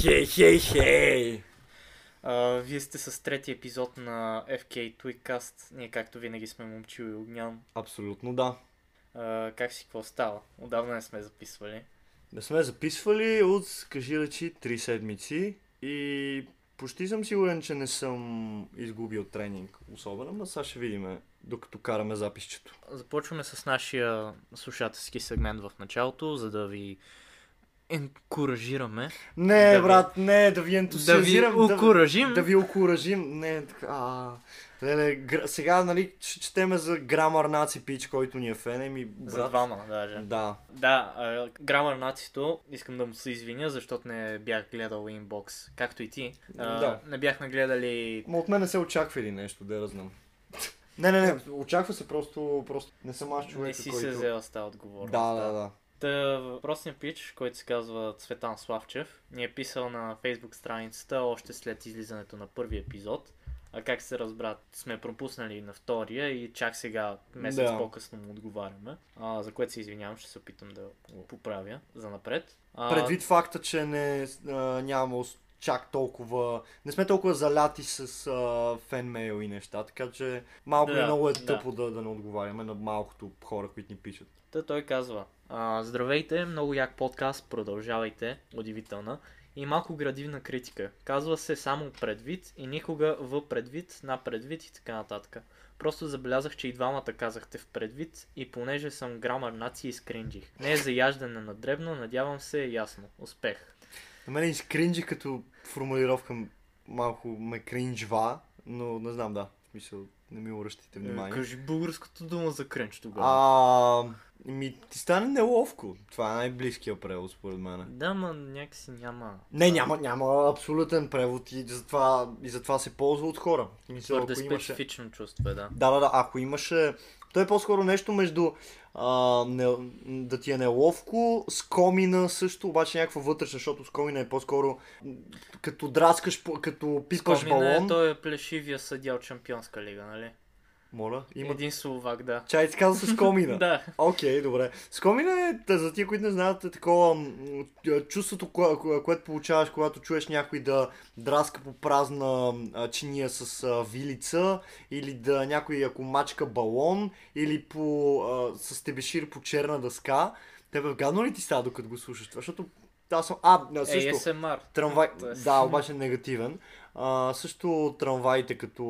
Хей, хей, хей! Вие сте с трети епизод на FK Tweetcast. Ние както винаги сме момчил и огнян. Абсолютно да. А, как си, какво става? Отдавна не сме записвали. Не сме записвали от, кажи речи, 3 седмици и почти съм сигурен, че не съм изгубил тренинг особено, но сега ще видим, докато караме записчето. Започваме с нашия слушателски сегмент в началото, за да ви енкуражираме. Не, Да ви- брат, не, да ви ентусиазирам. Да ви окуражим. Да, да ви окуражим. Не, така, а, леле, гр... сега, нали, ще четеме за грамар наци пич, който ни е фене ми, брат. За двама, даже. Да. Да, грамар нацито, искам да му се извиня, защото не бях гледал инбокс, както и ти. А, Да. Не бяхме гледали Ма от мен не се очаква или нещо, да знам. Не, не, не, очаква се просто, просто не съм аз човека, не си който... се взела с тази отговорност. Да, да, да. Та, въпросният пич, който се казва Цветан Славчев, ни е писал на фейсбук страницата още след излизането на първи епизод. А как се разбра, сме пропуснали на втория и чак сега, месец Да. по-късно му отговаряме. А, за което се извинявам, ще се опитам да го поправя за напред. А, Предвид факта, че не, а, няма чак толкова... Не сме толкова заляти с а, фенмейл и неща, така че малко Да, и много е да. тъпо да, да не отговаряме на малкото хора, които ни пишат. Та той казва, здравейте, много як подкаст, продължавайте, удивителна. И малко градивна критика. Казва се само предвид и никога в предвид, на предвид и така нататък. Просто забелязах, че и двамата казахте в предвид и понеже съм грамар нация изкринджих. Не е за яждане на дребно, надявам се е ясно. Успех. На мен изкринджи като формулировка малко ме кринжва, но не знам, да. Смисъл, не ми обръщайте внимание. Е, Кажи българската дума за кринж тогава. А, ми, ти стане неловко. Това е най-близкия превод, според мен. Да, ма някакси няма. Не, няма, няма абсолютен превод и затова, и затова се ползва от хора. В Смисъл, Твърде ако имаше... специфично чувство е, да. Да, да, да, ако имаше... То е по-скоро нещо между а, не, да ти е неловко, скомина също, обаче някаква вътрешна, защото скомина е по-скоро като драскаш, като пипаш Скомина балон. Е, той е плешивия съдя от Шампионска лига, нали? Моля, има... Един словак, да. Чай, ти каза с комина. да. Окей, добре. Скомина е, за тия, които не знаят, е такова м, чувството, кое, кое, което получаваш, когато чуеш някой да драска по празна чиния с а, вилица, или да някой ако мачка балон, или по, а, с тебешир по черна дъска. Тебе гадно ли ти става, докато го слушаш това? Защото аз съм... А, а, също... ASMR. Трамвай, да, обаче негативен. А, също трамваите, като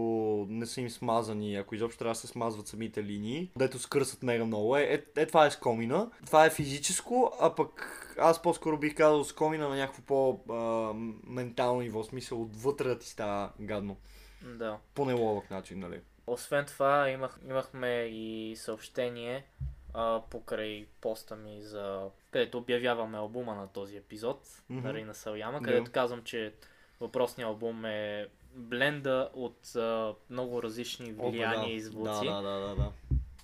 не са им смазани, ако изобщо трябва да се смазват самите линии, дето скърсат мега много, е, е, е това е скомина. Това е физическо, а пък аз по-скоро бих казал скомина на някакво по-ментално ниво, смисъл отвътре да ти става гадно. Да. По неловък начин, нали? Освен това, имах, имахме и съобщение а, покрай поста ми за... където обявяваме албума на този епизод Мгм. на Рина Саляма, където казвам, че въпросният албум е бленда от а, много различни О, влияния да. и звуци, Да, да, да, да, да.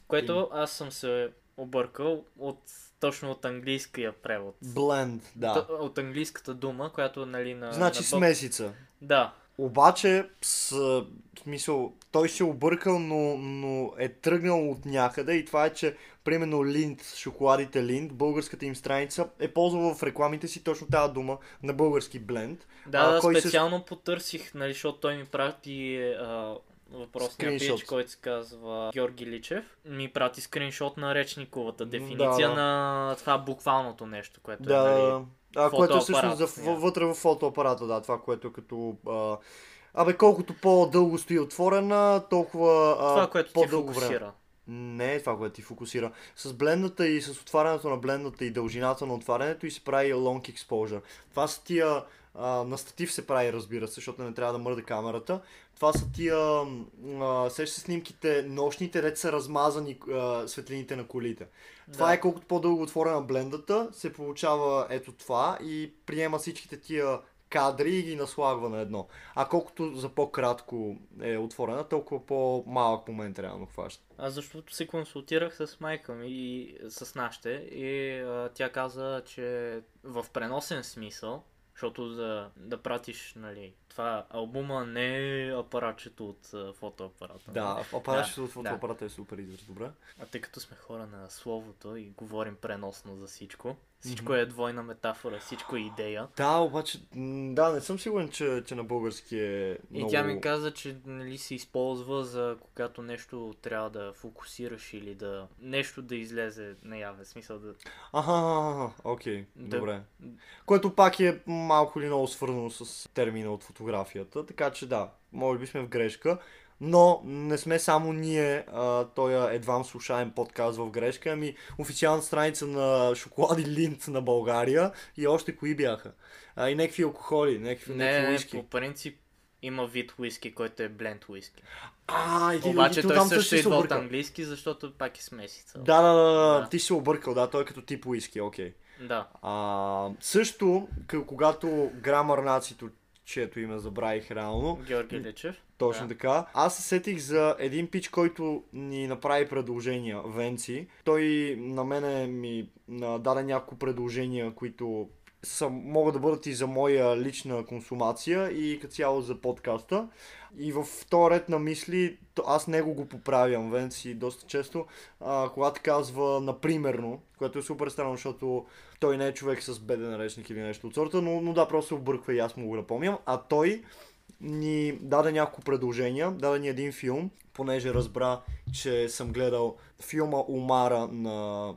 което аз съм се объркал от точно от английския превод. Бленд, да. Т- От английската дума, която нали на... Значи на смесица. Да, Обаче, с смисъл, той се е объркал, но, но е тръгнал от някъде и това е, че примерно Линд, шоколадите Линд, българската им страница е ползвала в рекламите си точно тази дума на български бленд. Да, А, да, кой се- специално потърсих, нали, защото той ми прати а, въпросния Скриншот. пич, който се казва Георги Личев. Ми прати скриншот на речниковата дефиниция да, да. на това буквалното нещо, което Да, е, нали, а, което е всъщност за, вътре в фотоапарата, да, това, което като... А, абе, колкото по-дълго стои отворена, толкова а, това, което ти по-дълго време. Не е това, което ти фокусира. С блендата и с отварянето на блендата и дължината на отварянето и се прави long exposure. Това са тия... А, на статив се прави, разбира се, защото не трябва да мърда камерата. Това са тия... А, сеща се снимките нощните, дето са размазани а, светлините на колите. Това Да. е колкото по-дълго отворена блендата, се получава ето това и приема всичките тия кадри и ги наслагва на едно. А колкото за по-кратко е отворена, толкова по-малък момент реално хваща. Аз защото се консултирах с майка ми и с нашите и а, тя каза, че в преносен смисъл, защото да, да пратиш, нали, това албума не е апаратчето от а, фотоапарата. Да, апаратчето Да, от фотоапарата е супер израз, добре. А тъй като сме хора на словото и говорим преносно за всичко, Всичко е двойна метафора, всичко е идея. Да, обаче, да, не съм сигурен, че, че на български е И много... тя ми каза, че нали, се използва за когато нещо трябва да фокусираш или да нещо да излезе наяве. Смисъл да... Аха, окей, Да. добре. Което пак е малко или много свързано с термина от фотографията, така че да, може би сме в грешка. Но не сме само ние, а, той едва слушаем подкаст в грешка, ами официалната страница на Шоколади Линд на България и още кои бяха. А, и някакви алкохоли, някакви, Не, някакви не, по принцип има вид уиски, който е бленд уиски. А, и Обаче и той също се идва от английски, защото пак е смесица. Да, да, да, да, ти си объркал, да, той е като тип уиски, окей. Да. А, също, когато Грамар Нацито, чието име забравих реално, Георги Лечев. точно Да. така, аз се сетих за един пич, който ни направи предложения, Венци. Той на мене ми даде няколко предложения, които са, могат да бъдат и за моя лична консумация и като цяло за подкаста. И в този ред на мисли, аз него го поправям, Венци, доста често, а, когато казва напримерно, което е супер странно, защото той не е човек с беден речник или нещо от сорта, но, но да, просто обърква и аз му го напомням. А той ни даде няколко предложения, даде ни един филм, понеже разбра, че съм гледал филма Умара на...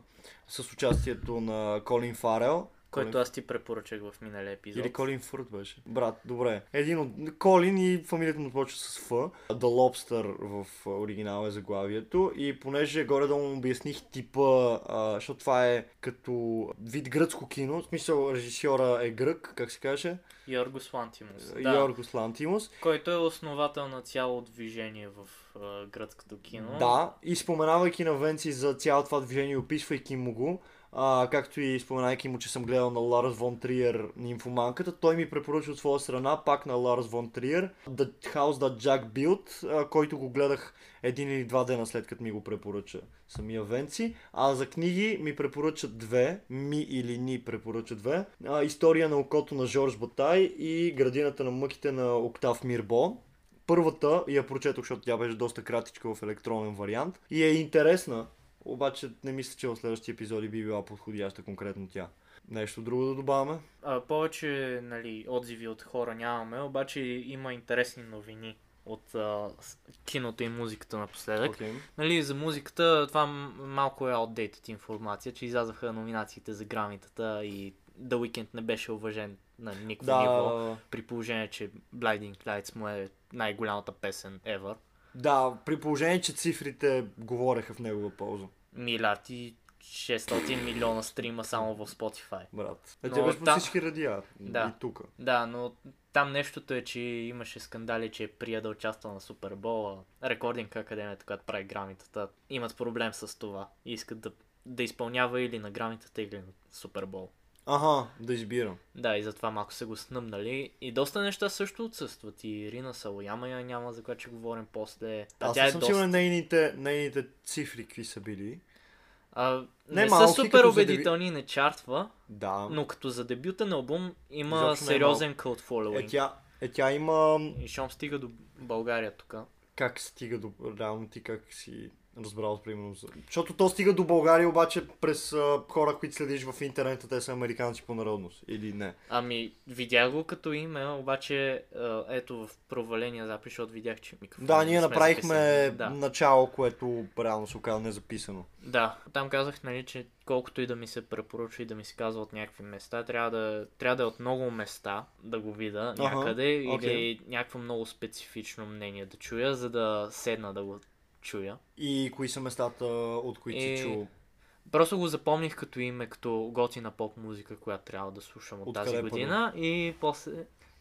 с участието на Колин Фарел. Който аз ти препоръчах в миналия епизод. Или Колин Фурт беше. Брат, добре. Един от Колин и фамилията му почва с Ф. The Lobster в оригинал е заглавието. И понеже горе-долу му обясних типа, а, защото това е като вид гръцко кино, в смисъл режисьора е грък, как се каже, Йоргос Лантимус. да. Да, Йоргос Лантимус. който е основател на цяло движение в а, гръцкото кино. Да, и споменавайки на Венци за цялото това движение, описвайки му го, а, както и споменайки му, че съм гледал на Ларс Вон Триер Нимфоманката, той ми препоръча от своя страна, пак на Ларс Вон Триер, The House That Jack Built, а, който го гледах един или два дена след като ми го препоръча самия Венци. А за книги ми препоръчат две, ми или ни препоръчат две. А, История на окото на Жорж Батай и Градината на мъките на Октав Мирбо. Първата я прочетох, защото тя беше доста кратичка в електронен вариант и е интересна, обаче не мисля, че в следващия епизоди би била подходяща конкретно тя. Нещо друго да добавяме? А, повече нали, отзиви от хора нямаме, обаче има интересни новини от а, киното и музиката напоследък. Окей. Нали, за музиката това малко е outdated информация, че излязаха номинациите за грамитата и The Weeknd не беше уважен на никакво ниво, Да, при положение, че Blinding Lights му е най-голямата песен ever. Да, при положение, че цифрите говореха в негова полза. Милиард и 600 милиона стрима само в Spotify. Брат. Е, те беше по всички радиа. Да. И тук. Да, но там нещото е, че имаше скандали, че е прия да участва на Супербола. Рекординг академията, която прави грамитата, имат проблем с това. И искат да, да изпълнява или на грамитата, или на Супербол. Ага, да избирам. Да, и затова малко са го снъмнали. И доста неща също отсъстват. И Рина Салояма я няма, за която ще говорим после. А Аз тя е съм доста... сигурен нейните, нейните цифри какви са били. А, Не не, малки, са супер убедителни, не чартва, Да. но като за дебютен албум има Изобщо е сериозен cult Е, following. тя, е, тя има... И щом стига до България тук. Как стига до... Реално ти как си разбрал, примерно. за- Защото то стига до България, обаче през а, хора, които следиш в интернета, те са американци по народност. Или не. Ами, видях го като име, обаче а, ето в проваления запис, защото видях, че микрофон. Да, ние направихме. Да. начало, което реално се оказа незаписано. да, там казах, нали, че колкото и да ми се препоръчва и да ми се казва от някакви места, трябва да, трябва да е от много места да го видя някъде или окей. някакво много специфично мнение да чуя, за да седна да го чуя. И кои са местата, от които И- си чул? Просто го запомних като име, като готина поп музика, която трябва да слушам от Откъде тази първо? година. И после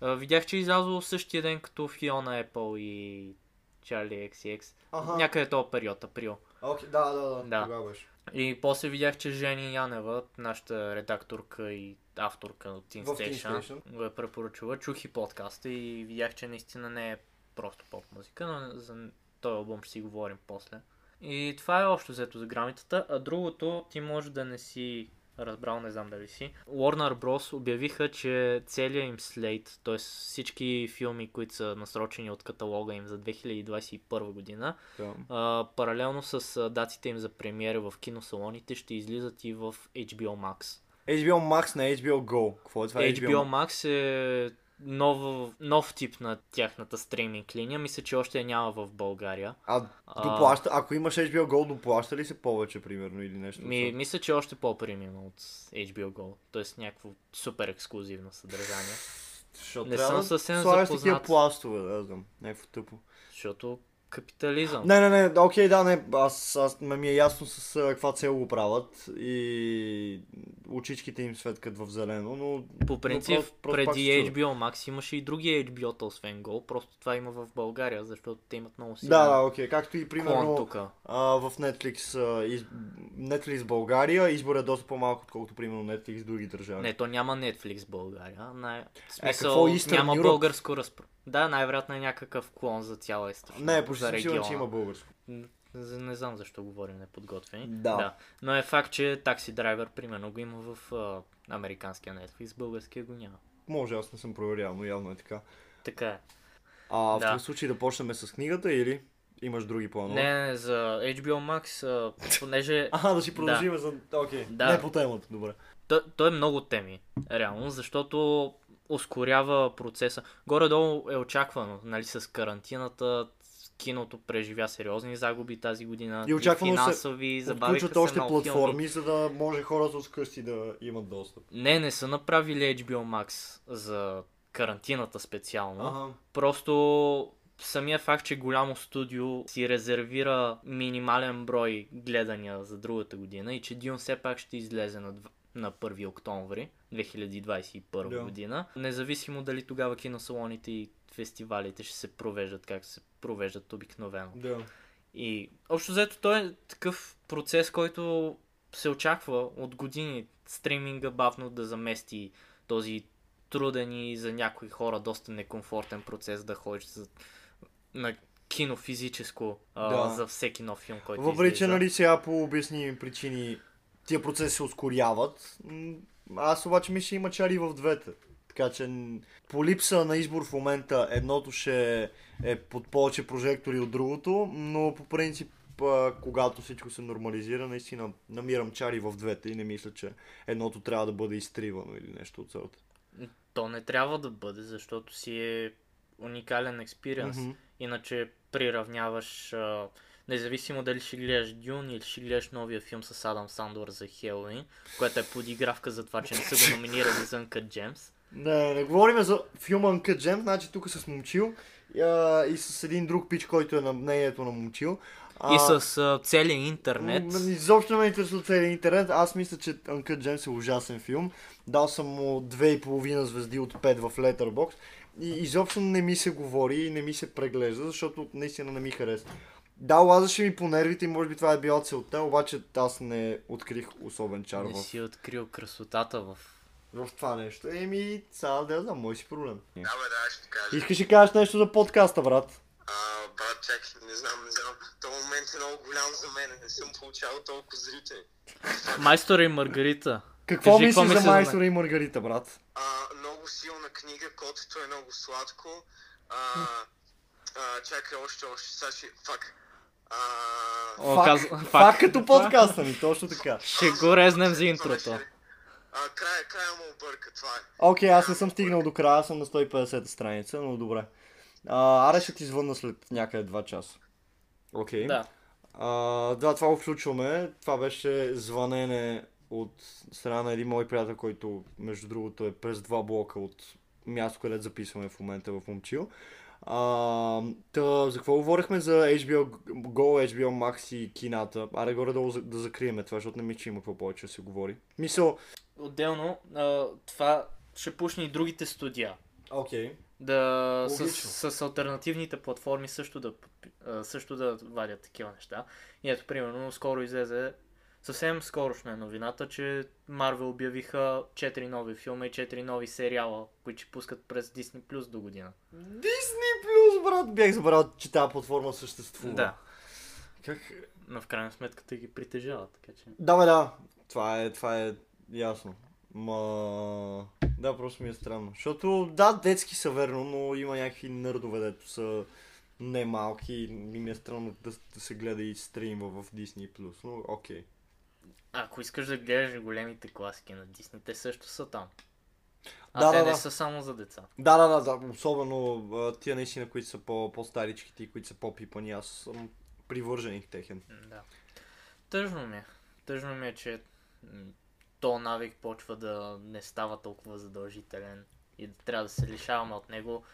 а, видях, че е излязло същия ден като Fiona Apple и Charlie XCX. Ага. Някъде този период, април. Окей, да, да, да. Да. Тогава беше. И после видях, че Жени Янева, нашата редакторка и авторка от Teen В Teen Station, Station. го е препоръчала. Чух и подкаста и видях, че наистина не е просто поп музика, но за този албум ще си говорим после. И това е общо взето за грамитата, а другото ти може да не си разбрал, не знам дали си. Warner Bros. обявиха, че целият им слейт, т.е. всички филми, които са насрочени от каталога им за 2021 година, Да. а, паралелно с датите им за премиера в киносалоните ще излизат и в HBO Max. HBO Max на HBO Go. Какво е това? HBO Max е нов, нов тип на тяхната стриминг линия. Мисля, че още я няма в България. А, доплаща, ако имаш HBO Go, доплаща ли се повече, примерно, или нещо? Ми, мисля, че е още по-премиум от HBO Go. Тоест някакво супер ексклюзивно съдържание. Защото Не съм съвсем слагаш такива запознат. пластове, да знам. Някакво тъпо. Защото капитализъм. Не, не, не, окей, да, не, аз, аз ме ми е ясно с а, каква цел го правят и очичките им светкат в зелено, но... По принцип, просто- просто пак преди. HBO Max имаше и други HBO-та, освен Go. Просто това има в България, защото те имат много силен Да, да, окей, както и примерно а, в Netflix, а, из... Netflix България избор е доста по-малко, отколкото примерно Netflix други държави. Не, то няма Netflix България. В какво, смисъл, Eastern няма Europe? българско разпро... Да, най-вероятно е някакъв клон за цяла източна. Не, почти съм сигурен, че има българско. За- Не знам защо говорим неподготвени. Да. Но е факт, че Taxi Driver, примерно, го има в а, американския Netflix, българския го няма. Може, аз не съм проверял, но явно е така. Така е. А в Да. такъв случай да почнем с книгата или имаш други планове? Не, не, за HBO Max, а, понеже Аха, да си продължим за... Окей, Да. не по темата, добре. той, той е много теми, реално, защото ускорява процеса. Горе-долу е очаквано, нали, с карантината, киното преживя сериозни загуби тази година. И очаквано се финансови, забавиха Включват се още много платформи, за да може хората от къщи да имат достъп. Не, не са направили HBO Max за карантината специално. Ага. Просто самия факт, че голямо студио си резервира минимален брой гледания за другата година и че Дюн все пак ще излезе на, на 1 октомври 2021 Да. година. Независимо дали тогава киносалоните и фестивалите ще се провеждат как се провеждат обикновено. Да. И общо взето той е такъв процес, който се очаква от години стриминга бавно да замести този труден и за някои хора доста некомфортен процес да ходиш за, на кино физическо а, Да. за всеки нов филм, който Въпреки, че нали сега по обясними причини тия процеси се ускоряват, аз обаче мисля, има чари в двете. Така че по липса на избор в момента едното ще е под повече прожектори от другото, но по принцип когато всичко се нормализира, наистина намирам чари в двете и не мисля, че едното трябва да бъде изтривано или нещо от целта. То не трябва да бъде, защото си е уникален експириенс. Мгм. Иначе приравняваш, а, независимо дали ще гледаш Дюн или ще гледаш новия филм с Адам Сандор за Хелоуин, което е подигравка за това, че не са го номинирали за Uncut Gems. Не, не говорим за филма Uncut Gem, значи тук с Момчил а, и с един друг пич, който е на мнението на Момчил. И с а, целия интернет. Изобщо не ме интересува целият интернет. Аз мисля, че Uncut Gems е ужасен филм. Дал съм му две и половина звезди от 5 в Letterboxd. И изобщо не ми се говори и не ми се преглежда, защото наистина не ми харесва. Да, лазаше ми по нервите и може би това е била целта, обаче аз не открих особен чар Не в, си открил красотата в... в това нещо. Еми, сега да я знам, мой си проблем. Да, бе, да, ще ти кажа. Искаш ли кажеш нещо за подкаста, брат? А, брат, чакай, не знам, не знам. Този момент е много голям за мен. Не съм получавал толкова зрители. Майстора и Маргарита. Какво Кажи, мислиш за Майстора и Маргарита, брат? А, много силна книга, котото е много сладко. А, а, чакай, още, още. Сега ще... Фак. О, Фак, казва- фак, фак. като подкаста ми, точно така. Ще го резнем за интрото. А, края, края му обърка, това е. Окей, аз не съм стигнал до края, съм на 150 страница, но добре. А, аре ще ти звънна след някъде 2 часа. Окей. Да. А, да, това го включваме. Това беше звънене от страна на един мой приятел, който между другото е през два блока от място, където записваме в момента в Момчил. А, та, за какво говорихме за HBO Go, HBO Max и кината? Аре горе долу за- да закриеме това, защото не ми че има какво повече да се говори. Мисъл, Отделно, а, това ще пушне и другите студия. окей. Да, с, Логично. с альтернативните платформи също да, също да вадят такива неща. И ето, примерно, скоро излезе, съвсем скорошна е новината, че Marvel обявиха 4 нови филма и 4 нови сериала, които ще пускат през Disney Plus до година. Disney Plus, брат, бях забрал, че тази платформа съществува. Да, Как? но в крайна сметка те ги притежават, така че... Да, бе, да. Това е, това е ясно. Ма... Да, просто ми е странно. Защото, да, детски са верно, но има някакви нърдове, дето са не малки и ми е странно да, да се гледа и стримва в Disney+. Но, окей. Ако искаш да гледаш големите класики на Дисни, те също са там. А Да, те да, не да. са само за деца. Да, да, да, да, особено тия наистина, които са по- по-старичките и които са по-пипани, аз съм привърженик техен. Да. Тъжно ми е. Тъжно ми е, че то навик почва да не става толкова задължителен и да трябва да се лишаваме от него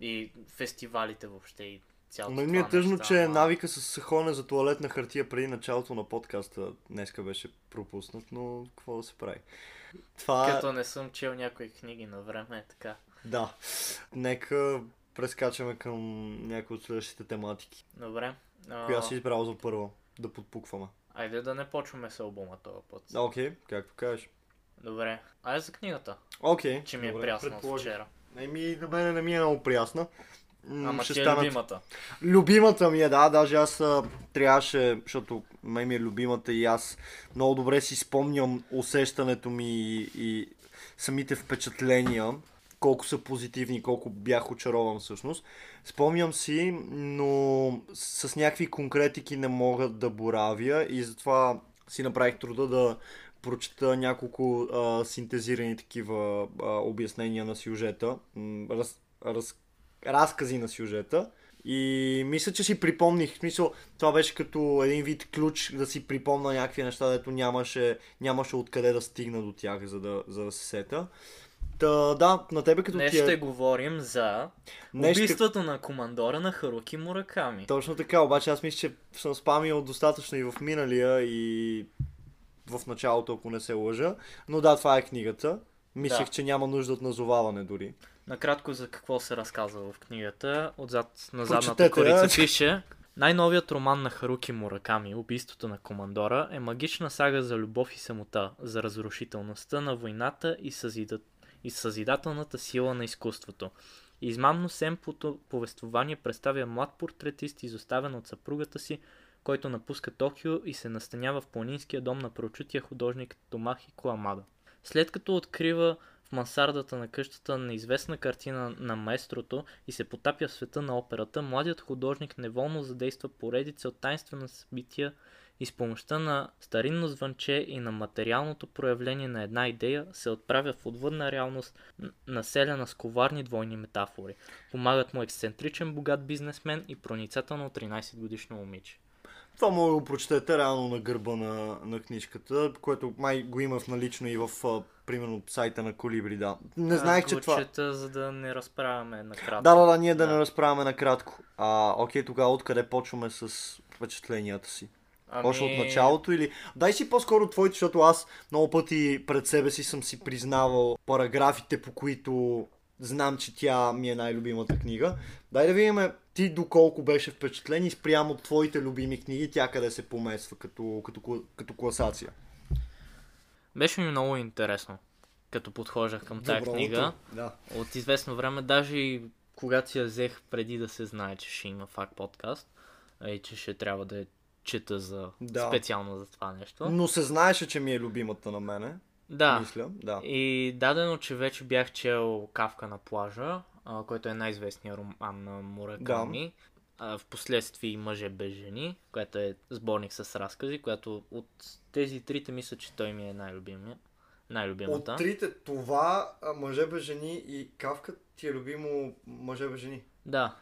и фестивалите въобще и цялото Но ми е тъжно, нещо, че ама- навика с ходене за туалетна хартия преди началото на подкаста днеска беше пропуснат, но какво да се прави? Това е... Като не съм чел някои книги на време, е така. Да. Нека прескачаме към някои от следващите тематики. Добре. А, Коя си избрал за първо? Да подпукваме. Айде да не почваме с албума този път. Окей, както кажеш. Добре. Айде за книгата, Окей. че ми е добре, от предположих. вчера. Еми, на мен не ми е много приясна. Ама ще ти е станат- любимата. Любимата ми е, да, даже аз а, трябваше, защото мен ми е любимата и аз много добре си спомням усещането ми и, и самите впечатления, колко са позитивни, колко бях очарован всъщност. Спомням си, но с някакви конкретики не мога да боравя и затова си направих труда да прочета няколко а, синтезирани такива а, обяснения на сюжета, раз, раз, разкази на сюжета. И мисля, че си припомних, в смисъл, това беше като един вид ключ да си припомна някакви неща, дето нямаше, нямаше откъде да стигна до тях, за да, за да се сета. Та, да, на тебе като Днес ти е... ще говорим за Днес ще- убийството на командора на Харуки Мураками. Точно така, обаче аз мисля, че съм спамил достатъчно и в миналия и в началото, ако не се лъжа. Но да, това е книгата. Мислех, Да. че няма нужда от назоваване дори. Накратко за какво се разказва в книгата. Отзад на задната корица пише Най-новият роман на Харуки Мураками, Убийството на командора, е магична сага за любов и самота, за разрушителността на войната и, съзидат... и съзидателната сила на изкуството. Измамно семпото повествование представя млад портретист, изоставен от съпругата си, който напуска Токио и се настанява в планинския дом на прочутия художник Томахи Коамада. След като открива мансардата на къщата неизвестна картина на маестрото и се потапя в света на операта, младият художник неволно задейства поредица от тайнствена събития и с помощта на старинно звънче и на материалното проявление на една идея се отправя в отвъдна реалност, населена с коварни двойни метафори. Помагат му ексцентричен богат бизнесмен и проницателно 13 годишно момиче. Това мога да го прочетете реално на гърба на, на книжката, което май го има в налично и в, а, примерно, сайта на Колибри, да. Не знаех, че това... Чета, за да не разправяме накратко. Да, да, да, ние да, Да. не разправяме накратко. А, окей, тогава откъде почваме с впечатленията си? Ами... Още от началото или... Дай си по-скоро твоите, защото аз много пъти пред себе си съм си признавал параграфите, по които знам, че тя ми е най-любимата книга. Дай да видим ти доколко беше впечатлен и спрямо твоите любими книги, тя къде се помества като, като, като класация. Беше ми много интересно, като подхождах към тази Добро книга. Да. От известно време, даже и когато си я взех преди да се знае, че ще има факт подкаст и че ще трябва да я чета за... Да. специално за това нещо. Но се знаеше, че ми е любимата на мене. Да. Мисля, да. И дадено, че вече бях чел Кавка на плажа, а, който е най-известният роман на Мураками. А, в последствие Мъже без жени, което е сборник с разкази, която от тези трите мисля, че той ми е най-любимия. Най-любимата. От трите, това, мъже без жени и Кавка ти е любимо мъже без жени. Да.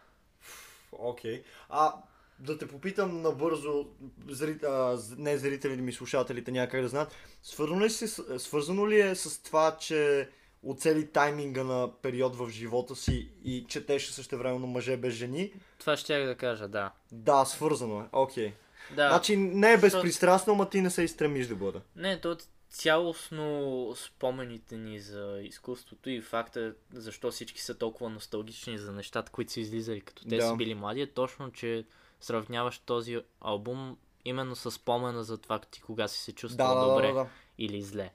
Окей. А да те попитам набързо, зри... а, не зрителите ми, слушателите някак да знаят, свързано ли, си, свързано ли е с това, че оцели тайминга на период в живота си и четеше също време на мъже без жени? Това ще да кажа, да. Да, свързано е. Окей. Да. Значи не е безпристрастно, ама ти не се изстремиш да бъде. Не, то цялостно спомените ни за изкуството и факта защо всички са толкова носталгични за нещата, които са излизали като те Да. са били млади, е точно, че сравняваш този албум именно с спомена за това ти кога си се Да, чувствал да, добре да, да. или зле.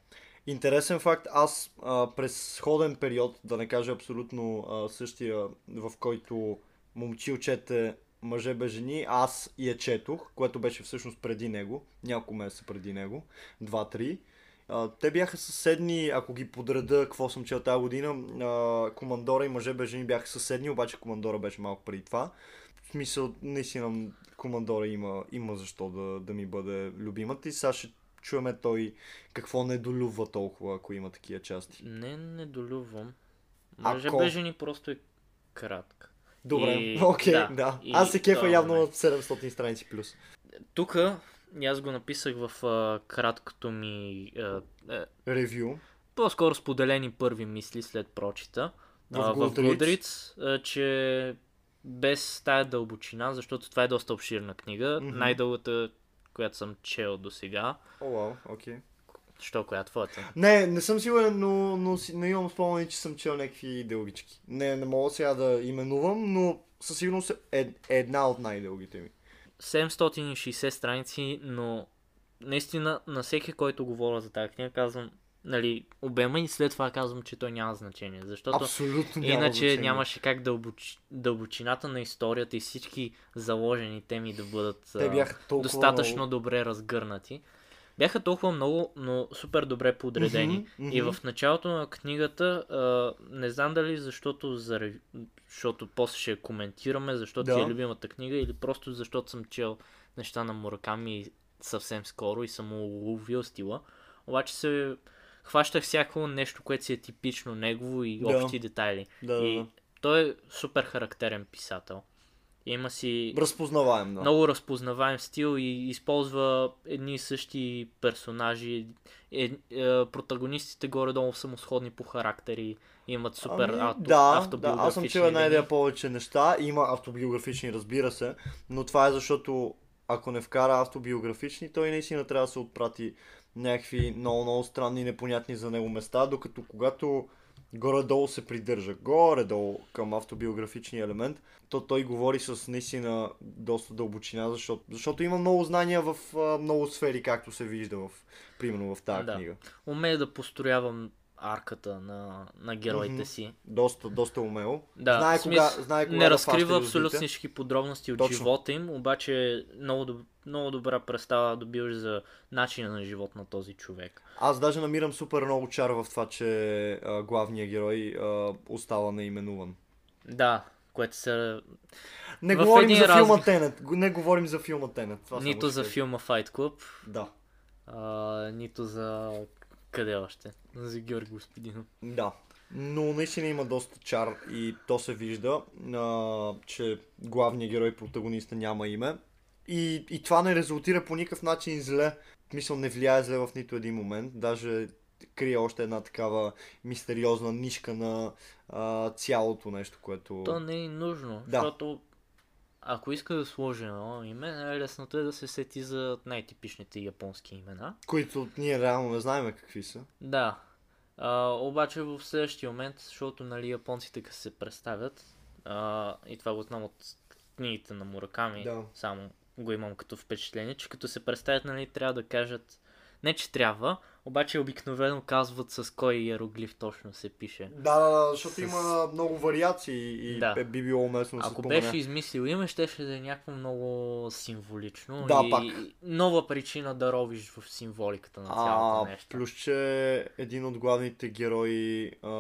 Интересен факт, аз а, през сходен период, да не кажа абсолютно а, същия, в който момчил чете мъже без жени, аз я четох, което беше всъщност преди него, няколко месеца преди него, два-три. А, те бяха съседни, ако ги подреда, какво съм чел тази година, а, Командора и мъже без жени бяха съседни, обаче Командора беше малко преди това. Смисъл, наистина, Командора има, има защо да, да ми бъде любимата и сега ще чуеме той какво не долюбва толкова, ако има такива части. Не, не долюбвам. Ако- без жени просто е кратка. Добре, окей, да, да. и Аз се кефа това явно от 700 страници плюс. Тук аз го написах в а, краткото ми а, а, Ревю. по-скоро споделени първи мисли след прочита. В а, в Goodreads. Goodreads, а, че без тая дълбочина, защото това е доста обширна книга, Мгм. най-дългата, която съм чел до сега. О, вау, окей. Що, коя е твоята? Не, не съм сигурен, но, но, не имам спомени, че съм чел някакви дългички. Не, не мога сега да именувам, но със сигурност е е една от най-дългите ми. 760 страници, но наистина на всеки, който говоря за тази книга, казвам, нали, обема и след това казвам, че той няма значение, защото Абсолютно няма иначе значение. нямаше как дълбоч... дълбочината на историята и всички заложени теми да бъдат Те бяха достатъчно много... добре разгърнати. Бяха толкова много, но супер добре подредени. Мгм, И мгм. в началото на книгата, а, не знам дали защото, заради, защото после ще я коментираме, защото Да. е любимата книга или просто защото съм чел неща на Мураками съвсем скоро и съм уловил стила. Обаче се хващах всяко нещо, което си е типично негово и Да. общи детайли. Да, да, И да. той е супер характерен писател. Има си Разпознаваем, да. много разпознаваем стил и използва едни и същи персонажи. Е, е, протагонистите горе-долу са му сходни по характери. Имат супер Ами, авто, да, да, автобиографични аз съм чел една идея повече неща. Има автобиографични, разбира се, но това е защото ако не вкара автобиографични, той наистина трябва да се отпрати някакви много, много странни и непонятни за него места, докато когато горе-долу се придържа, горе-долу към автобиографичния елемент, то той говори с наистина доста дълбочина, защото, защото има много знания в а, много сфери, както се вижда в, примерно в тази Да. книга. Умее да построявам арката на, на героите си. Доста, доста умело. Да, знае, в кога, знае кога не да разкрива абсолютно всички подробности от Точно. живота им, обаче много, доб... много добра представа добиваш за начина на живот на този човек. Аз даже намирам супер много чар в това, че а, главният герой а, остава неименуван. Да, което са Не В говорим за раз- филма Тенет. Не говорим за филма Тенет. Това нито за филма Fight Club, Да. а, нито за къде още? За Георги Господинов. Да. Но наистина има доста чар и то се вижда, а, че главният герой, протагониста няма име. И, и това не резултира по никакъв начин зле. Мисъл не влияе зле в нито един момент. Даже крие още една такава мистериозна нишка на а, цялото нещо, което... То не е нужно, Да. защото ако иска да сложи едно име, най-лесното е да се сети за най-типичните японски имена. Които ние реално не знаем какви са. Да. А, обаче в следващия момент, защото нали, японците като се представят, а, и това го знам от книгите на Мураками, Да. само го имам като впечатление, че като се представят, нали, трябва да кажат, не че трябва, обаче обикновено казват с кой иероглиф точно се пише. Да, да, да, защото С- има много вариации и Да. е, би било уместно да Ако спомене. беше измислил име, щеше да е някакво много символично Да, и пак. нова причина да ровиш в символиката на цялото А, нещо. плюс, че един от главните герои, а,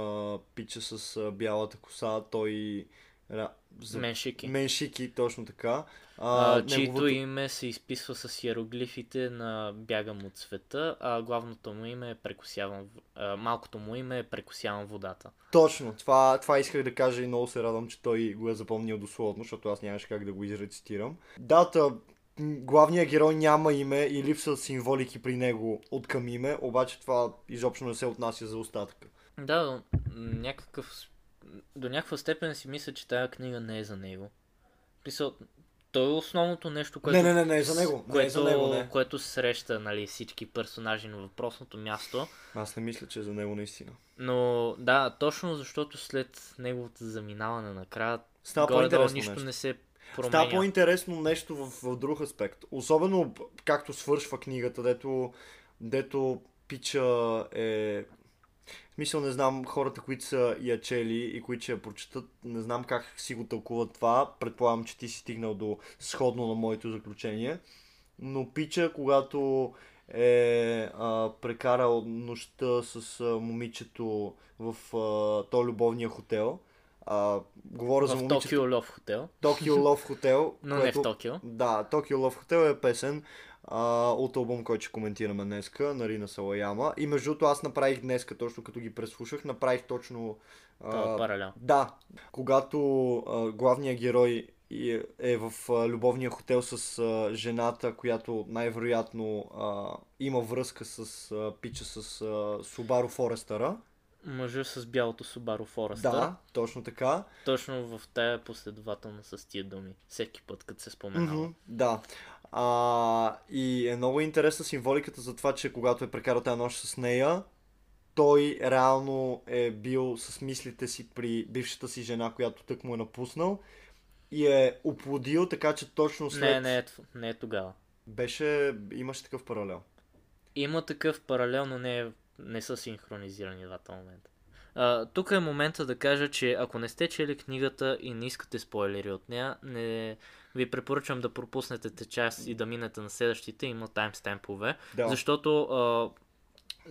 пича с а, бялата коса, той... ра- За... Меншики. Меншики, точно така. А, А, чието неговото- име се изписва с иероглифите на Бягам от света, а главното му име е прекусявам, в- а, малкото му име е прекусявам водата. Точно, това, това исках да кажа и много се радвам, че той го е запомнил дословно, защото аз нямаше как да го изрецитирам. Дата, главният герой няма име и липсват символики при него от към име, обаче това изобщо не се отнася за остатъка. Да, някакъв, до някаква степен си мисля, че тази книга не е за него. Писал, то е основното нещо, което... Не, не, не, не е за него. Не е Което, за него, не. което среща нали, всички персонажи на въпросното място. Аз не мисля, че е за него наистина. Но да, точно защото след неговото заминаване накрая, Става горе-долу по-интересно нищо нещо. не се променя. Става по-интересно нещо в, в друг аспект. Особено както свършва книгата, дето, дето пича е... В смисъл не знам хората, които са я чели и които ще я прочитат, не знам как си го тълкуват това. Предполагам, че ти си стигнал до сходно на моето заключение. Но пича, когато е а, прекарал нощта с а, момичето в а, то любовния хотел. А, говоря за в момичето. Токио Лов хотел, Токио Лов Хотел. но не в Токио. Да, Токио Лов Хотел е песен. А, от албум, който ще коментираме днеска, на Рина Салаяма. И между другото аз направих днеска, точно като ги преслушах, направих точно... а, паралел. да, когато а, главният герой е в а, любовния хотел с а, жената, която най-вероятно а, има връзка с а, пича с а, Subaru Forester. Мъжа с бялото Subaru Forester. Да, точно така. Точно в тая последователна с тия думи. Всеки път, като се споменава. Мгм, да. А, и е много интересна символиката за това, че когато е прекарал тази нощ с нея, той реално е бил с мислите си при бившата си жена, която тък му е напуснал и е оплодил, така че точно след... Не, не е, не е тогава. Беше, имаше такъв паралел. Има такъв паралел, но не, е, не са синхронизирани двата момента. А, тук е момента да кажа, че ако не сте чели книгата и не искате спойлери от нея, не ви препоръчвам да пропуснете те част и да минете на следващите, има таймстемпове. Да. Защото а,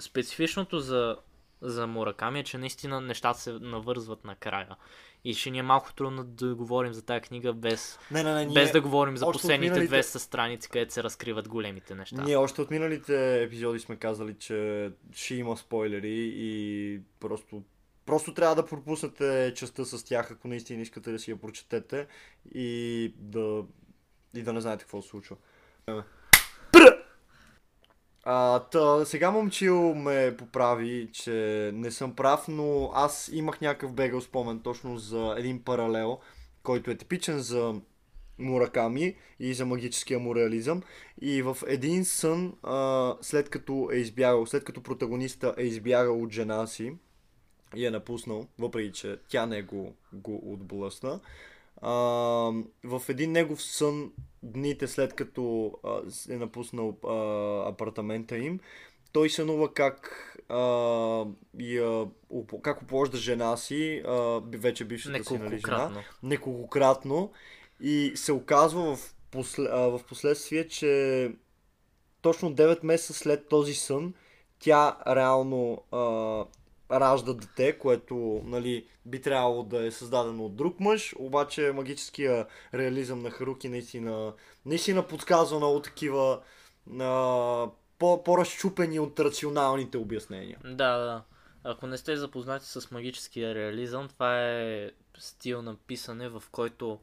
специфичното за, за Мураками е, че наистина нещата се навързват накрая. И ще ни е малко трудно да говорим за тази книга без, Не, не, не, ние, без да говорим за последните миналите- 200 страници, където се разкриват големите неща. ние още от миналите епизоди сме казали, че ще има спойлери и просто Просто трябва да пропуснете частта с тях, ако наистина искате да си я прочетете и да, и да не знаете какво се случва. А, та, сега момчил ме поправи, че не съм прав, но аз имах някакъв бегал спомен точно за един паралел, който е типичен за Мураками и за магическия мореализъм. И в един сън, а, след като е избягал, след като протагониста е избягал от жена си и е напуснал, въпреки че тя не го, го отблъсна, а, в един негов сън, дните след като а, е напуснал а, апартамента им, той сънува как, а, я, как опложда жена си, а, вече бившата си нали, жена, Неколкократно. неколкократно. И се оказва в, после, а, в последствие, че точно 9 месеца след този сън тя реално а, ражда дете, което нали, би трябвало да е създадено от друг мъж, обаче магическия реализъм на Харуки наистина, наистина подсказва много такива а, по, по-разчупени от рационалните обяснения. Да, да. Ако не сте запознати с магическия реализъм, това е стил на писане, в който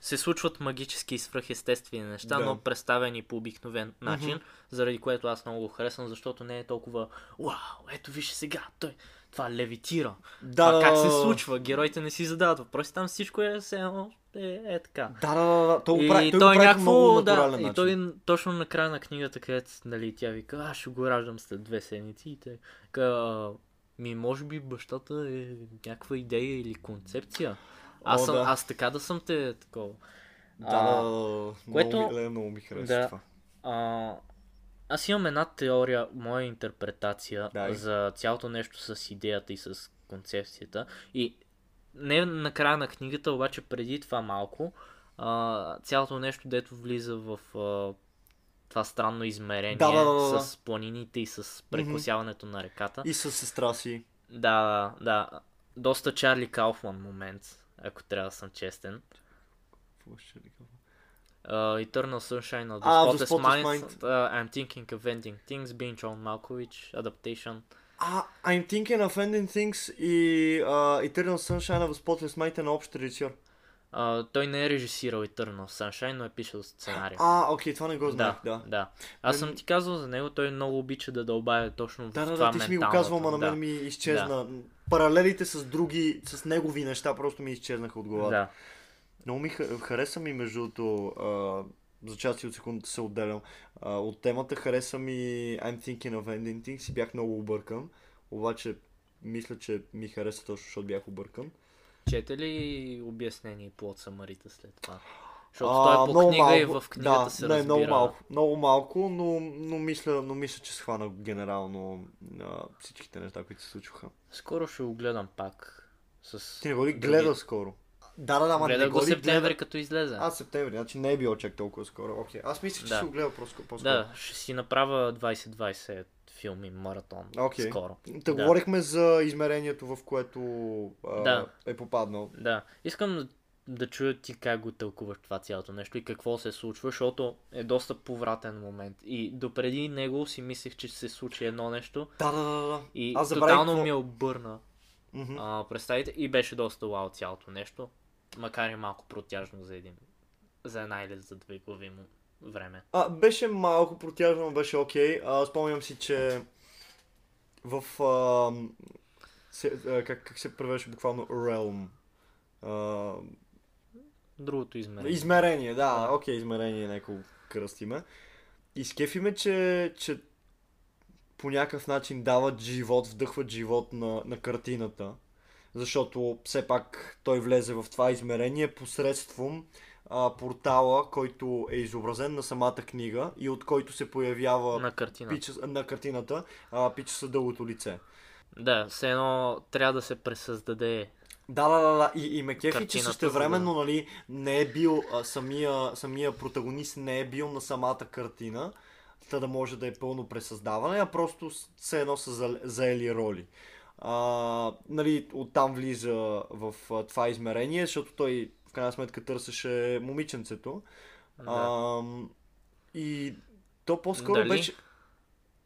се случват магически и свръхестествени неща, Да. но представени по обикновен начин, заради което аз много го харесвам, защото не е толкова Вау, ето виж сега, той това левитира. Да, това как да, се да. случва? Героите не си задават въпроси, там всичко е все едно, е, е така. Да, да, да, да. Той го и прави, той той го прави някакво, много да, натурален и начин. той точно на края на книгата, където нали, тя вика, аз ще го раждам след две седмици и те ка, ми може би бащата е някаква идея или концепция. Аз, О, съм, да. аз така да съм те такова. Да, А, да, да, което- много, ми, много ми харесва да. това. А, аз имам една теория, моя интерпретация Дай. за цялото нещо с идеята и с концепцията. И не на края на книгата, обаче преди това малко, а, цялото нещо, дето влиза в а, това странно измерение Да, да, да, да. с планините и с прекосяването на реката. И с сестра си. Да, да. Доста Чарли Кауфман момент, ако трябва да съм честен. Какво ще ли кажа? Uh, Eternal Sunshine of the А, Spotless, Spotless Mind, Mind. uh, I'm Thinking of Ending Things, being John Malkovich, Adaptation. А, I'm thinking of ending things и uh, Eternal Sunshine of the Spotless Mind е на общ режисьор. Uh, той не е режисирал Eternal Sunshine, но е пишел сценария. А, окей, това не го знаех, да, да. да. Аз съм ти казал за него, той много обича да дълбая точно в Да, да, това да, ти си ми го казвал, ама на мен да. ми изчезна. Паралелите с други, с негови неща просто ми изчезнаха от главата. Да. Много ми ха- хареса ми, между другото, а, за части от секундата се отделям. А, от темата хареса ми I'm thinking of ending things и бях много объркан. Обаче, мисля, че ми хареса точно, защото бях объркан. Чете ли обяснение и плод Самарита след това? Защото А, той е по книга и малко. в книгата да, се не, разбира. много малко, много малко, но, но, мисля, но мисля, че схвана генерално а, всичките неща, които се случваха. Скоро ще го гледам пак. С... Ти не го ли други- гледа скоро? Да, да, да, ама не Гледах го септември, гледа? като излезе. А, септември, значи не е било чак толкова скоро. Окей. Аз мисля, че Да. си го гледал просто по-скоро. Да, ще си направя 2020 филми, маратон. Окей. Скоро. Та Да. говорихме за измерението, в което а, Да. е попаднал. Да. Искам да чуя ти как го тълкуваш това цялото нещо и какво се случва, защото е доста повратен момент. И допреди него си мислех, че се случи едно нещо Да, да, да, да. и Аз тотално какво- ми обърна а, представите и беше доста вау цялото нещо, макар и малко протяжно за един, за една или за две глави му време. А, беше малко протяжно, но беше окей. А, спомням си, че в... А, се, а, как, как се превеше буквално Realm? А, Другото измерение. измерение, да, окей, измерение, нека го кръстиме. И скефи ме, че, че по някакъв начин дават живот, вдъхват живот на, на картината. Защото все пак той влезе в това измерение посредством а, портала, който е изобразен на самата книга и от който се появява на картина. пича, на картината а, пича дългото лице. Да, все едно трябва да се пресъздаде. Да, да, да, да. И, и ме кефи, че Картината, същевременно, за нали, не е бил а, самия, самия протагонист не е бил на самата картина, та да може да е пълно пресъздаване, а просто все едно са за- заели роли. А, нали, оттам влиза в а, това измерение, защото той в крайна сметка търсеше момиченцето. Да. А, и то по-скоро Дали? беше...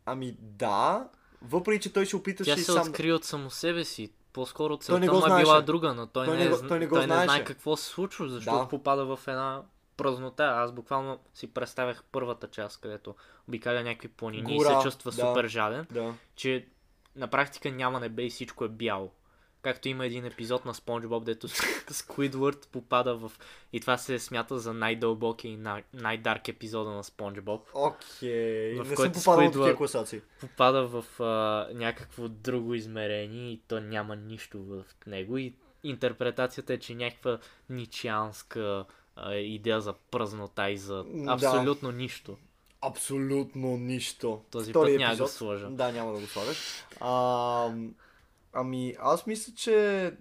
Ами да, въпреки че той се опиташе Тя и се сам... откри от само себе си. По-скоро целта му е била друга, но той, Той не, не зн- той не го той не знае какво се случва, защото Да. попада в една празнота. Аз буквално си представях първата част, където обикаля някакви планини Гора, и се чувства да. супер жаден, Да. че на практика няма небе и всичко е бяло. Както има един епизод на Спонж Боб, дето Сквидвард попада в... И това се смята за най-дълбоки и най- най-дарк епизода на Спонж Боб. Окей. В не съм попадал в Squidward- такива класации. попада в а, някакво друго измерение и то няма нищо в него и интерпретацията е, че някаква ничианска а, идея за празнота и за Да. абсолютно нищо. Абсолютно нищо. Този Втори път няма да го сложа. Да, няма да го слагаш. А, ами, аз мисля, че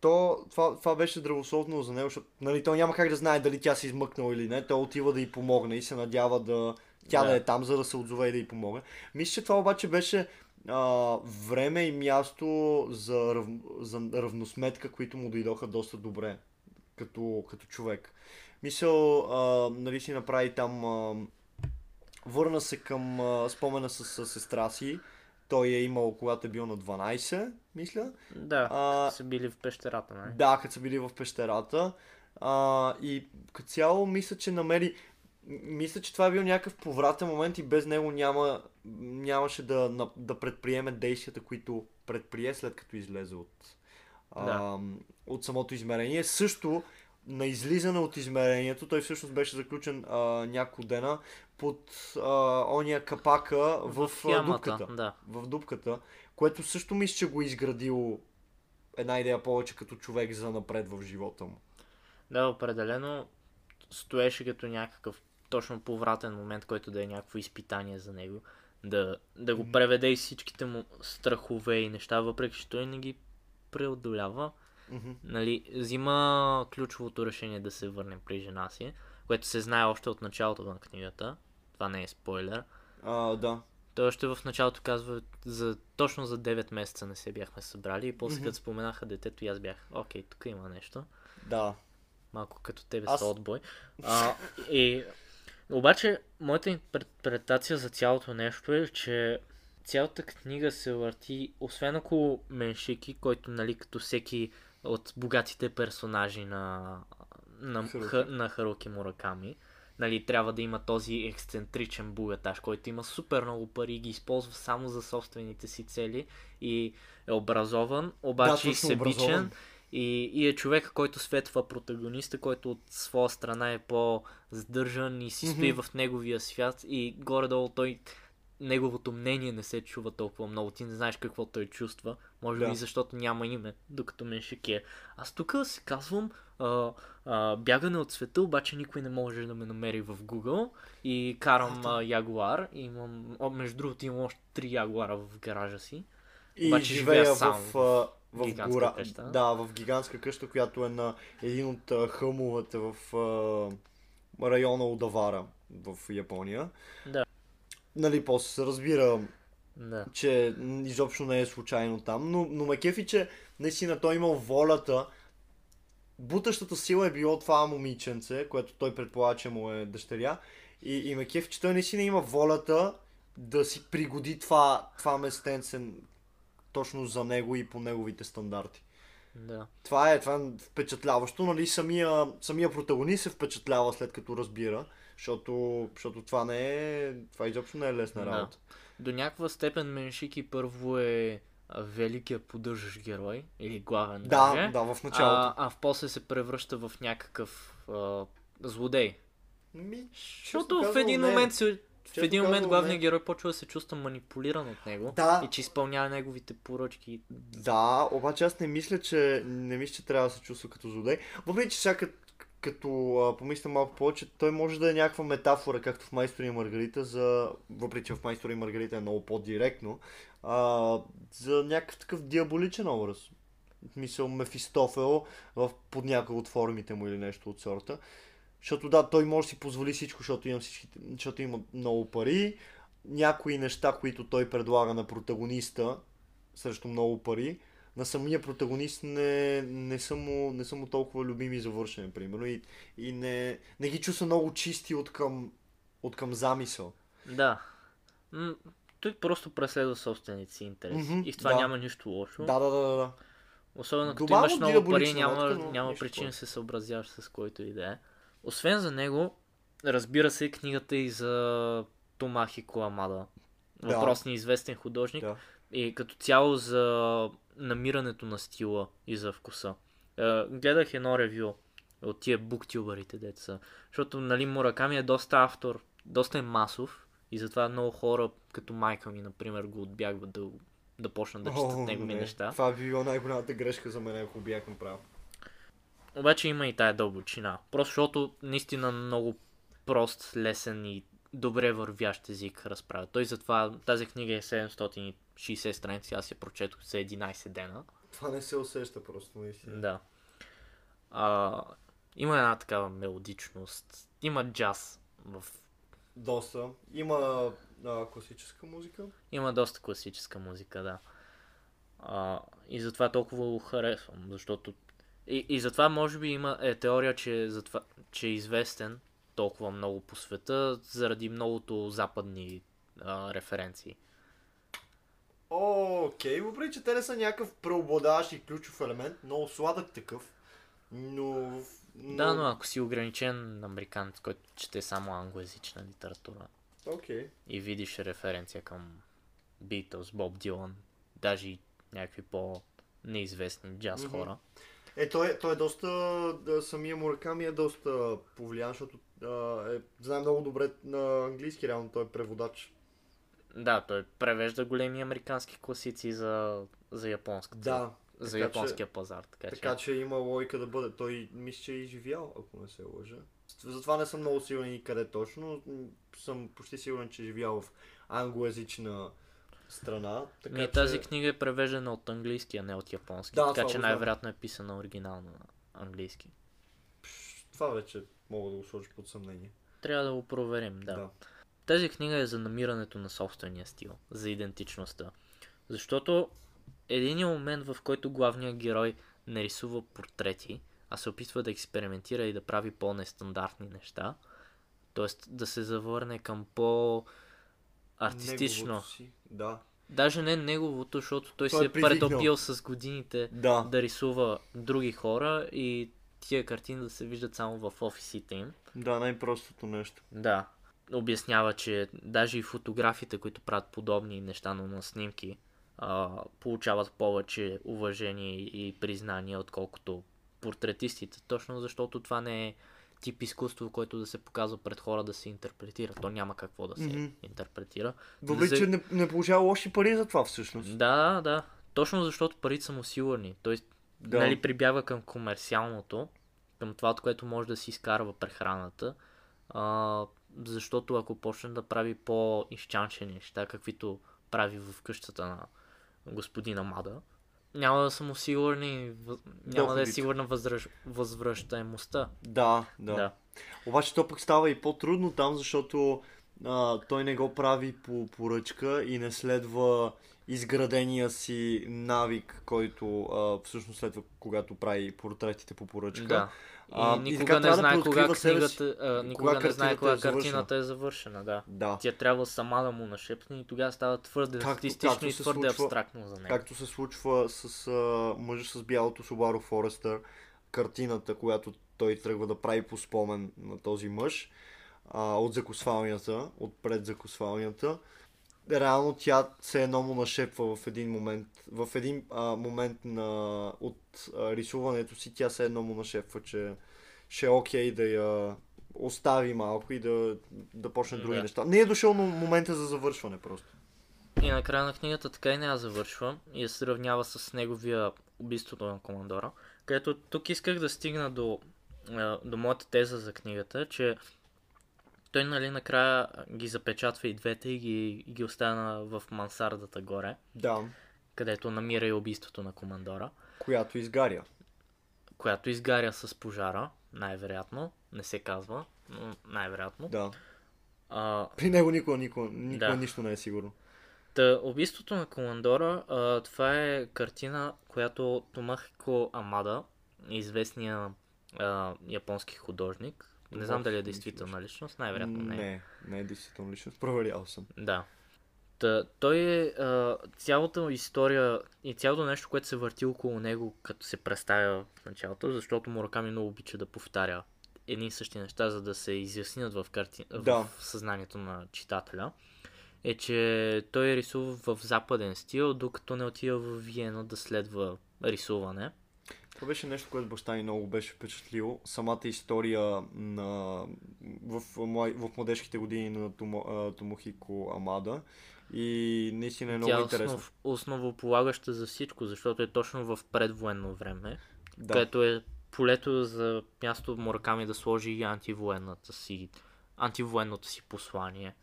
то, това, това беше здравословно за него, защото нали, той няма как да знае дали тя се измъкнала или не. Той отива да й помогне и се надява да тя да, Да. е там, за да се отзове и да й помогне. Мисля, че това обаче беше а, време и място за, рав, за равносметка, които му дойдоха доста добре като, като човек. Мисъл, а, нали си направи там а, Върна се към а, спомена с, с сестра си. Той е имал, когато е бил на 12, мисля. Да, А, са били в пещерата, нали? да, като са били в пещерата. А, и като цяло мисля, че намери... Мисля, че това е бил някакъв повратен момент и без него няма, нямаше да, на- да предприеме действията, които предприе след като излезе от, а, Да. от самото измерение. Също на излизане от измерението, той всъщност беше заключен а, няколко дена под а, ония капака в, в ямата. дупката Да. в дупката, което също мисля, че го е изградил една идея повече като човек за напред в живота му. да, определено стоеше като някакъв точно повратен момент, който да е някакво изпитание за него. Да, да го преведе и всичките му страхове и неща, въпреки че той не ги преодолява. Мгм. нали, взима ключовото решение да се върне при жена си, което се знае още от началото на книгата. Това не е спойлер. А, да. Той още в началото казва, за, точно за 9 месеца не се бяхме събрали и после Мгм. като споменаха детето и аз бях, окей, тук има нещо. Да. Малко като тебе Аз- с отбой. А, и, обаче, моята интерпретация за цялото нещо е, че цялата книга се върти, освен около Меншики, който, нали, като всеки от богатите персонажи на, на, Харуки. Ха, на Харуки Мураками, нали, трябва да има този ексцентричен богаташ, който има супер много пари и ги използва само за собствените си цели и е образован, обаче точно, себичен и, и е човек, който светва протагониста, който от своя страна е по-здържан и си стои Мгм. в неговия свят и горе-долу той неговото мнение не се чува толкова много. Ти не знаеш какво той чувства. Може Да. би защото няма име, докато Меншики е. Аз тук си казвам а, а, бягане от света, обаче никой не може да ме намери в Google и карам а, Ягуар. И Имам, о, между другото имам още три Ягуара в гаража си. И Обаче живея сам в, в, гигантска гора. къща. Да, в гигантска къща, която е на един от хълмовете в а, района Удавара в Япония. Да. Нали, после се разбира Да. че изобщо не е случайно там, но, но ме кефи, че наистина той имал волята бутащата сила е било това момиченце, което той предполага, че му е дъщеря. И, и ме кеф, че той наистина има волята да си пригоди това, това местенце точно за него и по неговите стандарти. Да. Това е, това е впечатляващо, нали? Самия, самия протагонист се впечатлява след като разбира, защото, защото това не е, това изобщо не е лесна Да. работа. До някаква степен Меншики първо е великият поддържащ герой, или главен Да, даже, да, в началото. а, а в после се превръща в някакъв а, злодей. Ми, Защото в един не. момент се, в един момент главният не. герой почва да се чувства манипулиран от него Да. и че изпълнява неговите поръчки. Да, обаче аз не мисля, че не мисля, че трябва да се чувства като злодей. Въпреки, че сега като, а, помисля малко повече, той може да е някаква метафора, както в Майстор и Маргарита, за... въпреки, че в Майстор и Маргарита е много по-директно, а, за някакъв такъв диаболичен образ. Мисъл Мефистофел в, под някоя от формите му или нещо от сорта. Защото да, той може да си позволи всичко, защото, има всичките, защото има много пари. Някои неща, които той предлага на протагониста срещу много пари, на самия протагонист не, не, са, му, не са му толкова любими за вършене, примерно. И, и не, не ги чувства много чисти от към, от към замисъл. Да. М- той просто преследва собствените си интереси. Мгм, и в това да. няма нищо лошо. Да, да, да, да. да. Особено като Глобално имаш много пари, няма, нотка, но няма причина да се съобразяваш с който и да е. Освен за него, разбира се, книгата и за Томахи Коамада. Да. Въпросният известен художник. Да. И като цяло за намирането на стила и за вкуса. Е, гледах едно ревю от тия буктюбърите, деца. Защото, нали, Мураками е доста автор, доста е масов и затова много хора, като майка ми, например, го отбягват да, да почнат да четат О, негови не. неща. Това би било най-голямата грешка за мен, ако бях направил. Обаче има и тая дълбочина. Просто защото наистина много прост, лесен и добре вървящ език разправя. Той затова тази книга е 760 страници, аз я прочетох за 11 дена. Това не се усеща просто, наистина. Да. А, има една такава мелодичност. Има джаз. В... Доста. Има а, класическа музика. Има доста класическа музика, да. А, и затова толкова го харесвам, защото... И, и затова може би има е теория, че, затова, че е известен толкова много по света, заради многото западни а, референции. Окей, въпреки че те не са някакъв преобладаващ и ключов елемент, много сладък такъв, но... но... Да, но ако си ограничен американец, който чете само англоязична литература, Окей. и видиш референция към Beatles, Боб Дилан, даже и някакви по-неизвестни джаз хора. Е, той, е- той е доста... Да, самия Мураками е доста повлиян, защото а, е, знае много добре на английски, реално той е преводач. Да, той превежда големи американски класици за, за японската. Да, за така японския пазар. Така, така че... че има логика да бъде. Той мисля, че е изживял, ако не се лъжа. Затова не съм много сигурен и къде точно. но съм почти сигурен, че е живял в англоязична страна. Така Ми, че... тази книга е превеждана от английски, а не от японски. Да, така че най-вероятно е писана оригинално на английски. Това вече мога да го сложа под съмнение. Трябва да го проверим, да. да. Тази книга е за намирането на собствения стил, за идентичността. Защото един момент, в който главният герой не рисува портрети, а се опитва да експериментира и да прави по-нестандартни неща, т.е. да се завърне към по артистично. Си. Да. Даже не неговото, защото той, Той се е е претопил с годините Да. да рисува други хора и тия картини да се виждат само в офисите им. Да, най-простото нещо. Да. Обяснява, че даже и фотографите, които правят подобни неща, но на снимки, а, получават повече уважение и признание, отколкото портретистите. Точно защото това не е тип изкуство, което да се показва пред хора да се интерпретира. То няма какво да се Мгм. интерпретира. Въпреки, За- че не, не получава лоши пари за това всъщност. Да, да. Точно защото парите са му сигурни. Той Да. нали, прибягва към комерциалното, към това, от което може да си изкарва прехраната. А, защото ако почне да прави по-изчанчени неща, каквито прави в къщата на господина Мада, няма да са му сигурни, въз- няма да е Доходите. сигурна възвръщ... възвръщаемостта. Да, да, Да. Обаче то пък става и по-трудно там, защото а, той не го прави по поръчка и не следва изградения си навик, който а, всъщност следва, когато прави портретите по поръчка. Да. И А, и никога така не да знае кога книгата, а, никога не знае кога е картината е завършена, да. Да. Тя трябва сама да му нашепне и тогава става твърде Както- статистично както и твърде случва- абстрактно за него. Както се случва с а, мъжа с бялото Subaru Forester, картината, която той тръгва да прави по спомен на този мъж а, от закосвалнята, от пред закосвалнята. Реално тя се едно му нашепва в един момент. В един а, момент на, от а, рисуването си тя се едно му нашепва, че ще е окей да я остави малко и да, да почне други Да. неща. Не е дошъл на момента за завършване просто. И накрая на книгата така и не я завършва и я сравнява с неговия убийството на командора. Където тук исках да стигна до, до моята теза за книгата, че той нали накрая ги запечатва и двете и ги, и ги оставя в мансардата горе, Да, където намира и убийството на командора, която изгаря. която изгаря с пожара, най-вероятно, не се казва, но най-вероятно. Да. А, При него никога, никога, никога Да. нищо не е сигурно. Та, убийството на командора, а, това е картина, която Томахико Амада, известния а, японски художник, не знам дали е действителна личност, най-вероятно не. е. Не, не е действително личност. Проверял съм. Да. Та, той е а, цялата история и цялото нещо, което се върти около него, като се представя в началото, защото Мураками много обича да повтаря едни и същи неща, за да се изяснят в, карти... Да. в съзнанието на читателя, е, че той рисува в западен стил, докато не отива в Виена да следва рисуване. Това беше нещо, което баща ми много беше впечатлило. Самата история на... в, в младежките години на Томо, Томохико Амада. И наистина е много Тя е интересно. основ... основополагаща за всичко, защото е точно в предвоенно време. Да. където е полето за място Мураками да сложи и антивоенната си, антивоенното си послание.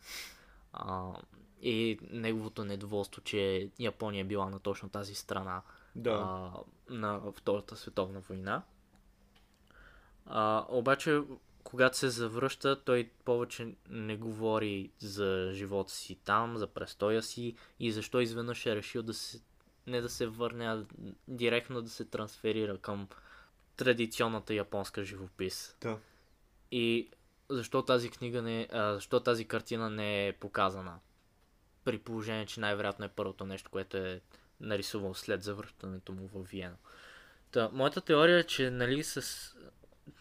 А, и неговото недоволство, че Япония е била на точно тази страна да. а, на Втората световна война. А, обаче, когато се завръща, той повече не говори за живота си там, за престоя си и защо изведнъж е решил да се не да се върне, а директно да се трансферира към традиционната японска живопис. да. И защо тази книга не, а, защо тази картина не е показана? При положение, че най-вероятно е първото нещо, което е нарисувал след завръщането му в Виена. Та, моята теория е, че нали, с...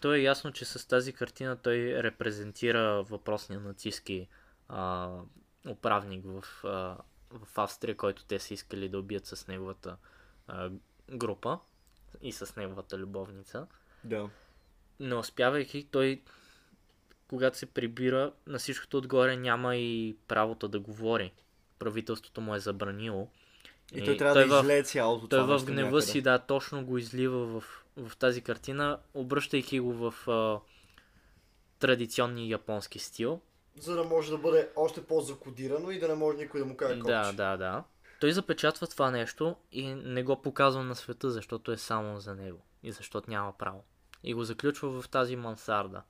то е ясно, че с тази картина той репрезентира въпросния нацистски а, управник в, а, в Австрия, който те са искали да убият с неговата а, група и с неговата любовница Да. не успявайки, той когато се прибира, на всичкото отгоре няма и правото да говори. Правителството му е забранило. И, той трябва да в, излее цялото той това в нещо гнева някъде. си, да, точно го излива в, в тази картина, обръщайки го в а, традиционния японски стил. За да може да бъде още по-закодирано и да не може никой да му каже Да, да, да. Той запечатва това нещо и не го показва на света, защото е само за него. И защото няма право. И го заключва в тази мансарда.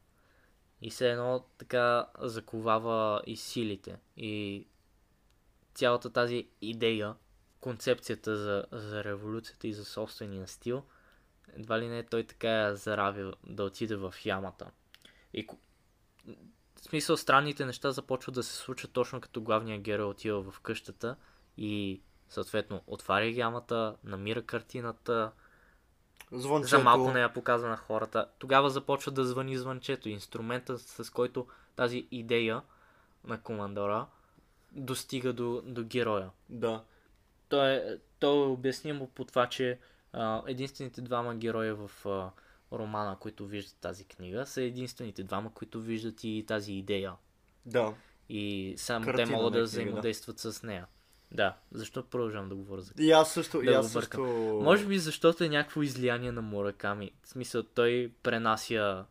И се едно така заковава и силите. И цялата тази идея, концепцията за, за революцията и за собствения стил, едва ли не той така я заравил да отиде в ямата. И в смисъл странните неща започват да се случат точно като главният герой отива в къщата и съответно отваря ямата, намира картината, Звънчето. за малко не я показва на хората. Тогава започва да звъни звънчето. Инструмента, с който тази идея на командора достига до, до героя. Да. То е, то е обяснимо по това, че а, единствените двама героя в а, романа, които виждат тази книга, са единствените двама, които виждат и тази идея. Да. И само Картина те могат да взаимодействат с нея. Да, защо продължавам да говоря за И аз също, Да и аз също... Може би защото е някакво излияние на Мураками. В смисъл, той пренася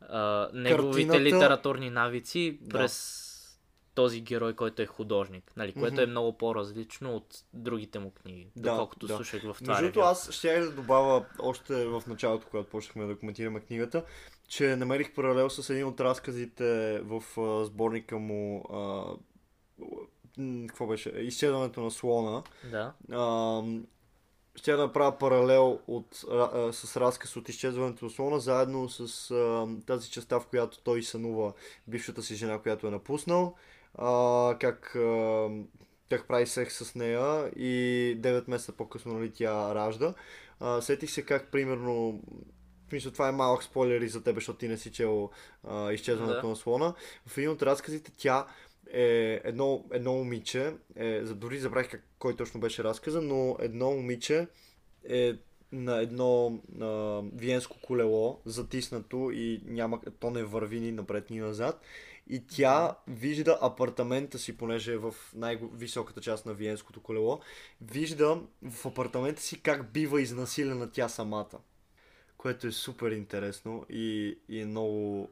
а, неговите Картината- литературни навици Да. през този герой, който е художник. Нали, което Мгм. е много по-различно от другите му книги. Да, доколкото да. слушах в това Между ревю. аз ще да добавя още в началото, когато почнахме да коментираме книгата, че намерих паралел с един от разказите в а, сборника му а, какво беше, изчезването на слона, Да. ам, ще да направя паралел от, а, с разказ от изчезването на слона, заедно с ам, тази частта, в която той сънува бившата си жена, която е напуснал, а, как, ам, как прави секс с нея и 9 месеца по-късно нали, тя ражда. А, сетих се как, примерно, смисъл, това е малък спойлер и за тебе, защото ти не си чел а, изчезването Да. на слона. В един от разказите тя е едно, едно момиче, е, дори забравих как, кой точно беше разказа, но едно момиче е на едно а, виенско колело, затиснато и няма, то не върви ни напред, ни назад. И тя вижда апартамента си, понеже е в най-високата част на виенското колело, вижда в апартамента си как бива изнасилена тя самата. Което е супер интересно и, и е много...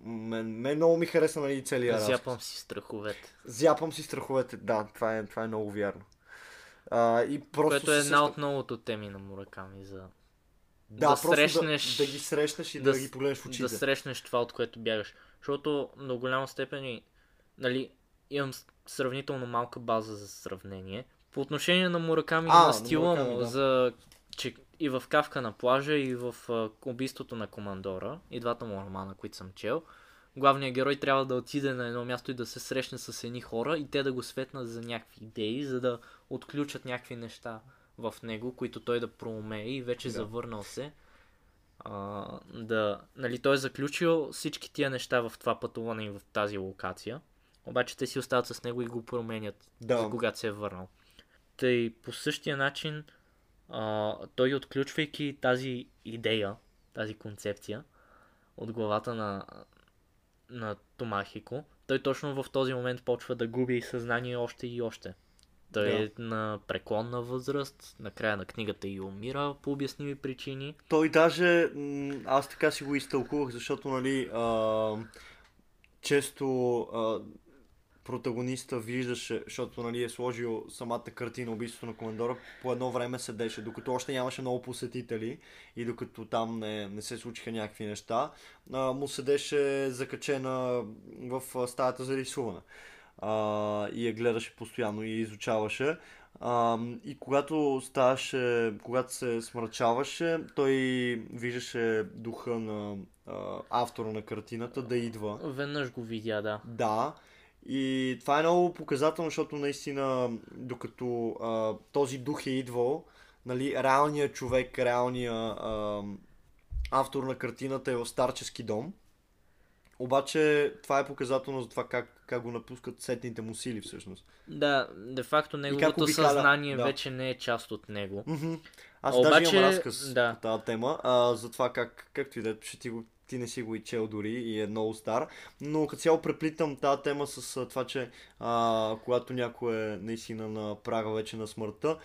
Мен, мен много ми хареса нали, целият разказ. Зяпам си страховете. Зяпам си страховете. Да, това е, това е много вярно. А, и просто Което е една от многото теми на Мураками за да, да срещнеш- да, да ги срещнеш и да, да ги погледнеш в очите. да срещнеш това, от което бягаш. Защото до голяма степен и, нали, имам сравнително малка база за сравнение. По отношение на Мураками А, на на стила Мураками, му, да. за, че и в Кавка на плажа, и в а, убийството на Командора, и двата му романа, които съм чел, главният герой трябва да отиде на едно място и да се срещне с едни хора и те да го светнат за някакви идеи, за да отключат някакви неща в него, които той да проумее и вече Да. завърнал се. А, да, нали, той е заключил всички тия неща в това пътуване и в тази локация. Обаче те си остават с него и го променят, Да. за когато се е върнал. Тъй по същия начин, а, той отключвайки тази идея, тази концепция от главата на, на Томахико, той точно в този момент почва да губи съзнание още и още. Той Да. е на преклонна възраст, на края на книгата и умира по обясними причини. Той даже, аз така си го изтълкувах, защото, нали, а, често а, протагониста виждаше, защото, нали, е сложил самата картина убийството на командора, по едно време седеше, докато още нямаше много посетители и докато там не, не се случиха някакви неща, а, му седеше закачена в стаята за рисуване. А, и я гледаше постоянно и я изучаваше. А, и когато ставаше, когато се смрачаваше, той виждаше духа на а, автора на картината да идва. Веднъж го видя, да. Да. И това е много показателно, защото наистина, докато а, този дух е идвал, нали, реалният човек, реалният автор на картината е в старчески дом. Обаче това е показателно за това как, как го напускат сетните му сили всъщност. Да, де факто неговото съзнание да. вече не е част от него. Мгм. Аз Обаче, даже имам разказ да. по тази тема, а, за това как, както и да е, че ти, го, ти не си го и чел дори и е много стар, но като цяло преплитам тази тема с а, това, че а, когато някой е наистина на прага вече на смъртта,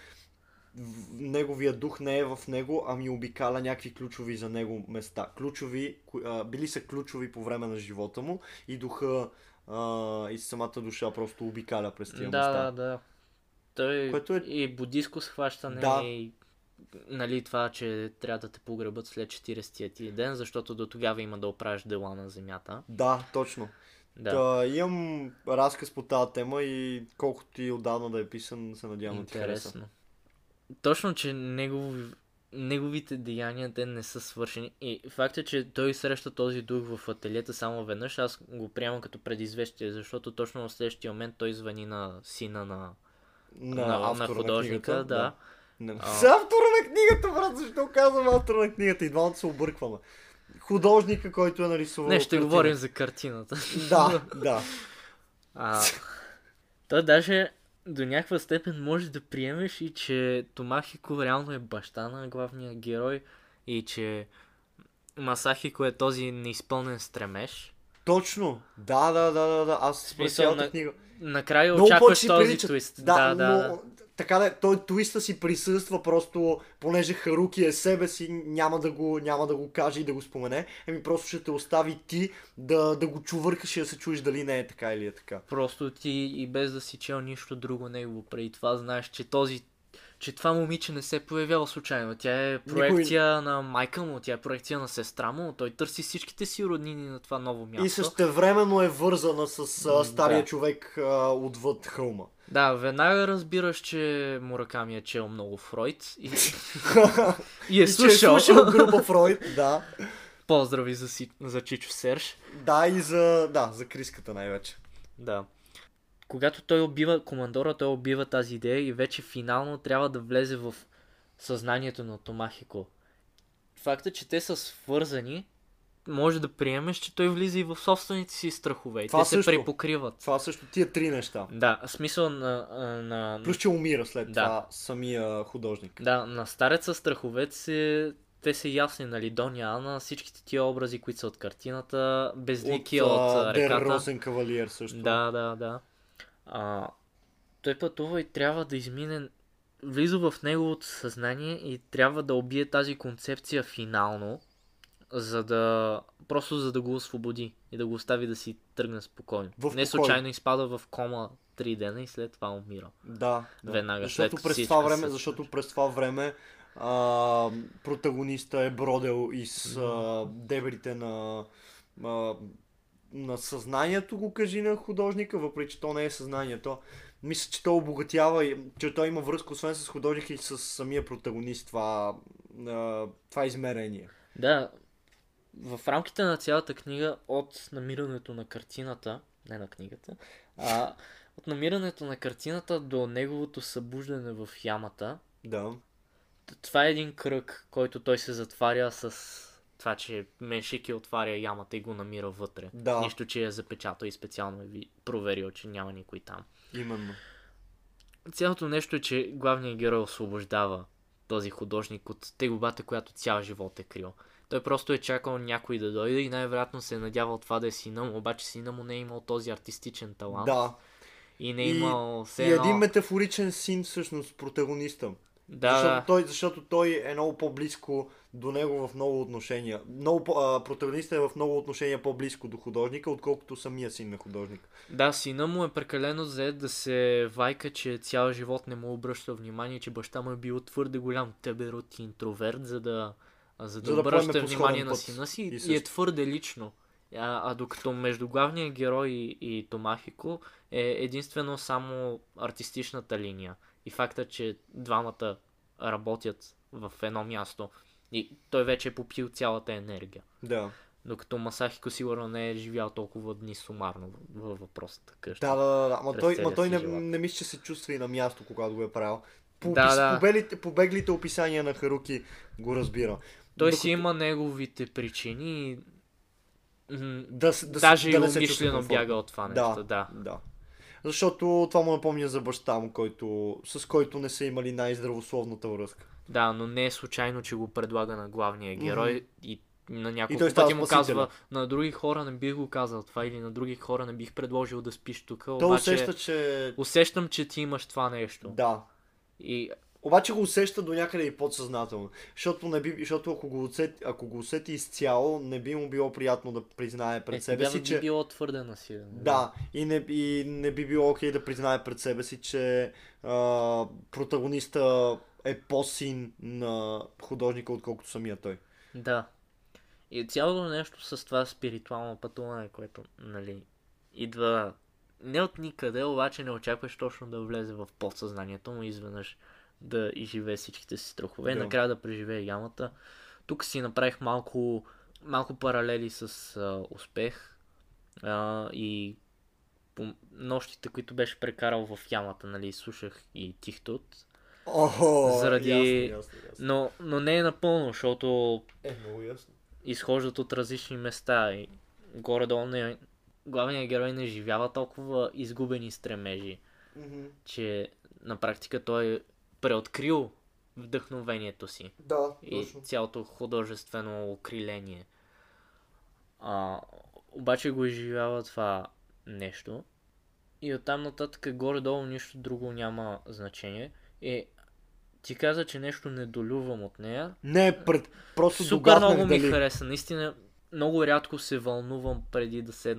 неговия дух не е в него, ами обикаля някакви ключови за него места. Ключови, а, били са ключови по време на живота му и духа а, и самата душа просто обикаля през тия Да, места. да, да. Той Което е- и буддийско схващане, Да. и нали, това, че трябва да те погребат след 40-тия ти ден, защото до тогава има да оправиш дела на земята. Да, точно. Да. Да, имам разказ по тази тема и колкото и отдавна да е писан, се надявам да ти хареса. Точно, че негов, неговите деяния те не са свършени. И факт е, че той среща този дух в ателиета само веднъж. Аз го приемам като предизвестие, защото точно в следващия момент той звъни на сина на, На, на, на художника. книгата, да. Не. А. С автора на книгата, брат, защо казвам автора на книгата? И двамата се объркваме. Художника, който е нарисувал Не, ще картина. говорим за картината. Да, да. А, той даже до някаква степен може да приемеш и че Томахико реално е баща на главния герой и че Масахико е този неизпълнен стремеж. Точно. Да, да, да, да, да. Аз Смисъл на- книга. Накрая Много очакваш този приличат. твист. Да, Да, да, но да. Така да, той твиста си присъства просто, понеже Харуки е себе си, няма да го, няма да го каже и да го спомене, ами просто ще те остави ти да, да го чувъркаш и да се чуеш дали не е така или е така. Просто ти и без да си чел нищо друго негово преди това, знаеш, че този че това момиче не се появява случайно. Тя е проекция на майка му, тя е проекция на сестра му. Той търси всичките си роднини на това ново място. И същевременно е вързана с а, стария Да. човек а, отвъд хълма. Да, веднага разбираш, че Мураками е чел много Фройд и, и е И че е слушал. слушал група Фройд, да. Поздрави за, си, за Чичо Серж. Да, и за, да, за Криската най-вече. Да. Когато той убива командора, той убива тази идея и вече финално трябва да влезе в съзнанието на Томахико. Факта, че те са свързани, може да приемеш, че той влиза и в собствените си страхове. Това те се също. препокриват. Това също тия три неща. Да, смисъл на, на, Плюс, че умира след Да. това самия художник. да, на стареца страховете се, те са ясни, нали, Доня Ана, всичките тия образи, които са от картината, безлики от, от Дер реката. Розен Кавалиер също. Да, да, да. А, той пътува и трябва да измине, влиза в неговото съзнание и трябва да убие тази концепция финално, за да, просто за да го освободи и да го остави да си тръгне спокойно. В Не случайно изпада в кома 3 дена и след това умира. Да, да. Веднага защото след през това време, се защото през това време а, протагониста е бродел из а, дебрите на, а, на съзнанието, го кажи на художника, въпреки че то не е съзнанието. Мисля, че той обогатява, че той има връзка освен с художника и с самия протагонист, това, това измерение. Да, в рамките на цялата книга, от намирането на картината, не на книгата, а от намирането на картината до неговото събуждане в ямата, Да. това е един кръг, който той се затваря с това, че Меншики отваря ямата и го намира вътре. Да. Нищо, че е запечатал и специално е ви- проверил, че няма никой там. Именно. Цялото нещо е, че главният герой освобождава този художник от тегубата, която цял живот е крил. Той просто е чакал някой да дойде и най-вероятно се е надявал това да е сина му, обаче сина му не е имал този артистичен талант. Да. И не е И- имал И едно... един метафоричен син, всъщност, протагониста. Да, защото, да. той, защото той е много по-близко до него в много отношения. Много, а, протагонистът е в много отношения по-близко до художника, отколкото самия син на художник. Да, сина му е прекалено зает да се вайка, че цял живот не му обръща внимание, че баща му е бил твърде голям теберот и интроверт, за да, за да, За да обръща внимание на сина си И и, е твърде лично. А, а докато между главния герой и, и Томахико е единствено само артистичната линия. И факта, че двамата работят в едно място. И той вече е попил цялата енергия. Да. Докато Масахико сигурно не е живял толкова дни сумарно във въпросната къща. Да, да, да, да. Ама той, ма той не, живот. не мисля, че се чувства и на място, когато го е правил. По, Да, опис- да. Побелите, побеглите описания на Харуки го разбира. Той Докато- си има неговите причини и Да, да, даже да и умишлено бяга от това нещо. Да, Да. да. Защото това му напомня за баща му, който, с който не са имали най-здравословната връзка. да, но не е случайно, че го предлага на главния герой и на няколко става пъти му казва, на други хора не бих го казал това или на други хора не бих предложил да спиш тук. Той Обаче усеща, че... усещам, че ти имаш това нещо. Да. И Обаче го усеща до някъде и подсъзнателно. Защото, не би, защото ако, го усети, ако го усети изцяло, не би му било приятно да признае пред е, себе си, би че... било твърде насилен. Да, и не, и не би било окей да признае пред себе си, че а, протагониста е по-син на художника, отколкото самия той. Да. И цялото нещо с това спиритуално пътуване, което, нали, идва не от никъде, обаче не очакваш точно да влезе в подсъзнанието му изведнъж да изживее всичките си страхове Да. накрая да преживее ямата. Тук си направих малко, малко паралели с а, успех а, и по нощите, които беше прекарал в ямата, нали, слушах и Тихтот. Охо, Заради- ясно, ясно, ясно. Но, но не е напълно, защото Е, много ясно. изхождат от различни места и горе-долу не, главният герой не живява толкова изгубени стремежи, Мгм. че на практика той преоткрил вдъхновението си Да, и точно. цялото художествено окриление. А, обаче го изживява това нещо и оттам нататък горе-долу нищо друго няма значение. И ти каза, че нещо недолювам от нея, Не, пред, просто Супер много ми дали... хареса. Наистина, много рядко се вълнувам преди да се...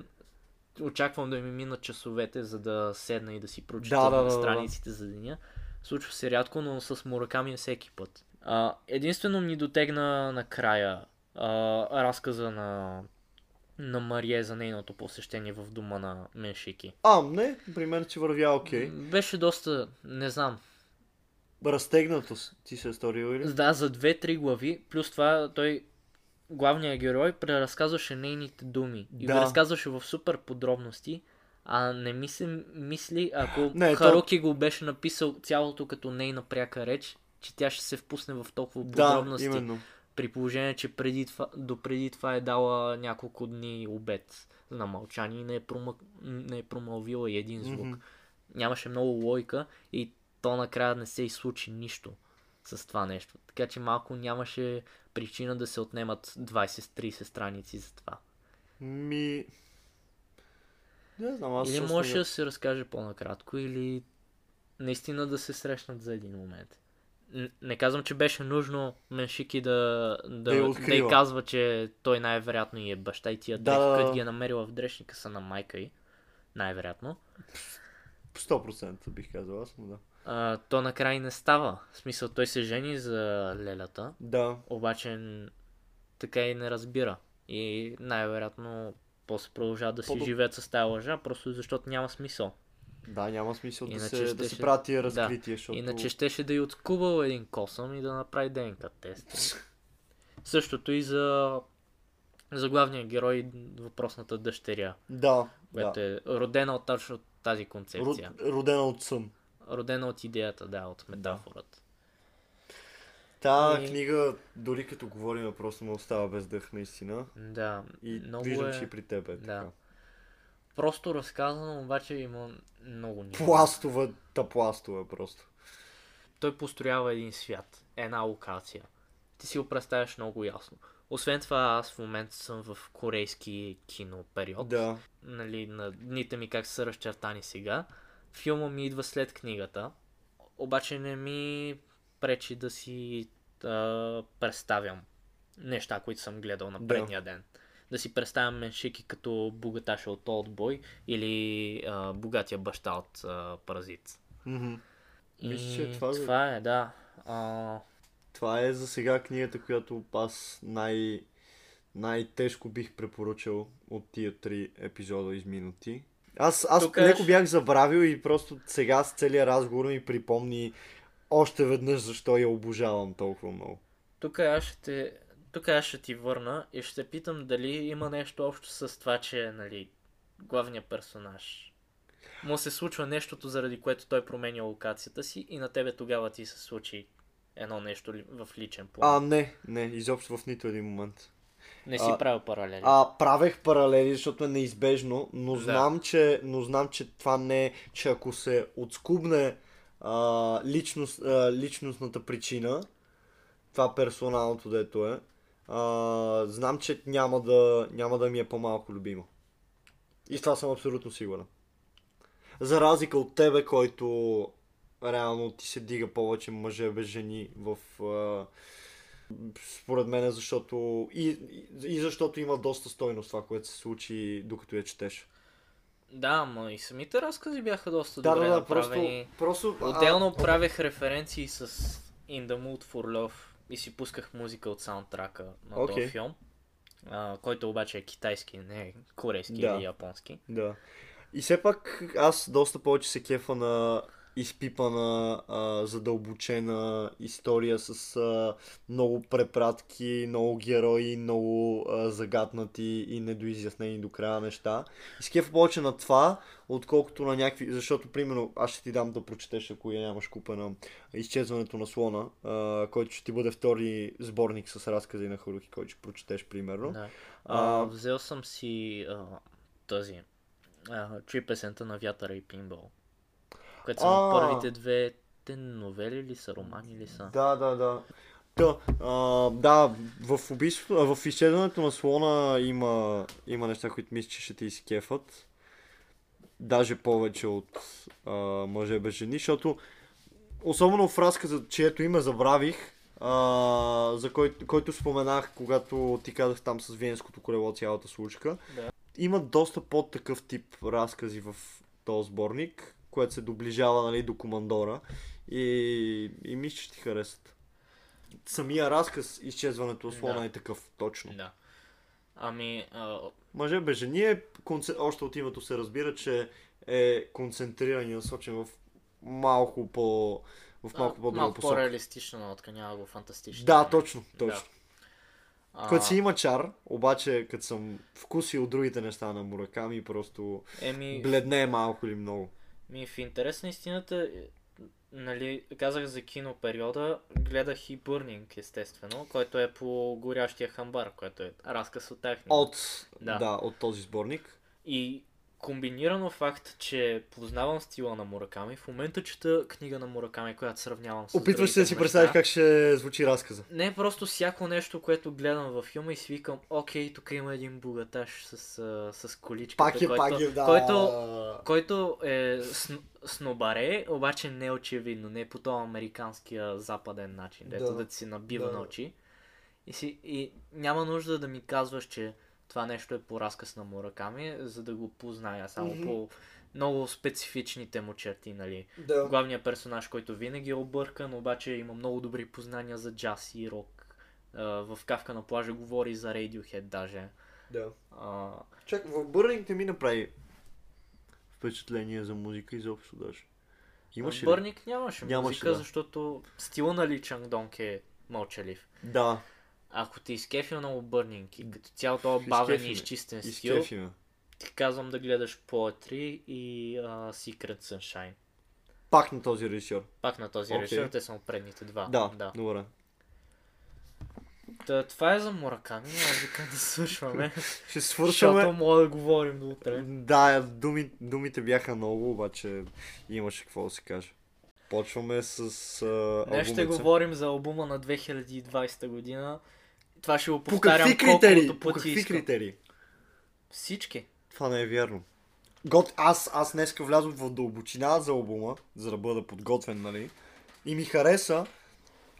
Очаквам да ми минат часовете, за да седна и да си прочета Да, да, да, да, да. страниците за деня. Случва се рядко, но с Мураками е всеки път. А, единствено ми дотегна накрая а, разказа на, на Мария за нейното посещение в дома на Меншики. А, не, при мен си вървя окей. Беше доста, не знам, Разтегнато с- ти се е сторил или? Да, за две-три глави, плюс това той, главният герой, преразказваше нейните думи. И Да. разказваше в супер подробности, а не ми се мисли, ако Не, не, то- го беше написал цялото като нейна пряка реч, че тя ще се впусне в толкова Да, подробности. именно. При положение, че преди това, до преди това е дала няколко дни обед на мълчание и не е, промък... не е промълвила и един звук. Мгм. Нямаше много лойка и то накрая не се и случи нищо с това нещо. Така че малко нямаше причина да се отнемат 20-30 страници за това. Ми... Не знам, аз или също да се разкаже по-накратко, или наистина да се срещнат за един момент. Не казвам, че беше нужно Меншики да, да, Да да, й казва, че той най-вероятно и е баща и тия Да, да, ги е намерила в дрешника са на майка й. Най-вероятно. 100% бих казал аз, но да. А, то накрай не става. В смисъл, той се жени за лелята, Да, обаче така и не разбира. И най-вероятно после продължават да си По-доб- живеят с тази лъжа, просто защото няма смисъл. да, няма смисъл да Иначе се, да се правят тия да. защото... Иначе щеше да й откубал един косъм и да направи ДНК тест. Същото и за, за главния герой, въпросната дъщеря, Да, която да. е родена от точно тази концепция. Род, родена от сън. Родена от идеята, да, от метафората. Та И- книга, дори като говорим, просто ме остава без дъх, наистина. Да, И много виждам, е... че и при теб е Да. така. Просто разказано, обаче има много нива. Пластова, та пластова просто. Той построява един свят, една локация. Ти си го представяш много ясно. Освен това, аз в момента съм в корейски кино период. Да. Нали, на дните ми как са разчертани сега. Филма ми идва след книгата. Обаче не ми пречи да си да представям неща, които съм гледал на Да. предния ден. Да си представям Меншики като богаташа от Олдбой или а, богатия баща от а, Паразит. И Мисля, че това това е, да. А, Това е за сега книгата, която аз най... най-тежко бих препоръчал от тия три епизода изминати. Аз, аз Тук леко е- бях забравил и просто сега с целият разговор ми припомни още веднъж защо я обожавам толкова много. тук аз ще те... Тук аз ще ти върна и ще питам дали има нещо общо с това, че нали, главният персонаж му се случва нещото, заради което той променя локацията си и на тебе тогава ти се случи едно нещо в личен план. А, не, не, изобщо в нито един момент. Не си а- правил паралели. А, правех паралели, защото е неизбежно, но Да. знам, че, но знам, че това не е, че ако се отскубне а, личност, а, личностната причина, това персоналното дето е, а, знам, че няма да, няма да ми е по-малко любимо. И това съм абсолютно сигурен. За разлика от тебе, който реално ти се дига повече мъже без жени в а, според мен, защото и, и, и защото има доста стойност това, което се случи докато я четеш. Да, ма и самите разкази бяха доста Да, добре да, да, просто, направени. просто Отделно правех референции с In the Mood for Love и си пусках музика от саундтрака на Окей. този филм, а, който обаче е китайски, не е корейски Да. или японски. Да. И все пак аз доста повече се кефа на изпипана, а, задълбочена история с а, много препратки, много герои, много а, загатнати и недоизяснени до края неща. И се кефа повече на това, отколкото на някакви... Защото, примерно, аз ще ти дам да прочетеш, ако я нямаш купена Изчезването на слона, а, който ще ти бъде втори сборник с разкази на Харуки, който ще прочетеш, примерно. Да. А, А, взел съм си а, тази а, чуй песента на вятъра и пинбол. Което са А. първите две те новели ли са, романи ли са? Да, да, да. Та, а, да, в убийството, в изчезването на слона има, има неща, които мисля, че ще ти изкефат. Даже повече от а, мъже без жени, защото особено в разказа, чието име забравих, а, за кой, който споменах, когато ти казах там с Виенското колело цялата случка. Да. Има доста по-такъв тип разкази в този сборник, което се доближава нали, до командора. и, и мисля, че ти харесат. Самия разказ, изчезването на слона Да. е такъв, точно. Да. Ами, а, Мъже бе, жени е, конце... още от името се разбира, че е концентриран и насочен в малко по... в малко по-друга малко посока. по-реалистична нотка, няма го фантастично. Да, точно, точно. А, Който си има чар, обаче като съм вкусил другите неща на Мураками, просто Еми, бледне е малко или много. Ми в интерес на истината, е, нали, казах за кино периода, гледах и Бърнинг, естествено, който е по горящия хамбар, който е разказ от тях. От, да. Да. от този сборник. И комбинирано факт, че познавам стила на Мураками, в момента чета книга на Мураками, която сравнявам с Опитваш се да си представиш как ще звучи разказа. Не просто всяко нещо, което гледам във филма и си викам, окей, тук има един богаташ с, с количката, Пак е, който, пак е, да. който, който е сно, снобаре, обаче не е очевидно, не е по този американския западен начин, дето Да. да, ти се набива Да. на очи. И, си, и няма нужда да ми казваш, че това нещо е по разказ на Мураками, за да го позная, само Мгм. по много специфичните му черти, нали. Да. Главният персонаж, който винаги е объркан, обаче има много добри познания за джаз и рок. В Кавка на плажа говори за Radiohead даже. да. А, Чак, в Бърнинг не ми направи впечатление за музика изобщо даже. Имаше ли? Бърник нямаше, Нямаше, музика, да. защото стила на Ли Чанг Донг е мълчалив. Да, Ако ти изкефи много Бърнинг и като цял този бавен и изчистен стил, ти казвам да гледаш Poetry и uh, Secret Sunshine. Пак на този режисьор. Пак на този okay. режисьор, те са предните два. Да, да. добре. Та, това е за Мураками, аз викам да свършваме. Ще Защото свършваме. мога да говорим до утре. Да, думи, думите бяха много, обаче имаше какво да се каже. Почваме с а, Днес ще говорим за албума на 2020 година. Това ще го По повтарям какви критерии? колкото По пъти какви искам. критерии? Всички. Това не е вярно. Гот, аз, аз днеска влязох в дълбочина за албума, за да бъда подготвен, нали? И ми хареса.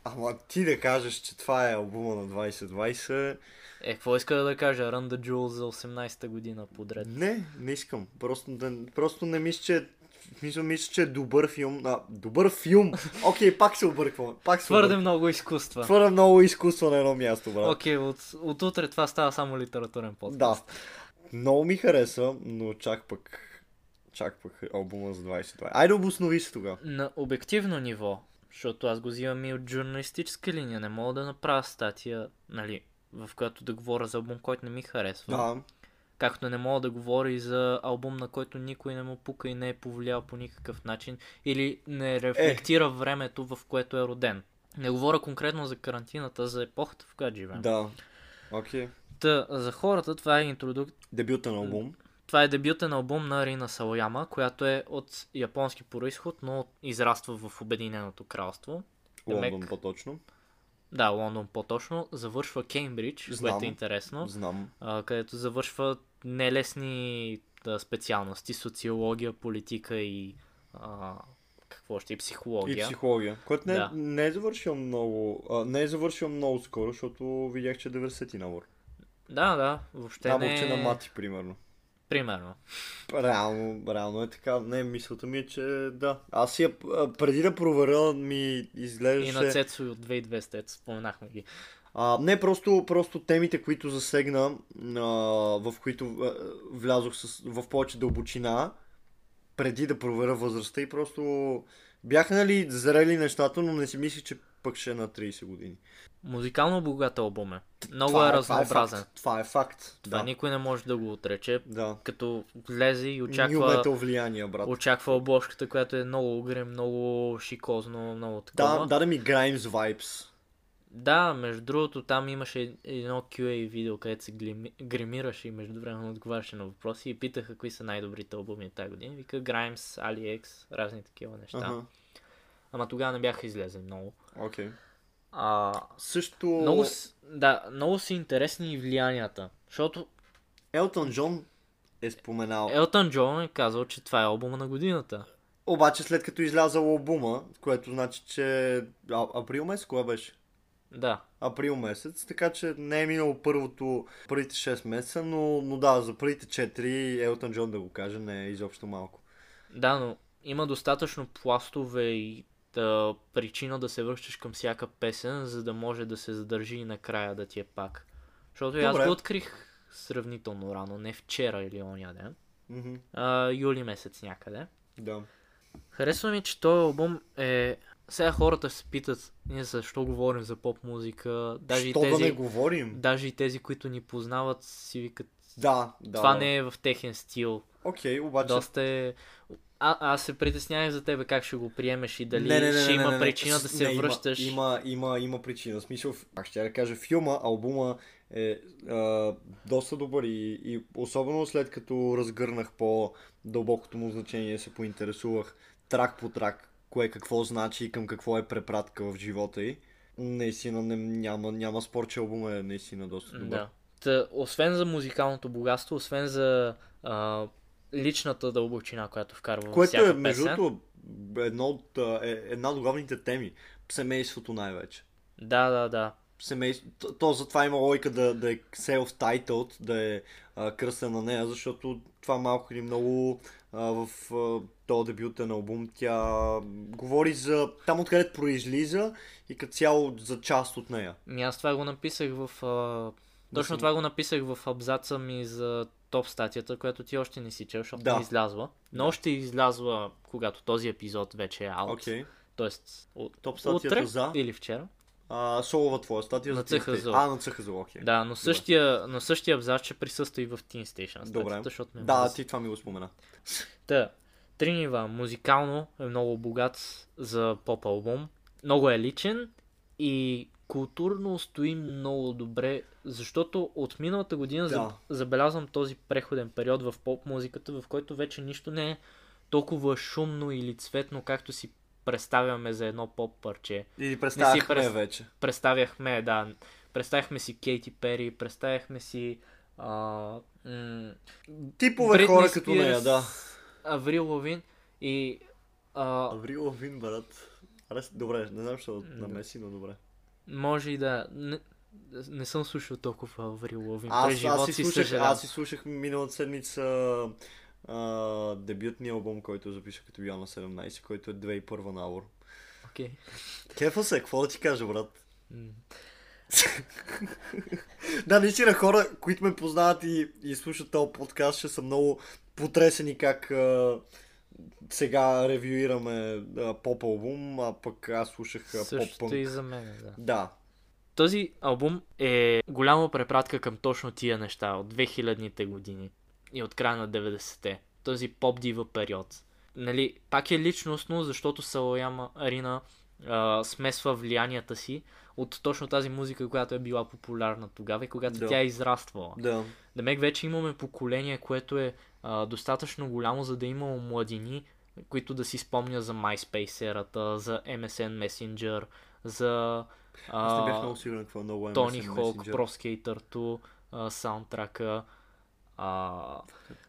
Ама ти да кажеш, че това е албума на 2020... Е, какво иска да кажа? Run the Jewel за 18-та година подред. Не, не искам. Просто, да, просто не мисля, че... в Смисъл, мисля, че е добър филм. А, добър филм! Окей, пак се обърквам. Пак се Твърде обърквам. много изкуства. Твърде много изкуство на едно място, брат. Окей, от, от утре това става само литературен Да. подкаст. Много ми хареса, но чак пък... Чак пък албума за 2020. Айде обоснови се тогава. На обективно ниво, защото аз го взимам и от журналистическа линия, не мога да направя статия, нали, в която да говоря за албум, който не ми харесва. Да. Както не мога да говоря и за албум, на който никой не му пука и не е повлиял по никакъв начин. Или не рефлектира времето, в което е роден. Не говоря конкретно за карантината, за епохата, в която живеем. Да. Окей. Та, за хората това е интродук... Дебютен албум. Това е дебютен албум на Рина Савояма, която е от японски происход, но израства в Обединеното кралство. Лондон Демек- по-точно. Да, Лондон по-точно. Завършва Кеймбридж, Знам. което е интересно, Знам. а, където завършва нелесни да, специалности, социология, политика и а, какво ще и И психология. психология. Който не, Да. не е завършил много. А, не е завършил много скоро, защото видях, че е 90-ти набор. Да, да, въобще Наборче не... на мати, примерно. Примерно. Реално, реално е така. Не, мисълта ми е, че да. Аз я, преди да проверя, ми И изглеждаше... на Цецо и от 2200, ето споменахме ги. А, не, просто, просто темите, които засегна, а, в които а, влязох с, в повече дълбочина, преди да проверя възрастта и просто бяха нали зрели нещата, но не си мислих, че пък ще е на 30 години. Музикално богат албум е. Много Това е това разнообразен. факт. Това е факт. Това да. никой не може да го отрече. Да. Като влезе и очаква, влияние, брат. очаква обложката, която е много угрем, много шикозно, много Да, такова. даде ми Grimes vibes. Да, между другото, там имаше едно QA видео, където се гримираше и между време отговаряше на въпроси и питаха кои са най-добрите албуми тази година. Вика Grimes, AliEx, разни такива неща. Ага. Ама тогава не бяха излезли много. Окей. А, Също много, да, много са интересни и влиянията. Защото Елтон Джон е споменал. Елтън Джон е казал, че това е албума на годината. Обаче след като излязал албума, което значи, че а, април месец, кога беше? Да. април месец, така че не е минало първото, първите 6 месеца, но, но да, за първите 4 Елтон Джон да го каже не е изобщо малко. Да, но има достатъчно пластове и Та, причина да се връщаш към всяка песен, за да може да се задържи и накрая да ти е пак. Защото и аз Добре. го открих сравнително рано, не вчера или оня ден. Мгм, А, юли месец някъде. Да. Харесва ми, че този албум е... Сега хората се питат, ние защо говорим за поп музика, даже и Що тези... да не говорим? Даже и тези, които ни познават, си викат, Да, да. това да. не е в техен стил. Окей, обаче... Доста е... А, аз се притеснявах за тебе как ще го приемеш и дали Не, не, не, ще не, има не, не. причина да С- се не, връщаш. Има, има, има, има причина. В смисъл, аз ще да кажа, филма, албума е а, доста добър и, и особено след като разгърнах по-дълбокото му значение, се поинтересувах трак по трак, кое какво значи и към какво е препратка в живота й. Наистина не, няма, няма спор, че албума е наистина доста добър. Да. Та, освен за музикалното богатство, освен за а, личната дълбочина, която вкарва Което всяка е, между другото, едно от, е, една от главните теми. Семейството най-вече. Да, да, да. семейство. То, то затова има логика да, да е self-titled, да е а, на нея, защото това малко или много а, в а, този дебютен албум тя говори за там откъдето произлиза и като цяло за част от нея. Ми аз това го написах в... А... Точно това го написах в абзаца ми за топ статията, която ти още не си чел, защото Да. не излязла. Но още излязла, когато този епизод вече е аут. Окей. Тоест, от... Топ статията утре за или вчера. А, солова твоя статия На за. Station. А, на CHZO, окей. Да, но същия, но същия абзац ще присъства и в Teen Station статията, Добре. защото ме Да, мрази. ти това ми го спомена. Та, три нива. Музикално е много богат за поп албум. Много е личен и културно стои много добре, защото от миналата година Да. забелязвам този преходен период в поп музиката, в който вече нищо не е толкова шумно или цветно, както си представяме за едно поп парче. Или представяхме през- вече. Представяхме, да, представяхме си Кейти Пери, представяхме си а, м- Типове Бритни хора като Спирс, нея, да. Аврил Лавин и а, Аврил Лавин, брат. Арес, добре, не знам, що Да. намеси, но добре. може и да... Не, не съм слушал толкова Аврил Лавин. Аз, аз, живота си си слушах, аз си слушах миналата седмица а, дебютния албум, който записах като бил на 17, който е 2001 на Аур. Окей. Кефа се, какво да ти кажа, брат? Да, наистина хора, които ме познават и, и слушат този подкаст, ще са много потресени как а, сега ревюираме а, поп албум, а пък аз слушах а, поп Същото пънк. и за мен, да. Да, Този албум е голяма препратка към точно тия неща от 2000-те години и от края на 90-те. Този поп дива период. Нали, пак е личностно, защото Салояма Арина а, смесва влиянията си от точно тази музика, която е била популярна тогава и когато Да. тя е израствала. да. Демек вече имаме поколение, което е а, достатъчно голямо, за да има младини, които да си спомня за MySpace ерата, за MSN Messenger, за Аз не бях а, много сигурен какво е много MSN Тони Хок. Pro Skater 2, а, саундтрака. А,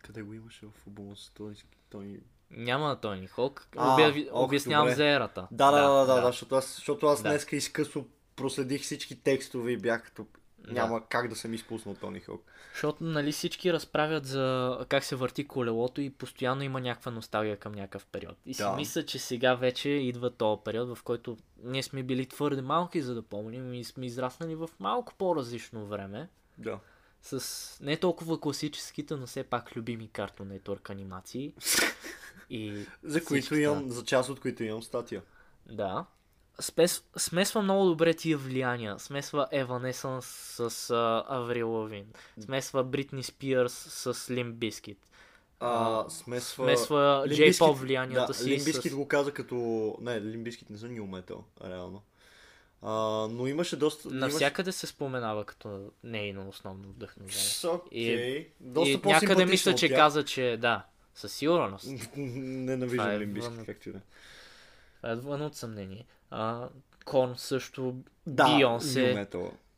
Къде го имаше в с Тони? Тони... няма Тони Хок. А, Обя... ох, Обяснявам добре. за ерата. Да, да, да, да, да, защото аз, защото аз Да. днеска изкъсно проследих всички текстове и бях като... Да. Няма как да съм изпуснал Тони Хок. Защото нали всички разправят за как се върти колелото и постоянно има някаква носталгия към някакъв период. И си Да. мисля, че сега вече идва този период, в който ние сме били твърде малки, за да помним и сме израснали в малко по-различно време. Да. С не толкова класическите, но все пак любими Cartoon Network анимации. И За които имам, за част от които имам статия. Да. Спес, смесва много добре тия влияния. Смесва Evanescence с а, Аврил Лавин. Смесва Бритни Спирс с Bizkit. А, смесва... смесва J-pop влиянията да, си Лимбискит с- го каза като... Не, Лимбискит не са New Metal, реално. А, но имаше доста... Навсякъде се споменава като нейно основно вдъхновение. Имаше... Окей. И- Доста и някъде мисля, че тях. каза, че да, със сигурност. Ненавиждам е Лимбискит, вън- както и да е. Това е вън от съмнение. А, Корн също, Да, Бионсе.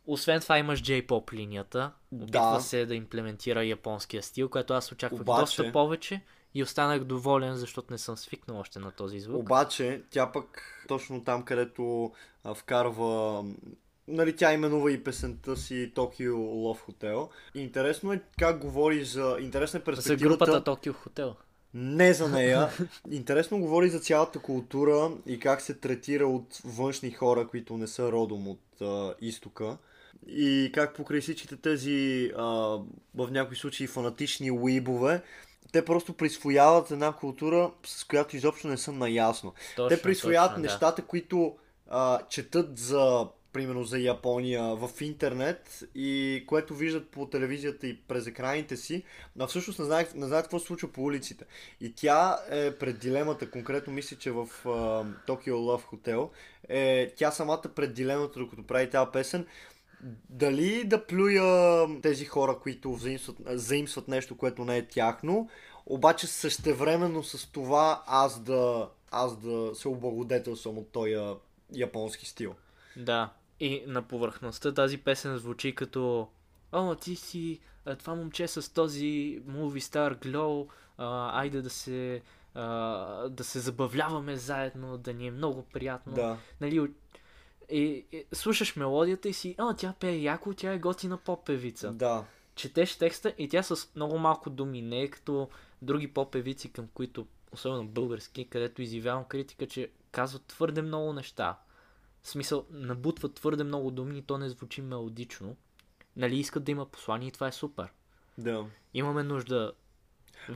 Освен това имаш J-pop линията. Опитва Да. се да имплементира японския стил, което аз очаквах Обаче- доста повече и останах доволен, защото не съм свикнал още на този звук. Обаче, тя пък точно там, където а, вкарва... Нали, тя именува и песента си Tokyo Love Hotel. Интересно е как говори за... Интересна е За перспективата... групата Tokyo Hotel. не за нея. Интересно говори за цялата култура и как се третира от външни хора, които не са родом от а, изтока. И как покрай всичките тези, а, в някои случаи, фанатични уибове, те просто присвояват една култура, с която изобщо не са наясно. Точно, те присвояват точно, да. нещата, които а, четат за, примерно, за Япония в интернет и което виждат по телевизията и през екраните си, а всъщност не знаят, не знаят какво се случва по улиците. И тя е пред дилемата, конкретно мисля, че в а, Tokyo Love Hotel, е тя самата пред дилемата, докато прави тази песен, дали да плюя тези хора, които взаимстват, заимстват нещо, което не е тяхно, обаче същевременно с това аз да, аз да се облагодетелствам от този японски стил. Да. И на повърхността тази песен звучи като О, ти си това момче с този movie star glow, а, айде да се, а, да се забавляваме заедно, да ни е много приятно. Да. Нали, и, и, слушаш мелодията и си, а, тя пее яко, тя е готина поп-певица. Да. Четеш текста и тя с много малко думи, не е като други поп-певици, към които, особено български, където изявявам критика, че казват твърде много неща. В смисъл, набутват твърде много думи и то не звучи мелодично. Нали, искат да има послание и това е супер. Да. Имаме нужда...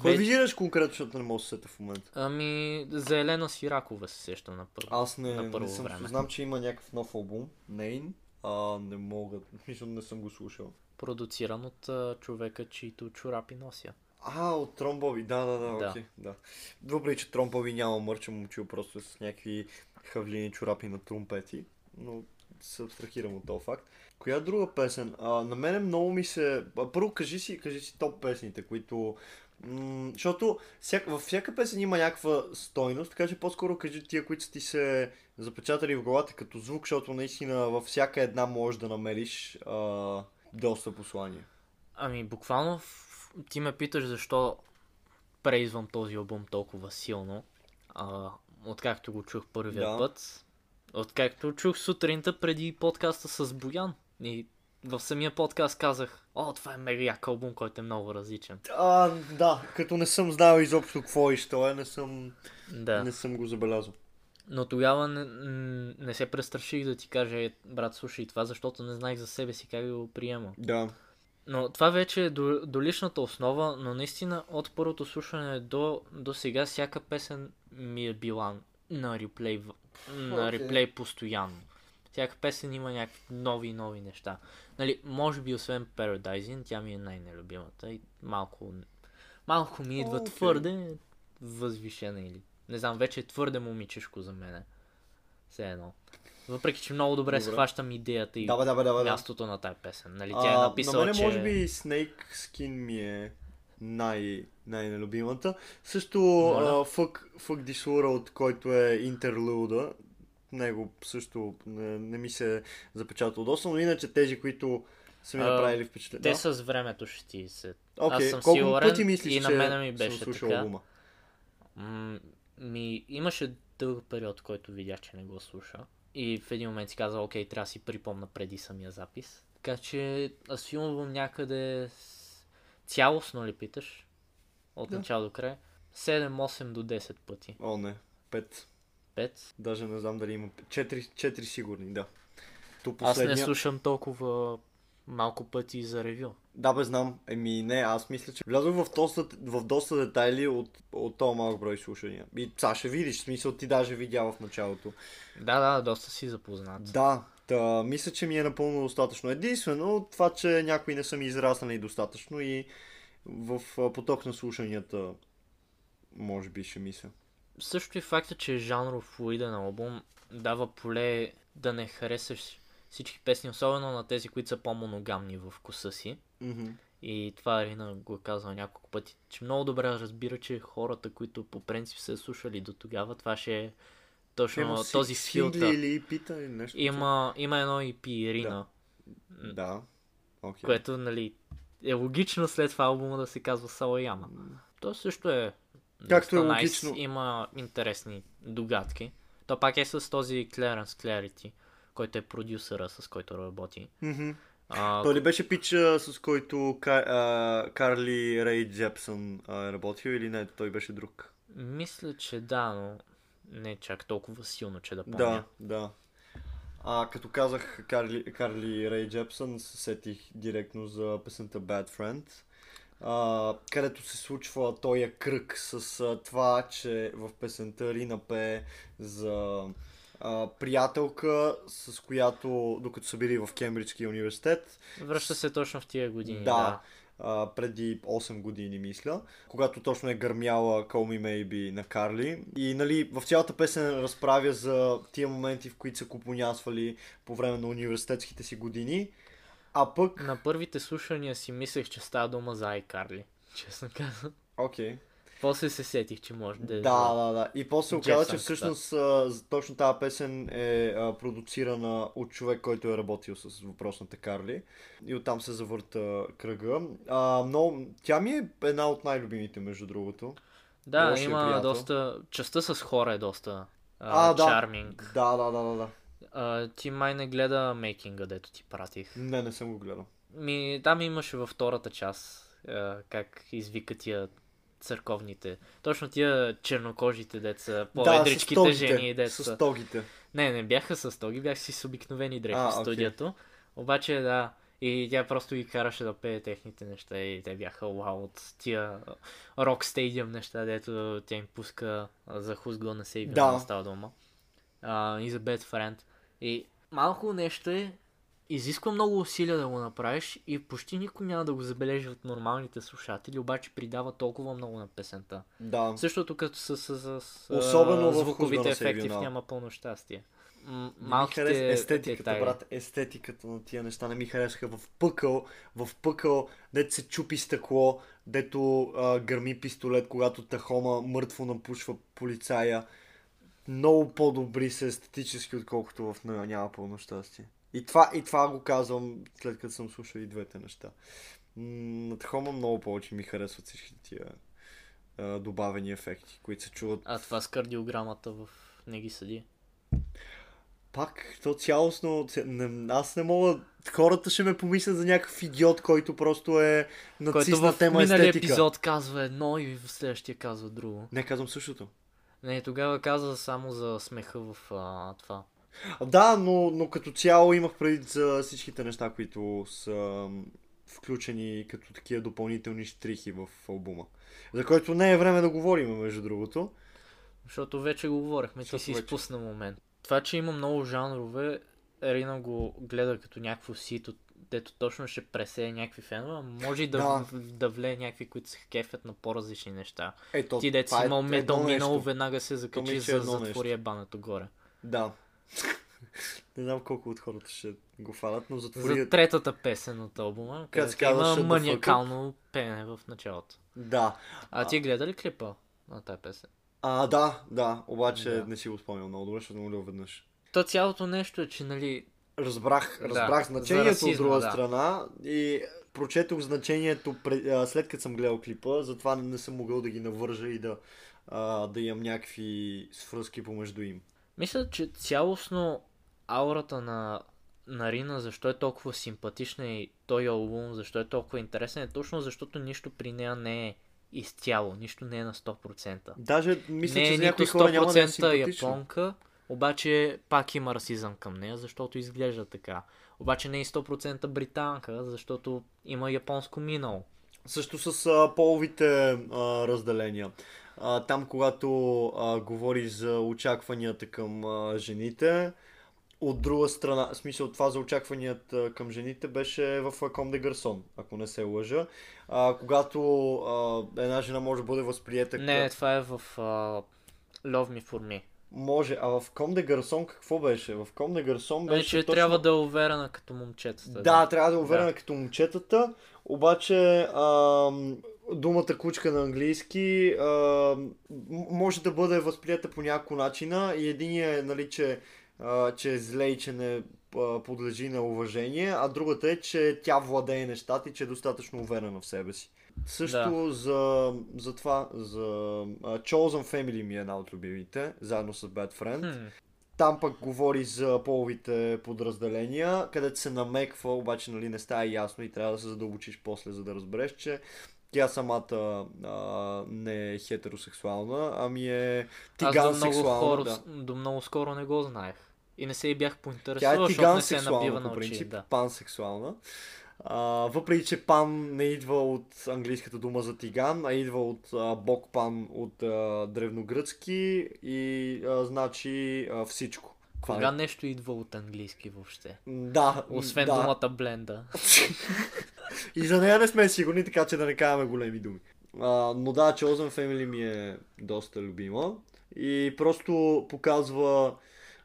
Кой Ве- визираш конкретно, защото не мога да се сета в момента? Ами, за Елена Сиракова се сещам на първо. Аз не, на не първо съм, време. знам, че има някакъв нов албум, Нейн, а не мога, мисля, не съм го слушал. Продуциран от а, човека, чието чорапи нося. А, от Тромбови, да, да, да, Да. окей, да. Въпреки, че Тромбови няма мърча, момчил просто с някакви хавлини чорапи на трумпети, но се абстрахирам от този факт. Коя друга песен? А, на мене много ми се... А, първо кажи си, кажи си топ песните, които... М- защото всяк... във всяка песен има някаква стойност, така че по-скоро кажи тия, които са ти се запечатали в главата като звук, защото наистина във всяка една можеш да намериш а, доста послания. Ами, буквално ти ме питаш защо преизвам този албум толкова силно. А, откакто го чух първия Да. път. Откакто чух сутринта преди подкаста с Боян. И в самия подкаст казах, о, това е мега як албум, който е много различен. А, да, като не съм знал изобщо какво и що е, не съм, Да. не съм го забелязал. Но тогава не, не се престраших да ти кажа, «Е, брат, слушай това, защото не знаех за себе си как го приема. Да. Но това вече е до, до личната основа, но наистина от първото слушане до, до сега всяка песен ми е била на реплей, на реплей постоянно. Всяка песен има някакви нови и нови неща. Нали, може би освен Paradising, тя ми е най-нелюбимата и малко, малко ми идва Окей. твърде възвишена или не знам, вече е твърде момичешко за мене. Все едно. Въпреки, че много добре, Добре. схващам идеята и Да, да, да, мястото на тази песен. Нали, тя е А, написала, на мене че... може би Snake Skin ми е най- най-нелюбимата. Също Моля? а, Fuck, Fuck This World, който е интерлуда, него също не, не ми се запечатал доста, но иначе тези, които са ми направили впечатление. Те Да? с времето ще ти се... Окей, Аз съм колко сигурен пъти мислиш, и на мене ми съм беше слушал така. албума? М- ми, имаше дълъг период, който видях, че не го слуша. И в един момент си каза, окей, трябва да си припомна преди самия запис. Така че аз филмвам някъде с... цялостно ли питаш? От Да. начало до край. 7-8 до 10 пъти. О, не. Пет. 5. Даже не знам дали има. Четири, четири сигурни, да. То Аз не последния... слушам толкова малко пъти за ревю. Да, бе, знам. Еми, не, аз мисля, че влязох в доста, в доста детайли от, от този малък брой слушания. И сега ще видиш, в смисъл ти даже видя в началото. Да, да, доста си запознат. Да, та, мисля, че ми е напълно достатъчно. Единствено, това, че някои не са ми израснали достатъчно и в поток на слушанията може би ще мисля. Също и факта, че е жанров флуиден албум дава поле да не харесаш всички песни, особено на тези, които са по-моногамни в вкуса си. Мгм. И това Арина го е казал няколко пъти, че много добре разбира, че хората, които по принцип са слушали до тогава, това ще е точно Има този филтър. или пита или нещо. Има, има едно EP Ирина, такова? Да. Окей. което нали, е логично след това албума да се казва Салаяма. То също е Както е логично. Има интересни догадки. То пак е с този Clarence Clarity, който е продюсъра, с който работи. Мгм. А, Той ли беше пич, а, с който Ка, а, Карли Рей Джепсън е работил или не? Той беше друг. Мисля, че да, но не чак толкова силно, че да помня. Да, да. А като казах Карли, Карли Рей Джепсън, се сетих директно за песента Bad Friend, а, където се случва този кръг с а, това, че в песента Рина пее за а, приятелка, с която, докато са били в Кембриджския университет, Връща се точно в тия години. да, Да. а, преди 8 години, мисля, когато точно е гърмяла Call Me Maybe на Карли. И нали, в цялата песен разправя за тия моменти, в които са купонясвали по време на университетските си години. А пък... На първите слушания си мислех, че става дума за iCarly. Честно казвам. Окей. После се сетих, че може да е. Да, да, да. И после оказа, че всъщност а, точно тази песен е а, продуцирана от човек, който е работил с въпросната Карли. И оттам се завърта кръга. А, но тя ми е една от най-любимите, между другото. Да, Лошия има приятел. доста... Частта с хора е доста А, а, да. чарминг. Да, да, да, да, да. А, ти май не гледа мейкинга, дето ти пратих. Не, не съм го гледал. Ми, там имаше във втората част а, как извика тия църковните. Точно тия чернокожите деца, по-едричките тогите, жени и деца. С тогите. Не, не бяха с тоги, бяха си с обикновени дрехи А, в студиото. Обаче, да, и тя просто ги караше да пее техните неща и те бяха вау от тия рок стадиум неща, дето тя им пуска за Who's Gonna Save Да. да. става дума. А, и за Bad Friend. И малко нещо е, изисква много усилия да го направиш и почти никой няма да го забележи от нормалните слушатели, обаче придава толкова много на песента. Да. Същото като с, с, с, с Особено звуковите Save ефекти в няма пълно щастие. М- Не ми малките хареса естетиката, детайли. брат. Естетиката на тия неща не ми харесаха. В пъкъл, в пъкъл, дето се чупи стъкло, дето а, гърми пистолет, когато Тахома мъртво напушва полицая. Много по-добри са естетически, отколкото в няма пълно щастие. И това, и това го казвам след като съм слушал и двете неща. На Тахома много повече ми харесват всички тия а, добавени ефекти, които се чуват А това с кардиограмата в не ги съди. Пак, то цялостно, не, аз не мога, хората ще ме помислят за някакъв идиот, който просто е Който нацистна в тема естетика. епизод казва едно и в следващия казва друго. Не, казвам същото. Не, тогава каза само за смеха в а, това. Да, но, но като цяло имах преди за всичките неща, които са включени като такива допълнителни штрихи в албума. За който не е време да говорим, между другото. Защото вече го говорихме, ти си вече. изпусна момент. Това, че има много жанрове, Рина го гледа като някакво сито, дето точно ще пресее някакви фенове, а може и да, Да. да. влее някакви, които се кефят на по-различни неща. Ето, Ти дет си е имал минало, веднага се закачи мисля, за затвори ебането горе. Да. не знам колко от хората ще го фанат, но За затвори... третата песен от албума, Където казва има маниакално пеене в началото. Да. А ти гледа ли клипа на тази песен? А, да, да, обаче Да. не си го спомням много добре, защото го веднъж. То цялото нещо е, че нали, Разбрах, Да, разбрах за значението от расизма, друга да. страна и прочетох значението пред, след като съм гледал клипа, затова не, съм могъл да ги навържа и да, а, да имам някакви свръзки помежду им. Мисля, че цялостно аурата на, на Рина, защо е толкова симпатична и той албум, защо е толкова интересен, е точно защото нищо при нея не е изцяло, нищо не е на 100%. Даже мисля, не че е нито някои хора няма да е 100% японка, обаче пак има расизъм към нея, защото изглежда така. Обаче не е 100% британка, защото има японско минало. Също с а, половите а, разделения. А, там, когато а, говори за очакванията към а, жените, от друга страна, в смисъл това за очакванията към жените беше в Ком де Гарсон, ако не се лъжа. А, когато а, една жена може да бъде възприета Не, това е в uh, Love Me For Me. Може, а в Ком де Гарсон какво беше? В Ком де Гарсон беше Вече точно... трябва да е уверена като момчетата. Да, трябва да е уверена Да. като момчетата, обаче ам, думата кучка на английски ам, може да бъде възприята по няколко начина и единия е, нали, че, а, че е зле и че не а, подлежи на уважение, а другата е, че тя владее нещата и че е достатъчно уверена в себе си. Също за, за това, за а, Chosen Family ми е една от любимите, заедно с Bad Friend. Хм. там пък говори за половите подразделения, където се намеква, обаче нали, не става ясно и трябва да се задълбочиш после, за да разбереш, че тя самата а, не е хетеросексуална, ами е Аз до много, тиган-сексуална. хора, да. до много скоро не го знаех. И не се и бях Тя поинтересувал, е защото не се тиган-сексуална набива на очи. принцип, Да. пансексуална. А, въпреки, че пан не идва от английската дума за тиган, а идва от а, бог пан от а, древногръцки и а, значи а, всичко. Кога е- нещо идва от английски въобще? Да, Освен да. думата бленда. И за нея не сме сигурни, така че да не казваме големи думи. А, но да, Chosen Family ми е доста любима. И просто показва...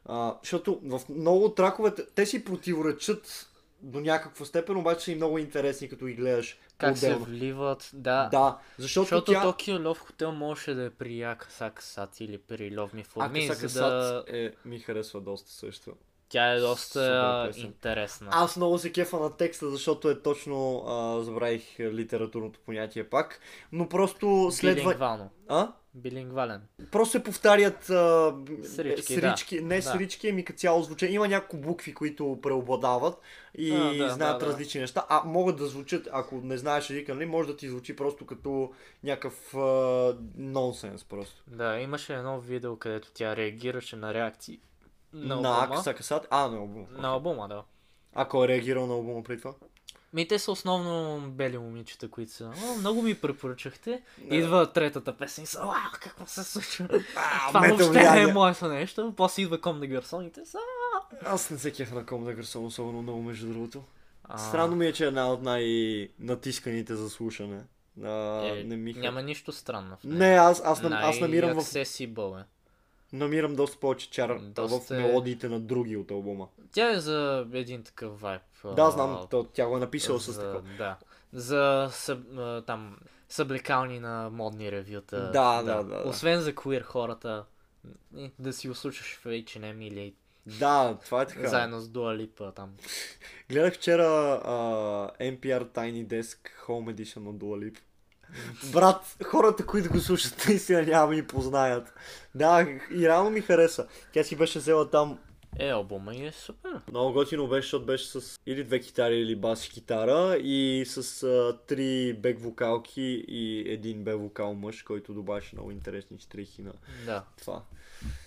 А, защото в много траковете, те си противоречат до някаква степен, обаче са и много интересни, като ги гледаш Как се отделно. вливат, да. Да, защото, Защото тя... Токио Лов Хотел можеше да е при Акасакасат или при Лов Ми For Me, Акасака за да... Сад е, ми харесва доста също. Тя е доста интересна. Аз много се кефа на текста, защото е точно, а, забравих литературното понятие пак, но просто следва... Билингвално. А? Билингвален. Просто се повтарят а, Срички, срички не Да. срички, ами като цяло звучение. Има няколко букви, които преобладават и А, да, знаят да, да. различни неща. А могат да звучат, ако не знаеш езика, нали, може да ти звучи просто като някакъв а, нонсенс просто. Да, имаше едно видео, където тя реагираше на реакции на на албума. Акса Касат. А, на албума. На албума, да. Ако е реагирал на албума преди това? Ми те са основно бели момичета, които са. О, много ми препоръчахте. Да. Идва третата песен и са. А, какво се случва? А, Това въобще не е моето нещо. После идва Ком на гарсоните. Са. Аз не се кефа на Ком Дагърсон особено много, между другото. А, Странно ми е, че е една от най-натисканите за слушане. А, е, не ми Няма нищо странно в нея. Не, аз, аз, нам- аз намирам в Най-accessible е. Намирам доста повече чар Доста в е- мелодиите на други от албума. Тя е за един такъв вайб. Да, знам, то, тя го е написала с за, такова. Да. За съб, там съблекални на модни ревюта. Да, да, да, да. Освен за queer хората, да си го слушаш в H&M или Да, това е така. заедно с Dua Lipa там. Гледах вчера а, NPR Tiny Desk Home Edition на Dua Lipa. Брат, хората, които го слушат, наистина няма да ми познаят. Да, и реално ми хареса. Тя си беше взела там Е, албума и е супер. Много готино беше, защото беше с или две китари или бас китара и с а, три бек вокалки и един бек вокал мъж, който добавяше много интересни штрихи на Да. това.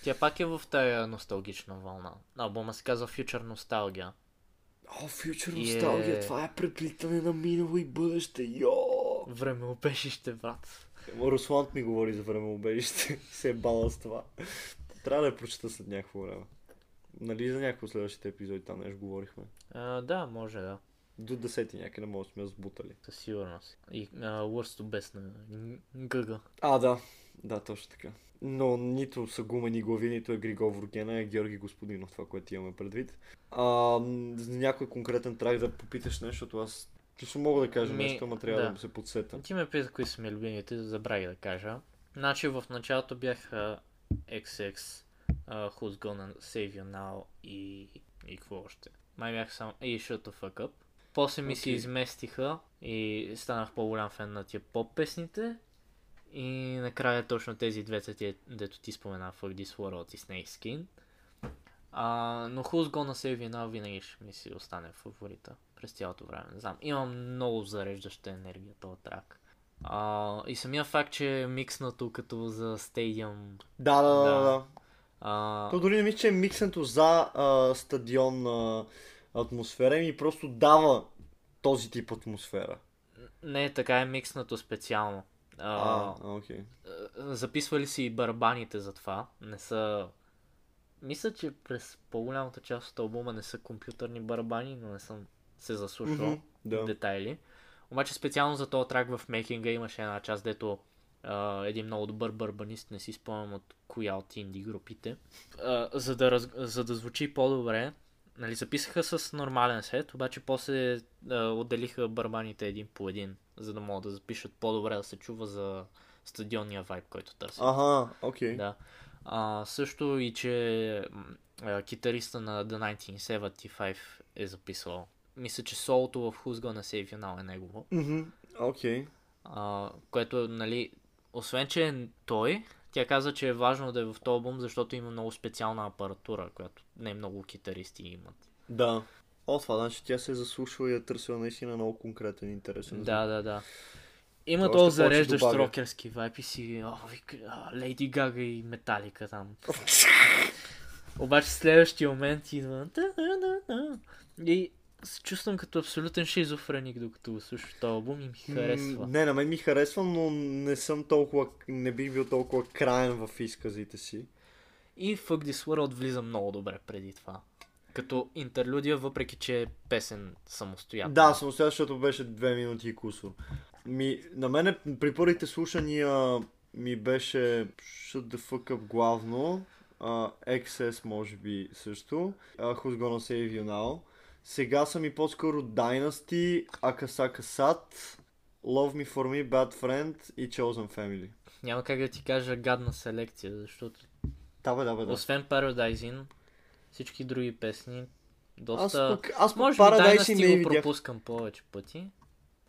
Тя пак е в тая носталгична вълна. Албума се казва Future Nostalgia. О, И е- носталгия, това е преплитане на минало и бъдеще, йо! Времеобежище, брат. Русланд ми говори за времеобежище, се е бала с това. Трябва да я прочета след някакво време. Нали за от следващите епизоди там нещо говорихме. А, да, може да. До десети някъде може да сме сбутали. Със сигурност. И а, Worst to Best на ГГ. А, да. Да, точно така. Но нито са гумени глави, нито е Григор Вургена, е Георги Господинов, това, което имаме предвид. А, някой конкретен трак да попиташ нещо, защото аз лично мога да кажа Ми, нещо, ама трябва да, да. се подсета. Ти ме пита кои са ми любимите, забравих да кажа. Значи в началото бях XX, а, Who's Gonna Save You Now и, и какво още. Май бях само и Shut the Fuck Up. После ми се Окей. изместиха и станах по-голям фен на тия поп песните. И накрая точно тези двете, дето ти спомена Fuck This World и Snake Skin. А, но Who's Gonna Save You Now винаги ще ми си остане фаворита през цялото време. Не знам, имам много зареждаща енергия този трак. А, и самия факт, че е микснато като за стадиум. Да, да, да, да. Да. А, То дори не мисля, че е микснато за а, стадион а, атмосфера ми просто дава този тип атмосфера. не, така е микснато специално. А, А, а, записвали си и барабаните за това. Не са... Мисля, че през по-голямата част от албума не са компютърни барабани, но не съм се заслушал. Мгм, Да. детайли. Обаче специално за този трак в мейкинга имаше една част, дето а, един много добър барбанист, не си спомням от коя от инди групите, а, за, да раз, за да звучи по-добре, нали, записаха с нормален сет, обаче после а, отделиха барбаните един по един, за да могат да запишат по-добре да се чува за стадионния вайб, който търсят. Ага, окей. Да. А, също и, че а, китариста на The 1975 е записал. Мисля, че солото в Who's Gonna Save You Now е негово. Окей. А, което, нали, освен, че е той, Тя каза, че е важно да е в този албум, защото има много специална апаратура, която не много китаристи имат. Да. О, това значи тя се е заслушала и е търсила наистина много конкретен интересен. Да, да, да. Има този зареждащ рокерски вайп и си, о, Лейди Гага и Металика там. Обаче следващия момент идва... И се чувствам като абсолютен шизофреник, докато го слушам този албум и ми харесва. Не, на мен ми харесва, но не съм толкова, не бих бил толкова краен в изказите си. И Fuck This World влиза много добре преди това. Като интерлюдия, въпреки че е песен самостоятелно. Да, самостоятелно, защото беше две минути и кусор. Ми, на мене при първите слушания ми беше Shut the fuck up главно, uh, XS може би също, uh, Who's Gonna Save You Now. Сега са ми по-скоро Dynasty, Akasaka Sat, Love Me For Me, Bad Friend и Chosen Family. Няма как да ти кажа гадна селекция, защото Да, бе, да, бе, да. освен Paradise In, всички други песни, Аз доста... пък, аз пък Може би Paradise Dynasty не го пропускам повече пъти.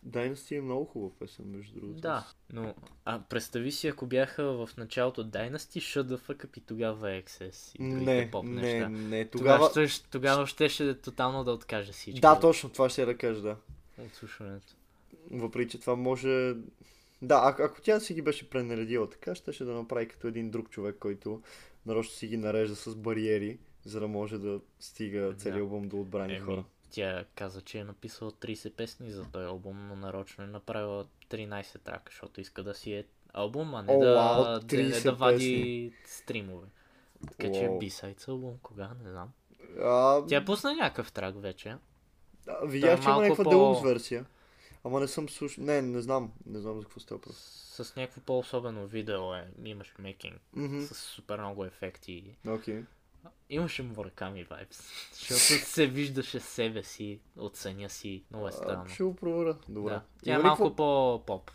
Dynasty е много хубава песен, между другото. Да, но а представи си, ако бяха в началото Dynasty, Shut the fuck up и тогава XS и Не, поп не, неща. не, Тогава, тогава... ще, тогава щеше тотално да откаже всички. Да, точно това ще да кажа, да. От слушането. Въпреки, че това може... Да, а- ако тя си ги беше пренаредила така, ще да направи като един друг човек, който нарочно си ги нарежда с бариери, за да може да стига Да. целият албум до отбрани Еми, хора. Тя каза, че е написала 30 песни за този албум, но нарочно е направила 13 трака, защото иска да си е албум, а не, О, да, да, не 30 да вади стримове. Така че Уау. B-Sides албум, кога, не знам. А, Тя пусна някакъв трак вече. а, видях, да, че има някаква по- делус версия. Ама не съм слушал. Не, не знам. Не знам за какво става просто. С някакво по-особено видео е. Имаше мейкинг. Мгм. С супер много ефекти. Окей. Имаше Мураками вайбс. Защото се виждаше себе си, от съня си. Много е А, странно. Ще го проверя. Добре. Да. Тя е малко какво- по-поп.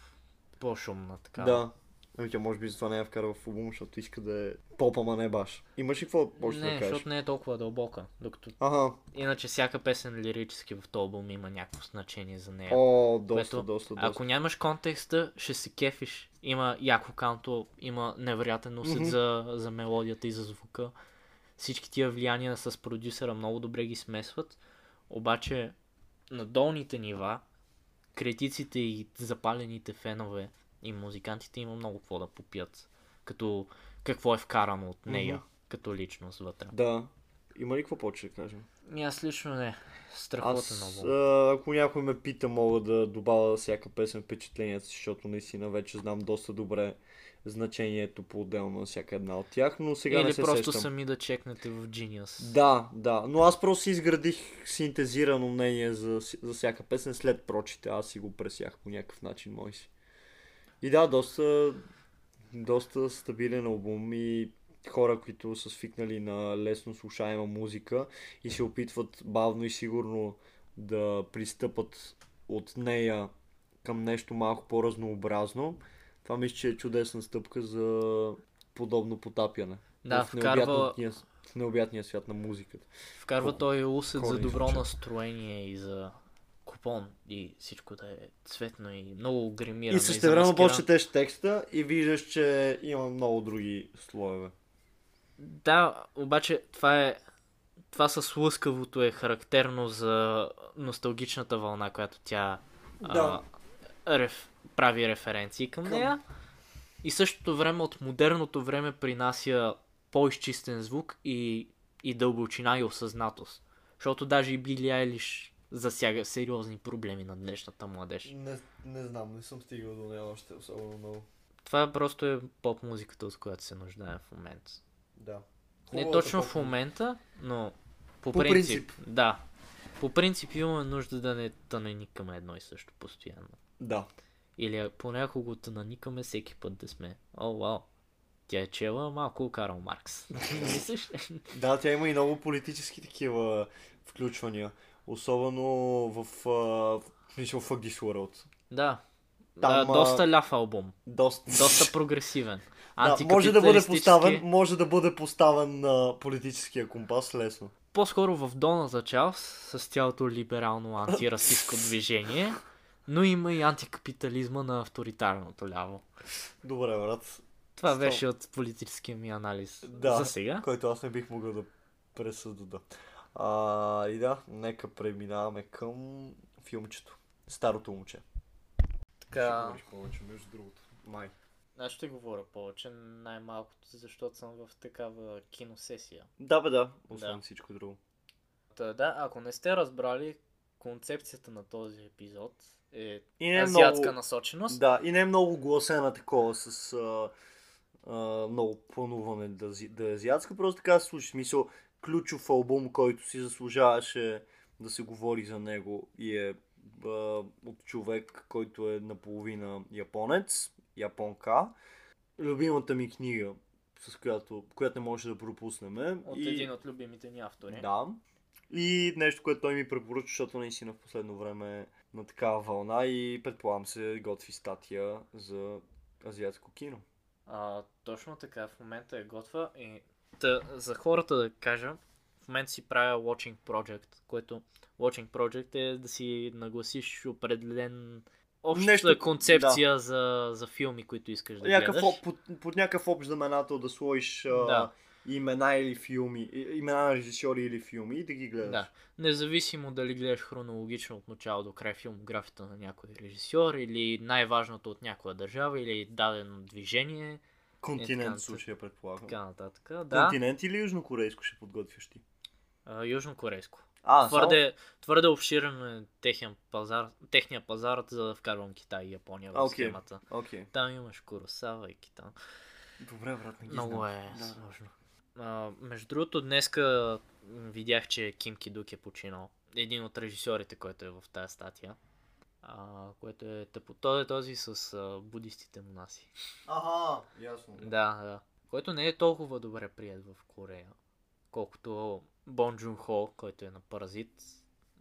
По-шумна така. Да. Ами тя може би затова не я вкара в албум, защото иска да е поп, ама не баш. Имаш ли какво още не, да кажеш? защото не е толкова дълбока. Докато Ага. иначе всяка песен лирически в този албум има някакво значение за нея. О, доста, Което, доста, доста. Ако нямаш контекста, ще се кефиш. Има яко канто, има невероятен усет Мгм. за, за мелодията и за звука. Всички тия влияния с продюсера много добре ги смесват. Обаче на долните нива, критиците и запалените фенове и музикантите има много какво да попият. Като какво е вкарано от нея, Мгм. като личност вътре. Да. Има ли какво повече да кажем? Аз лично не. Страхотен Аз, албум. а, ако някой ме пита, мога да добавя всяка песен впечатленията си, защото наистина вече знам доста добре значението по-отделно на всяка една от тях, но сега Или не се просто сещам. сами да чекнете в Genius. Да, да, но аз просто си изградих синтезирано мнение за, за всяка песен след прочите, аз си го пресях по някакъв начин, мой си. И да, доста, доста стабилен албум и хора, които са свикнали на лесно слушаема музика и се опитват бавно и сигурно да пристъпат от нея към нещо малко по-разнообразно. Това мисля, че е чудесна стъпка за подобно потапяне. Да, в вкарва, необятния, в необятния свят на музиката. вкарва Колко той усет за добро звучат. настроение и за купон и всичко да е цветно и много гримирано. И същевременно замаскирано. по-четеш текста и виждаш, че има много други слоеве. Да, обаче това е това с лъскавото е характерно за носталгичната вълна, която тя Да. а, реф, прави референции към, Към- нея. И същото време от модерното време принася по-изчистен звук и, и дълбочина и осъзнатост. Защото даже и Били Айлиш засяга сериозни проблеми на днешната младеж. Не, не знам, не съм стигал до нея още особено много. Това просто е поп музиката, от която се нуждаем в момента. Да. Не точно в момента, но по, По принцип, принцип. Да. По принцип имаме нужда да не тънаникаме едно и също постоянно. Да. Или понякога го тънаникаме всеки път да сме. О, вау. Тя е чела малко Карл Маркс. Мислиш? Да, тя има и много политически такива включвания. Особено в... а, Мисля, в Fuck This World. да. Там, да, доста ляв албум. Доста... Доста прогресивен. Да, може да бъде поставен, може да бъде поставен на политическия компас лесно. По-скоро в долната част с цялото либерално антирасистско движение, но има и антикапитализма на авторитарното ляво. Добре, брат. Това Сто. беше от политическия ми анализ Да. за сега. който аз не бих могъл да пресъда. Да. А, и да, нека преминаваме към филмчето. Старото момче. Ще Така, говориш повече, между другото. Май. аз ще говоря повече, най-малкото, защото съм в такава киносесия. Да, бе, да. Освен Да. всичко друго. Та, да, ако не сте разбрали, концепцията на този епизод е И не е азиатска много... насоченост. Да, и не е много гласена такова с а, а, много плануване да, да е азиатска. Просто така се случи. В Смисъл, ключов албум, който си заслужаваше да се говори за него и е а, от човек, който е наполовина японец, японка. Любимата ми книга, с която, която не може да пропуснем. От и... един от любимите ни автори. Да. И нещо, което той ми препоръча, защото наистина в последно време на такава вълна и предполагам се готви статия за азиатско кино. А, точно така, в момента е готва и та, за хората да кажа, в момента си правя Watching Project, което Watching Project е да си нагласиш определен обща Нещо- концепция за, за филми, които искаш да някакъв, гледаш. об- под, под някакъв общ знаменател да сложиш Да. Имена или филми, имена на режисьори или филми и да ги гледаш. Да. Независимо дали гледаш хронологично от начало до край филмографията на някой режисьор или най-важното от някоя държава или дадено движение, Е, Континент в случая предполагам. така нататък. Да, Континент или южнокорейско ще подготвяш ти? а, южнокорейско. А, Твърде, твърде обширен е пазар, техния пазар, за да вкарвам Китай и Япония в окей. схемата. Окей. Там имаш Куросава и Китай. Добре, брат, не ги Много знам. е Да. сложно. А, между другото, днеска видях, че Ким Кидук е починал. Един от режисьорите, който е в тази статия. А, което е тъпо. Той е този с а, будистите монаси. Ага, ясно. Да, да. Който не е толкова добре прият в Корея. Колкото Бон Джун Хо, който е на Паразит.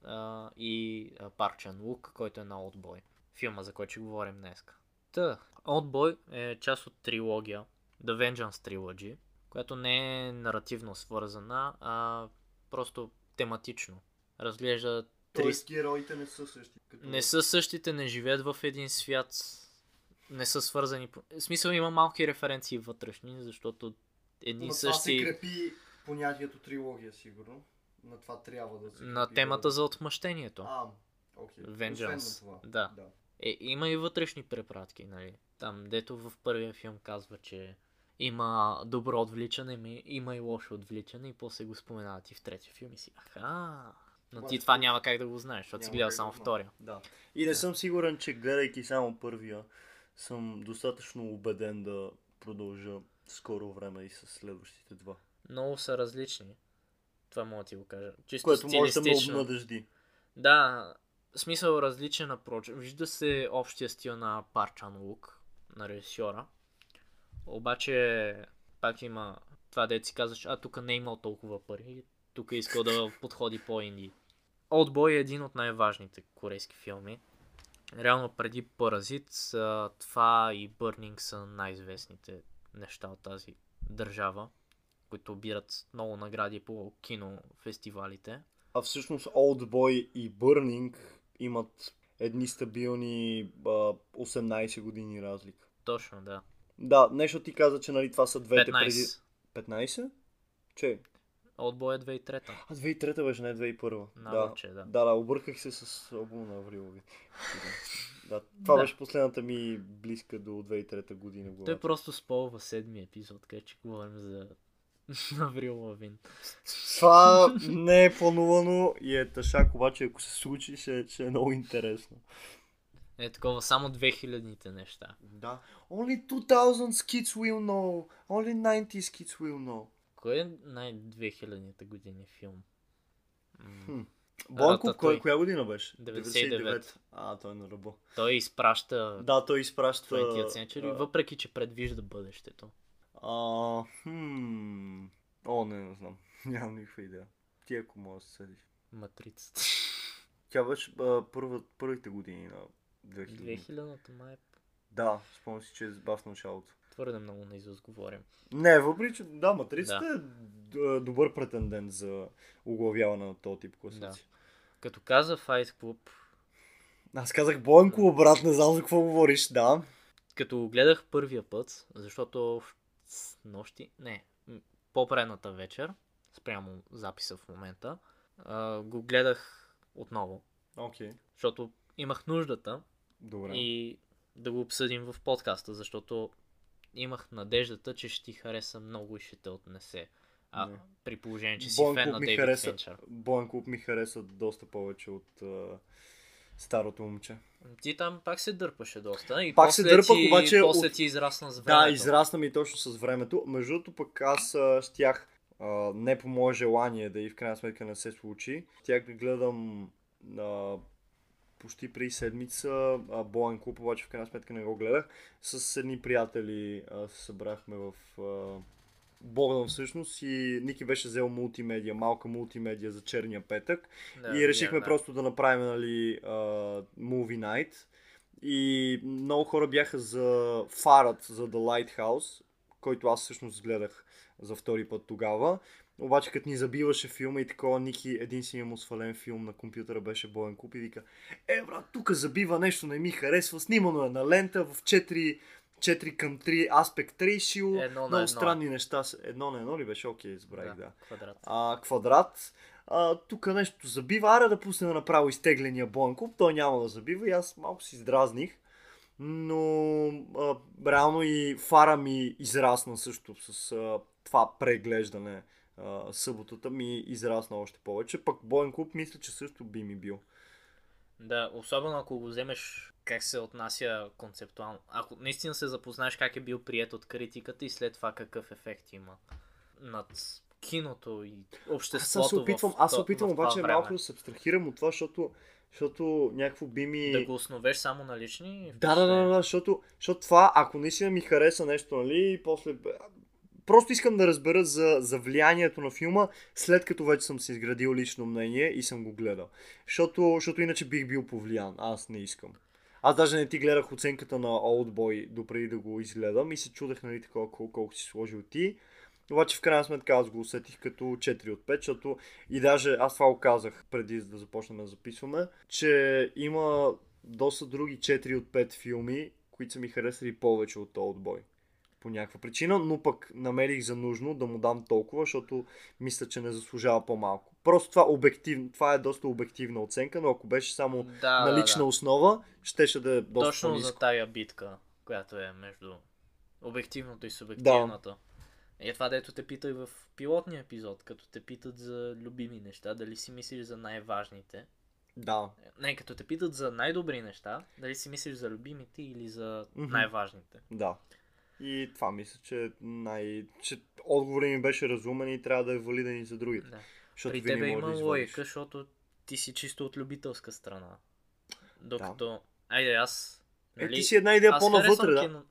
А, и а, Парк Чан Лук, който е на Oldboy. Филма, за който ще говорим днес. Та, Oldboy е част от трилогия. The Vengeance Trilogy, която не е наративно свързана, а просто тематично. Разглежда три Тоест героите не са същи. Като... не са същите, не живеят в един свят, не са свързани. В смисъл има малки референции вътрешни, защото едни На и това се същи крепи понятието трилогия, сигурно. На това трябва да се на крепи, темата да. за отмъщението. А, окей. Vengeance. На. Да. да. Е, има и вътрешни препратки, нали? Там, дето в първия филм казва, че има добро отвличане, има и лошо отвличане и после го споменават и в третия филм и си, аха, но ти това няма как да го знаеш, защото си гледал само втория. Да. И не съм сигурен, че гледайки само първия, съм достатъчно убеден да продължа скоро време и с следващите два. Много са различни. Това мога да ти го кажа. Чисто Което може да ме обнадежди. Да, смисъл различен апроч. Вижда се общия стил на Парчан Лук, на режисьора. Обаче, пак има това, дете си казваш, а тук не е имал толкова пари, тук е искал да подходи по-инди. Oldboy е един от най-важните корейски филми. Реално преди Паразит, това и Burning са най-известните неща от тази държава, които обират много награди по кинофестивалите. А всъщност Oldboy и Burning имат едни стабилни а, 18 години разлика. Точно, да. Да, нещо ти каза, че нали това са двете 15. преди... 15? Че? Отбой е 2003. А 2003 беше, не 2001. Навърче, да. да. Да, да, обърках се с албума на Аврилови. да, това Да. беше последната ми близка до 2003 година. в Той главата. просто спълва седми епизод, така че говорим за Аврил Лавин. Това не е планувано и е тъшак, обаче ако се случи, ще, ще е много интересно. Е такова, само 2000-те неща. Да. Only 2000 kids will know. Only 90s kids will know. Кой е най-2000-те години филм? Хм. Бонков, кой, коя година беше? 99. А, той е на ръбо. Той изпраща Да, той изпраща... 20th Century, а, въпреки че предвижда бъдещето. А, хм... О, не, не знам. Нямам никаква идея. Ти ако можеш да се седиш. Матрицата. Тя беше а, първа, първите години на 2000. 2000-та май. Да, спомням си, че е бах в началото. Твърде много на изус говорим. Не, въпреки, че да, Матрицата е д- добър претендент за оглавяване на този тип класици. Да. Като каза Fight Club, Аз казах Бойнко, брат, не знам за какво говориш, да. като го гледах първия път, защото в- нощи, не, по-предната вечер, спрямо записа в момента, го гледах отново, Окей. защото имах нуждата Добре. и да го обсъдим в подкаста, защото имах надеждата, че ще ти хареса много и ще те отнесе. А, Не. при положение, че си Боен фен на ми Дейвид хареса. Финчър. Боен клуб ми хареса доста повече от а, старото момче. Ти там пак се дърпаше доста и Пак после се дърпах, ти, обаче после от- ти израсна с времето. Да, израсна ми точно с времето. Между другото, пък аз а, щях а, не по мое желание да и в крайна сметка не се случи. Тях да гледам а, почти при седмица а, Боен клуб, обаче в крайна сметка не го гледах. С едни приятели а, се събрахме в а, Богдан всъщност и Ники беше взел мултимедия, малка мултимедия за черния петък. Да, и решихме да. просто да направим нали, а, Movie Night. И много хора бяха за фарът, за The Lighthouse, който аз всъщност гледах за втори път тогава. Обаче като ни забиваше филма и такова, Ники, един си му свален филм на компютъра беше Боен Куп и вика Е, брат, тук забива нещо, не ми харесва, снимано е на лента в 4, 4 към 3 аспект ratio, много едно. странни неща. Едно на едно ли беше? Окей, забравих, да Квадрат. а, квадрат. А, тук нещо забива, аре да пуснем направо изтегления боен куп, той няма да забива и аз малко си издразних. Но а, реално и фара ми израсна също с а, това преглеждане а, съботата ми израсна още повече. Пък боен клуб мисля, че също би ми бил. Да, особено ако го вземеш как се отнася концептуално. Ако наистина се запознаеш как е бил прият от критиката и след това какъв ефект има над киното и обществото Аз се опитвам, в, аз се опитвам обаче време. малко да се абстрахирам от това, защото, защото някакво би ми... Да го основеш само на лични Да, да, да, да, защото, защото това, ако наистина ми хареса нещо, нали, и после... Просто искам да разбера за, за влиянието на филма, след като вече съм си изградил лично мнение и съм го гледал. Защото, защото иначе бих бил повлиян. Аз не искам. Аз даже не ти гледах оценката на Oldboy допреди да го изгледам и се чудех, нали, такова колко, колко си сложил ти. Обаче в крайна сметка аз го усетих като 4 от 5, защото и даже аз това го казах преди да започнем да записваме, че има доста други 4 от 5 филми, които са ми харесали повече от Oldboy. По някаква причина, но пък намерих за нужно да му дам толкова, защото мисля, че не заслужава по-малко. Просто това, обектив, това е доста обективна оценка, но ако беше само да, на лична да, да. основа, щеше да е доста Точно по-ниско. за тая битка, която е между обективното и субективното. Е това, дето те питах в пилотния епизод, като те питат за любими неща, дали си мислиш за най-важните. Да. Не, като те питат за най-добри неща, дали си мислиш за любимите или за Мгм. най-важните. Да. И това мисля, че, най... че отговорът ми беше разумен и трябва да е валиден и за другите. Да. Защото При тебе има да логика, защото ти си чисто от любителска страна. Докато, айде аз... Е, нали, ти си една идея по-навътре, харесвам да. Кино...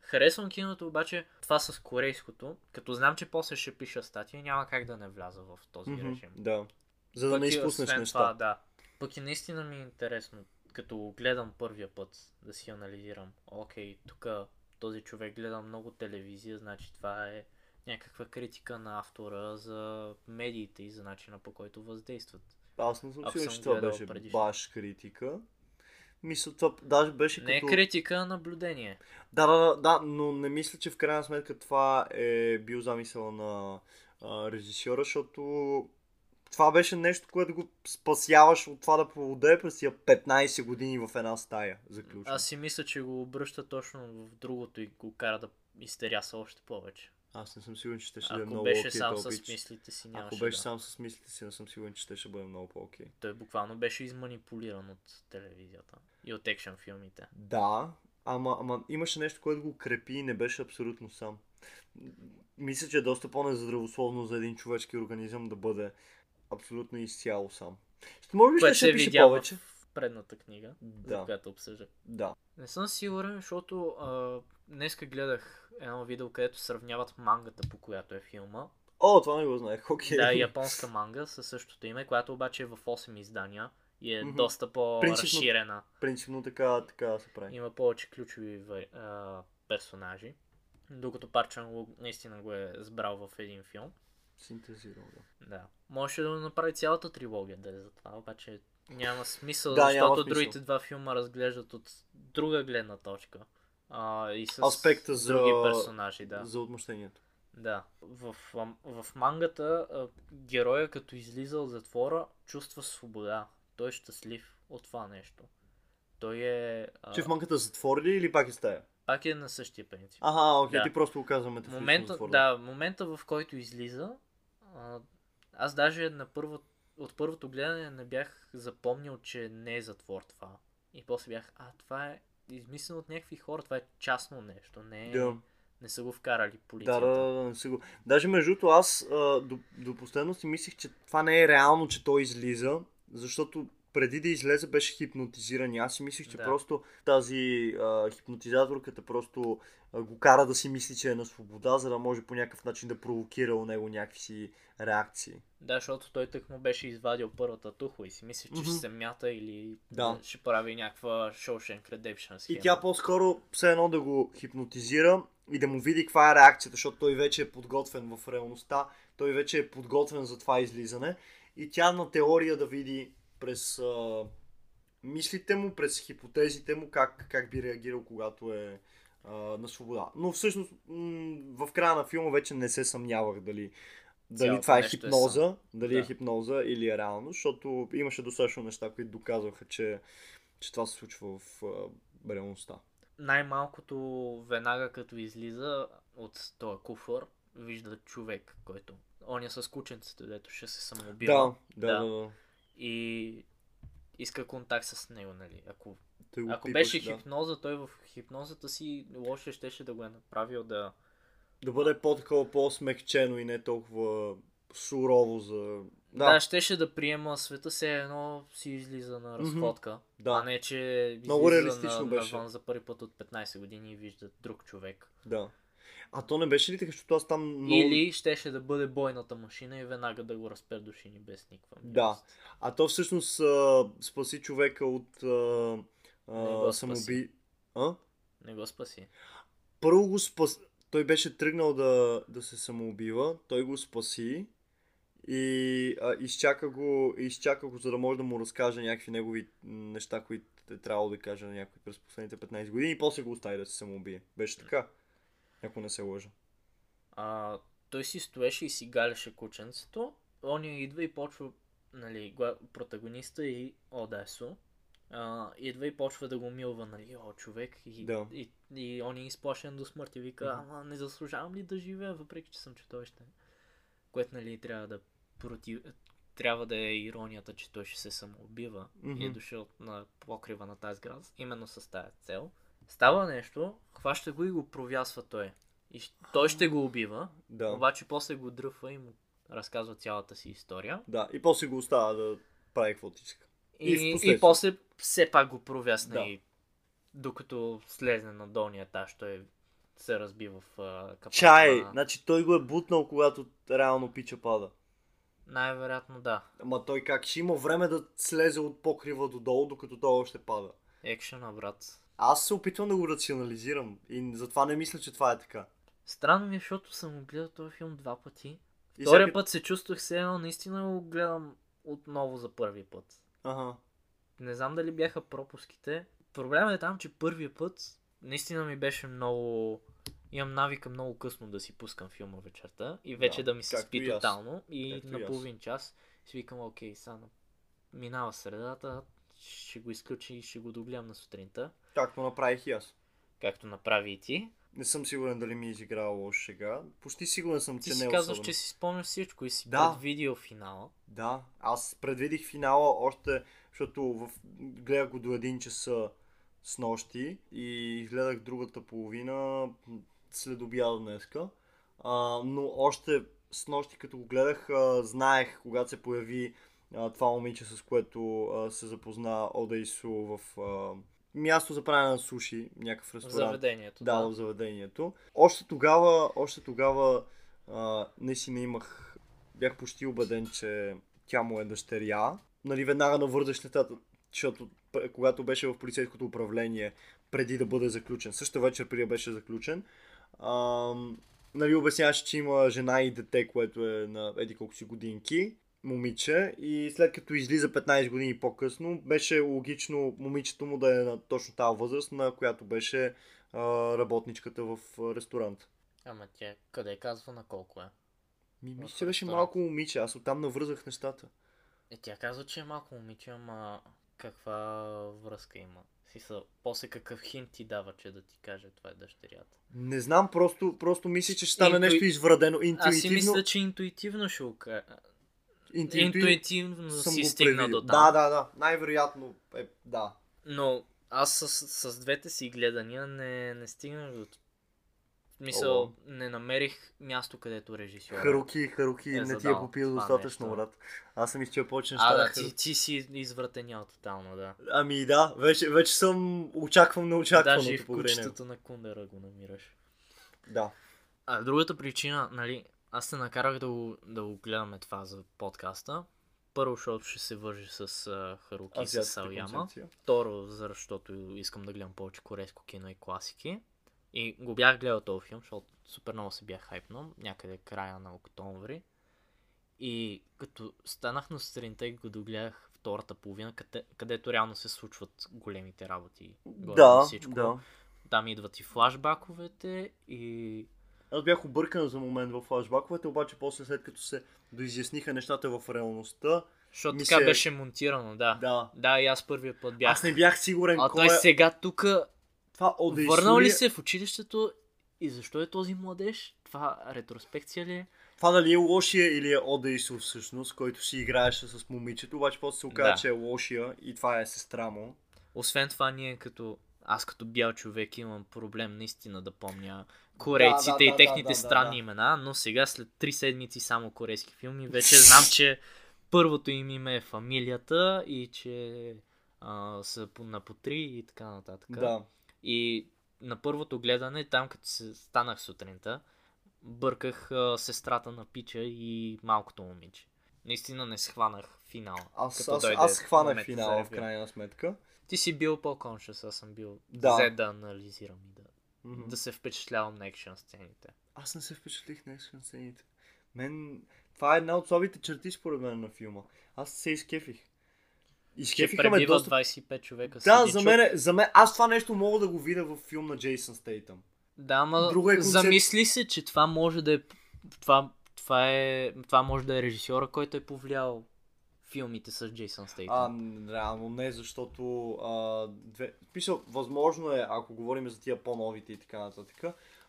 Харесвам киното, обаче това с корейското, като знам, че после ще пиша статия, няма как да не вляза в този Мгм, режим. Да. За да Пък не изпуснеш неща. Това, да. Пък и наистина ми е интересно, като гледам първия път, да си анализирам. Окей, тук този човек гледа много телевизия, значи това е някаква критика на автора за медиите и за начина по който въздействат. Аз не съм сигурен, че това беше предишно. баш критика. Мисля, това даже беше Не е като... критика, а наблюдение. Да, да, да, да, но не мисля, че в крайна сметка това е бил замисъл на а, режисьора, защото това беше нещо, което го спасяваш от това да поводе през тия 15 години в една стая, заключно. Аз си мисля, че го обръща точно в другото и го кара да изтеряса още повече. Аз не съм сигурен, че ще, ще е Ако много беше окей сам с мислите си, нямаше Ако беше да. сам с мислите си, не съм сигурен, че ще, ще бъде много по-окей. Той буквално беше изманипулиран от телевизията и от екшен филмите. Да, ама, ама имаше нещо, което го крепи и не беше абсолютно сам. Мисля, че е доста по-нездравословно за един човешки организъм да бъде абсолютно изцяло сам. Ще може би ще, се пише видя повече. в предната книга, Да. за която обсъждах. Да. Не съм сигурен, защото а, днеска гледах едно видео, където сравняват мангата, по която е филма. О, това не го знаех. Окей. Да, японска манга със същото име, която обаче е в 8 издания и е Мгм. доста Принципно- по-разширена. Принципно така, така се прави. Има повече ключови а, персонажи. Докато Парчан го, наистина го е сбрал в един филм. Синтезирал, да. Да. Можеше да направи цялата трилогия да е за това, обаче няма смисъл, Да, няма защото смисъл. другите два филма разглеждат от друга гледна точка. А, и с Аспекта за- други персонажи, да. За отмъщението. Да. В, в, в мангата героя като излиза от затвора чувства свобода. Той е щастлив от това нещо. Той е... А, Че в манката затвори ли или пак е стая? пак е на същия принцип. Аха, окей, Да. ти просто го казваме момента, да, момента в който излиза, а, аз даже на първо, от първото гледане не бях запомнил, че не е затвор това. И после бях, а това е измислено от някакви хора, това е частно нещо, не, е, Да. не са го вкарали Да, полицията. да, да, не си го. Даже между другото, аз а, до, до последно си мислих, че това не е реално, че той излиза, защото преди да излезе беше хипнотизиран. И Аз си мислих, че Да. просто тази а, хипнотизаторката просто а, го кара да си мисли, че е на свобода, за да може по някакъв начин да провокира у него някакви си реакции. Да, защото той тък му беше извадил първата тухла и си мислих, че Мгм. ще се мята или Да. ще прави някаква Shawshank Redemption И схема. тя по-скоро все едно да го хипнотизира и да му види каква е реакцията, защото той вече е подготвен в реалността, той вече е подготвен за това излизане и тя на теория да види през а, мислите му, през хипотезите му как, как би реагирал, когато е а, на свобода. Но всъщност м- в края на филма вече не се съмнявах дали, дали Цялото това е е хипноза, сън. дали е Да. хипноза или е реално, защото имаше достатъчно неща, които доказваха, че, че това се случва в а, реалността. най-малкото веднага като излиза от този куфър, вижда човек, който... Он е с кученцето, дето ще се самоубива. Да, да, Да. да. И иска контакт с него, нали? Ако, Той ако пипаш, беше да. хипноза, той в хипнозата си лошо щеше да го е направил да... Да бъде по-такова по-смекчено и не толкова сурово за... Да, Да, щеше да приема света се едно си излиза на разходка. Да. А не, че Много излиза реалистично на, беше. навън за първи път от 15 години и вижда друг човек. да. А то не беше ли така, защото аз там много... Или щеше да бъде бойната машина и веднага да го разпердушини без никаква Да. милост. А то всъщност а, спаси човека от а, Не го а, спаси. самоуби... А? Не го спаси. Първо го спас... Той беше тръгнал да, да се самоубива, той го спаси и а, изчака, го, изчака го, за да може да му разкаже някакви негови неща, които е трябвало да каже на някой през последните 15 години и после го остави да се самоубие. Беше така. Ако не се лъжа. А, той си стоеше и си галеше кученцето. Оня идва и почва, нали, протагониста и Одесо. А, идва и почва да го милва, нали, о, човек. И, Да. и, и он е изплашен до смърт и вика, Мгм. ама не заслужавам ли да живея, въпреки че съм, че той ще. Което, нали, трябва да против... Трябва да е иронията, че той ще се самоубива и е дошъл на покрива на тази град, именно с тази цел. Става нещо, хваща го и го провясва той. И той ще го убива, Да. обаче после го дръфва и му разказва цялата си история. Да. И после го остава да прави каквото иска. И И, и, после все пак го провясна Да. и докато слезне на долния етаж, той се разби в а, капака Чай! на- Значи той го е бутнал, когато реално пича пада. Най-вероятно да. Ама той как ще има време да слезе от покрива додолу, докато той още пада. Екшена, брат. Аз се опитвам да го рационализирам и затова не мисля, че това е така. Странно ми е, защото съм го гледал този филм два пъти. И Втория всяка- път се чувствах се едно, наистина го гледам отново за първи път. Ага. Не знам дали бяха пропуските. Проблемът е там, че първия път наистина ми беше много... Имам навика много късно да си пускам филма вечерта и вече Да, да, ми се спи и тотално и Както на половин час си викам, окей, сега на- минава средата, ще го изключи и ще го догледам на сутринта, Както направих и аз. както направи и ти. Не съм сигурен дали ми е изиграла лош сега. Почти сигурен съм, Ти че си не е казваш, особено. че си спомняш всичко и си Да. предвидил финала. Да, аз предвидих финала още, защото в... гледах го до един часа с нощи и гледах другата половина след обяда днеска. А, но още с нощи, като го гледах, а, знаех, когато се появи а, това момиче, с което а, се запозна Ода Ису в а, място за правене на суши, някакъв В ресторант. заведението. Да, в заведението. Още тогава, още тогава а, наистина имах, бях почти убеден, че тя му е дъщеря. Нали, веднага навързаш нещата, защото когато беше в полицейското управление, преди да бъде заключен, същата вечер преди да беше заключен, а, нали, обясняваше, че има жена и дете, което е на еди колко си годинки, момиче, и след като излиза 15 години по-късно, беше логично момичето му да е на точно тази възраст, на която беше а, работничката в ресторант. Ама тя къде казва на колко е? Ми, мисля, че беше малко момиче, аз оттам навързах нещата. Е, тя казва, че е малко момиче, ама каква връзка има? Си са, после какъв хинт ти дава, че да ти каже това е дъщерята. Не знам, просто, просто мисля, че ще стане Интуи- нещо изврадено. Аз си Интуитивно, мисля, че интуитивно ще го. Интуитивно Интуитивно съм си стигна до там. Да, да, да. Най-вероятно е, да. Но аз с, с двете си гледания не, не стигнах до... Мисъл, О. не намерих място, където режисьор. Харуки, Харуки Е не ти е попил достатъчно, нещо. брат. Аз съм изчел повече неща. А, да, ти, ти си извратенял тотално, да. Ами да, вече, вече съм очаквам на очакваното Даже и в кучетата на Кундера го намираш. Да. А другата причина, нали, аз те накарах да го, да го гледаме това за подкаста. Първо, защото ще се вържи с а, Харуки и с концепция. Второ, защото искам да гледам повече корейско кино и класики. И го бях гледал този филм, защото супер много се бях хайпнал, някъде края на октомври. И като станах на сутринта и го догледах втората половина, къде, където реално се случват големите работи. горе Да, всичко. да. Там идват и флашбаковете и Аз бях объркан за момент в флашбаковете, обаче после след като се доизясниха нещата в реалността, Защото така се- беше монтирано, да. да. Да, и аз първия път бях. Аз не бях сигурен А кой той е сега тук това Одейсури. върнал ли се в училището и защо е този младеж? Това ретроспекция ли е? Това дали е лошия или е Одейсу всъщност, който си играеше с момичето, обаче после се оказа, Да. че е лошия и това е сестра му. Освен това, ние като... Аз като бял човек имам проблем наистина да помня корейците да, и да, техните да, да, странни да. имена, но сега след 3 седмици само корейски филми вече знам, че първото им име е фамилията и че а, са на по три и така нататък. Да. И на първото гледане, там като се станах сутринта, бърках а, сестрата на Пича и малкото момиче. Наистина не схванах финала. Аз, като аз, аз хванах финала в крайна сметка. Ти си бил по-коншъс, аз съм бил Да. взе да анализирам и да, Мгм. да се впечатлявам на екшен сцените. Аз не се впечатлих на екшен сцените. Мен... Това е една от слабите черти според мен на филма. Аз се изкефих. Изкефиха ме доста... 25 човека Да, за мен, за мен, аз това нещо мога да го видя в филм на Джейсън Стейтъм. Да, ама Друга е концеп- замисли се, че това може да е... Това, това, е, това може да е режисьора, който е повлиял филмите с Джейсън Стейтън. А, реално не, защото а, две... Писал, възможно е, ако говорим за тия по-новите и така нататък.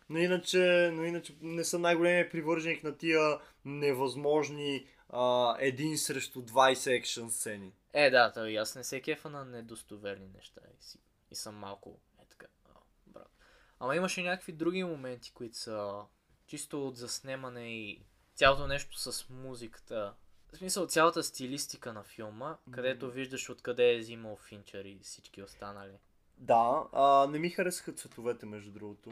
Но иначе, но иначе не съм най-големият привърженик на тия невъзможни а, един срещу 20 екшен сцени. Е, да, той аз не се кефа на недостоверни неща и, си, и съм малко е така. А, брат. Ама имаше някакви други моменти, които са чисто от заснемане и цялото нещо с музиката. В смисъл цялата стилистика на филма, където виждаш откъде е взимал Финчер и всички останали. Да, а, не ми харесаха цветовете, между другото.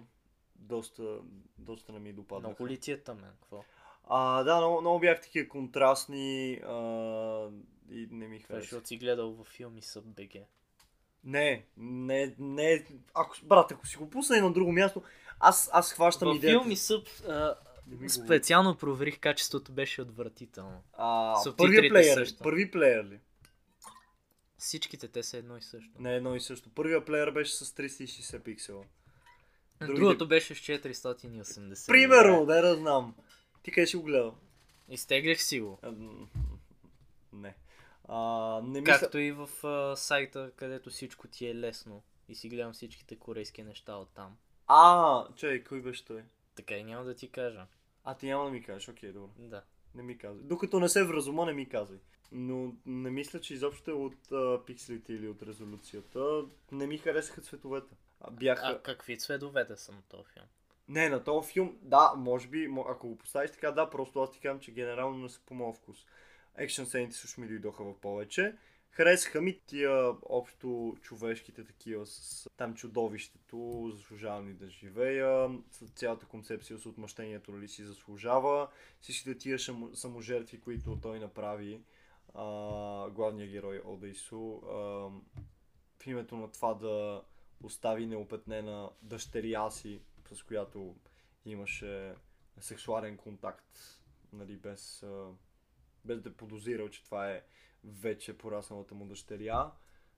Доста, доста не ми допаднаха. Много ли ти е тъмен? Какво? А, да, много, много бях такива контрастни а, и не ми Това хареса. защото си гледал във филми с БГ. Не, не, не. Ако, брат, ако си го пусна и на друго място, аз, аз хващам Във идеята. филми съб, а, Не специално проверих качеството, беше отвратително. А, първия плеер, също. първи плеер ли? Всичките те са едно и също. Не, едно и също. Първия плеер беше с 360 пиксела. Другите- Другото беше с 480. Примерно, да да знам. Ти къде си го гледал? Изтеглих си го. Не. А, не мисля... Както и в а, сайта, където всичко ти е лесно. И си гледам всичките корейски неща от там. А, чай, кой беше той? Така и няма да ти кажа. А, ти няма да ми кажеш, окей, добре. Да. Не ми казвай. Докато не се вразума, не ми казвай. Но не мисля, че изобщо е от а, пикселите или от резолюцията. Не ми харесаха цветовете. А, бяха... А какви цветовете са на този филм? Не, на този филм, да, може би, ако го поставиш така, да, просто аз ти казвам, че генерално не са по моят вкус. Екшен сцените също ми дойдоха в повече. Харесаха ми тия общо човешките такива с там чудовището, заслужавам ли да живея, цялата концепция с отмъщението ли си заслужава, всичките тия саможертви, които той направи, а, главният герой Одейсу, а, в името на това да остави неопетнена дъщеря си, с която имаше сексуален контакт, нали, без, без да подозирал, че това е вече порасналата му дъщеря.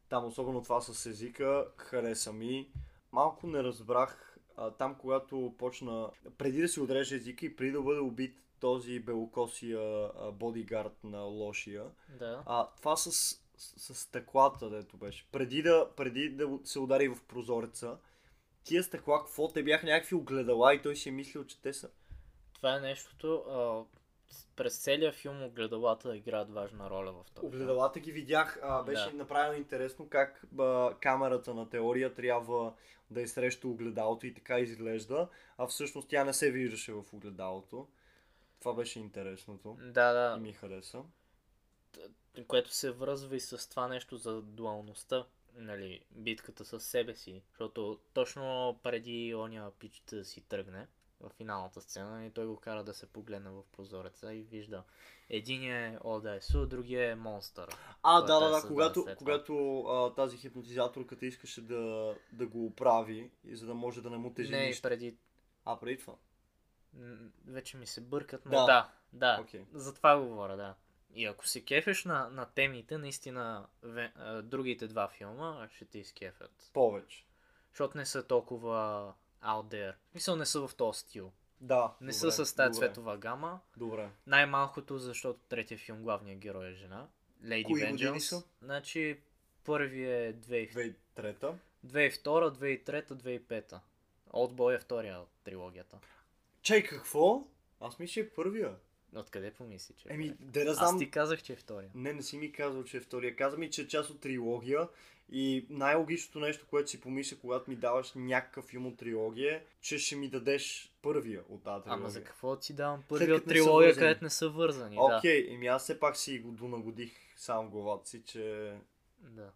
Там особено това с езика хареса ми. малко не разбрах а, там, когато почна, преди да си отреже езика и преди да бъде убит този белокосия а, бодигард на лошия, Да. а, това с, с, с стъклата, дето беше. Преди да, преди да се удари в прозореца, тия стъкла, какво? Те бяха някакви огледала и той си е мислил, че те са. Това е нещото. А, през целия филм огледалата играят важна роля в филм. Огледалата ги видях. А, беше Да. направено интересно как а, камерата на теория трябва да е срещу огледалото и така изглежда, а всъщност тя не се виждаше в огледалото. Това беше интересното. Да, И да. ми хареса. Което се връзва и с това нещо за дуалността. Нали, битката с себе си. Защото точно преди оня пич да си тръгне в финалната сцена и той го кара да се погледне в прозореца и вижда единия е ОДСУ, другия е монстър. А, да, да, да, когато, когато а, тази хипнотизаторката искаше да, да го оправи, и за да може да не му тежи Не, нищо. преди А, преди това. Вече ми се бъркат, но Да. да, да, Окей. за това говоря, да. И ако се кефеш на, на темите, наистина ве, а, другите два филма ще те изкефят. Повече. Защото не са толкова out there. Мисъл не са в този стил. Да. Не добре, са с тази добре, цветова гама. Добре. Най-малкото, защото третия филм главният герой е жена. Lady Кои Vengeance. са? Значи първият е 2002, 2003. 2003, 2005. Oldboy е втория от трилогията. Чай, какво? Аз мисля, че е първия. Откъде помисли, че? е Еми, да Аз знам. ти казах, че е втория. Не, не си ми казал, че е втория. Каза ми, че е част от трилогия. И най-логичното нещо, което си помисля, когато ми даваш някакъв филм от трилогия, че ще ми дадеш първия от тази трилогия. Ама за какво ти давам След първи като от не трилогия, където не са вързани? Окей, еми аз все пак си го донагодих сам в главата си, че... Да.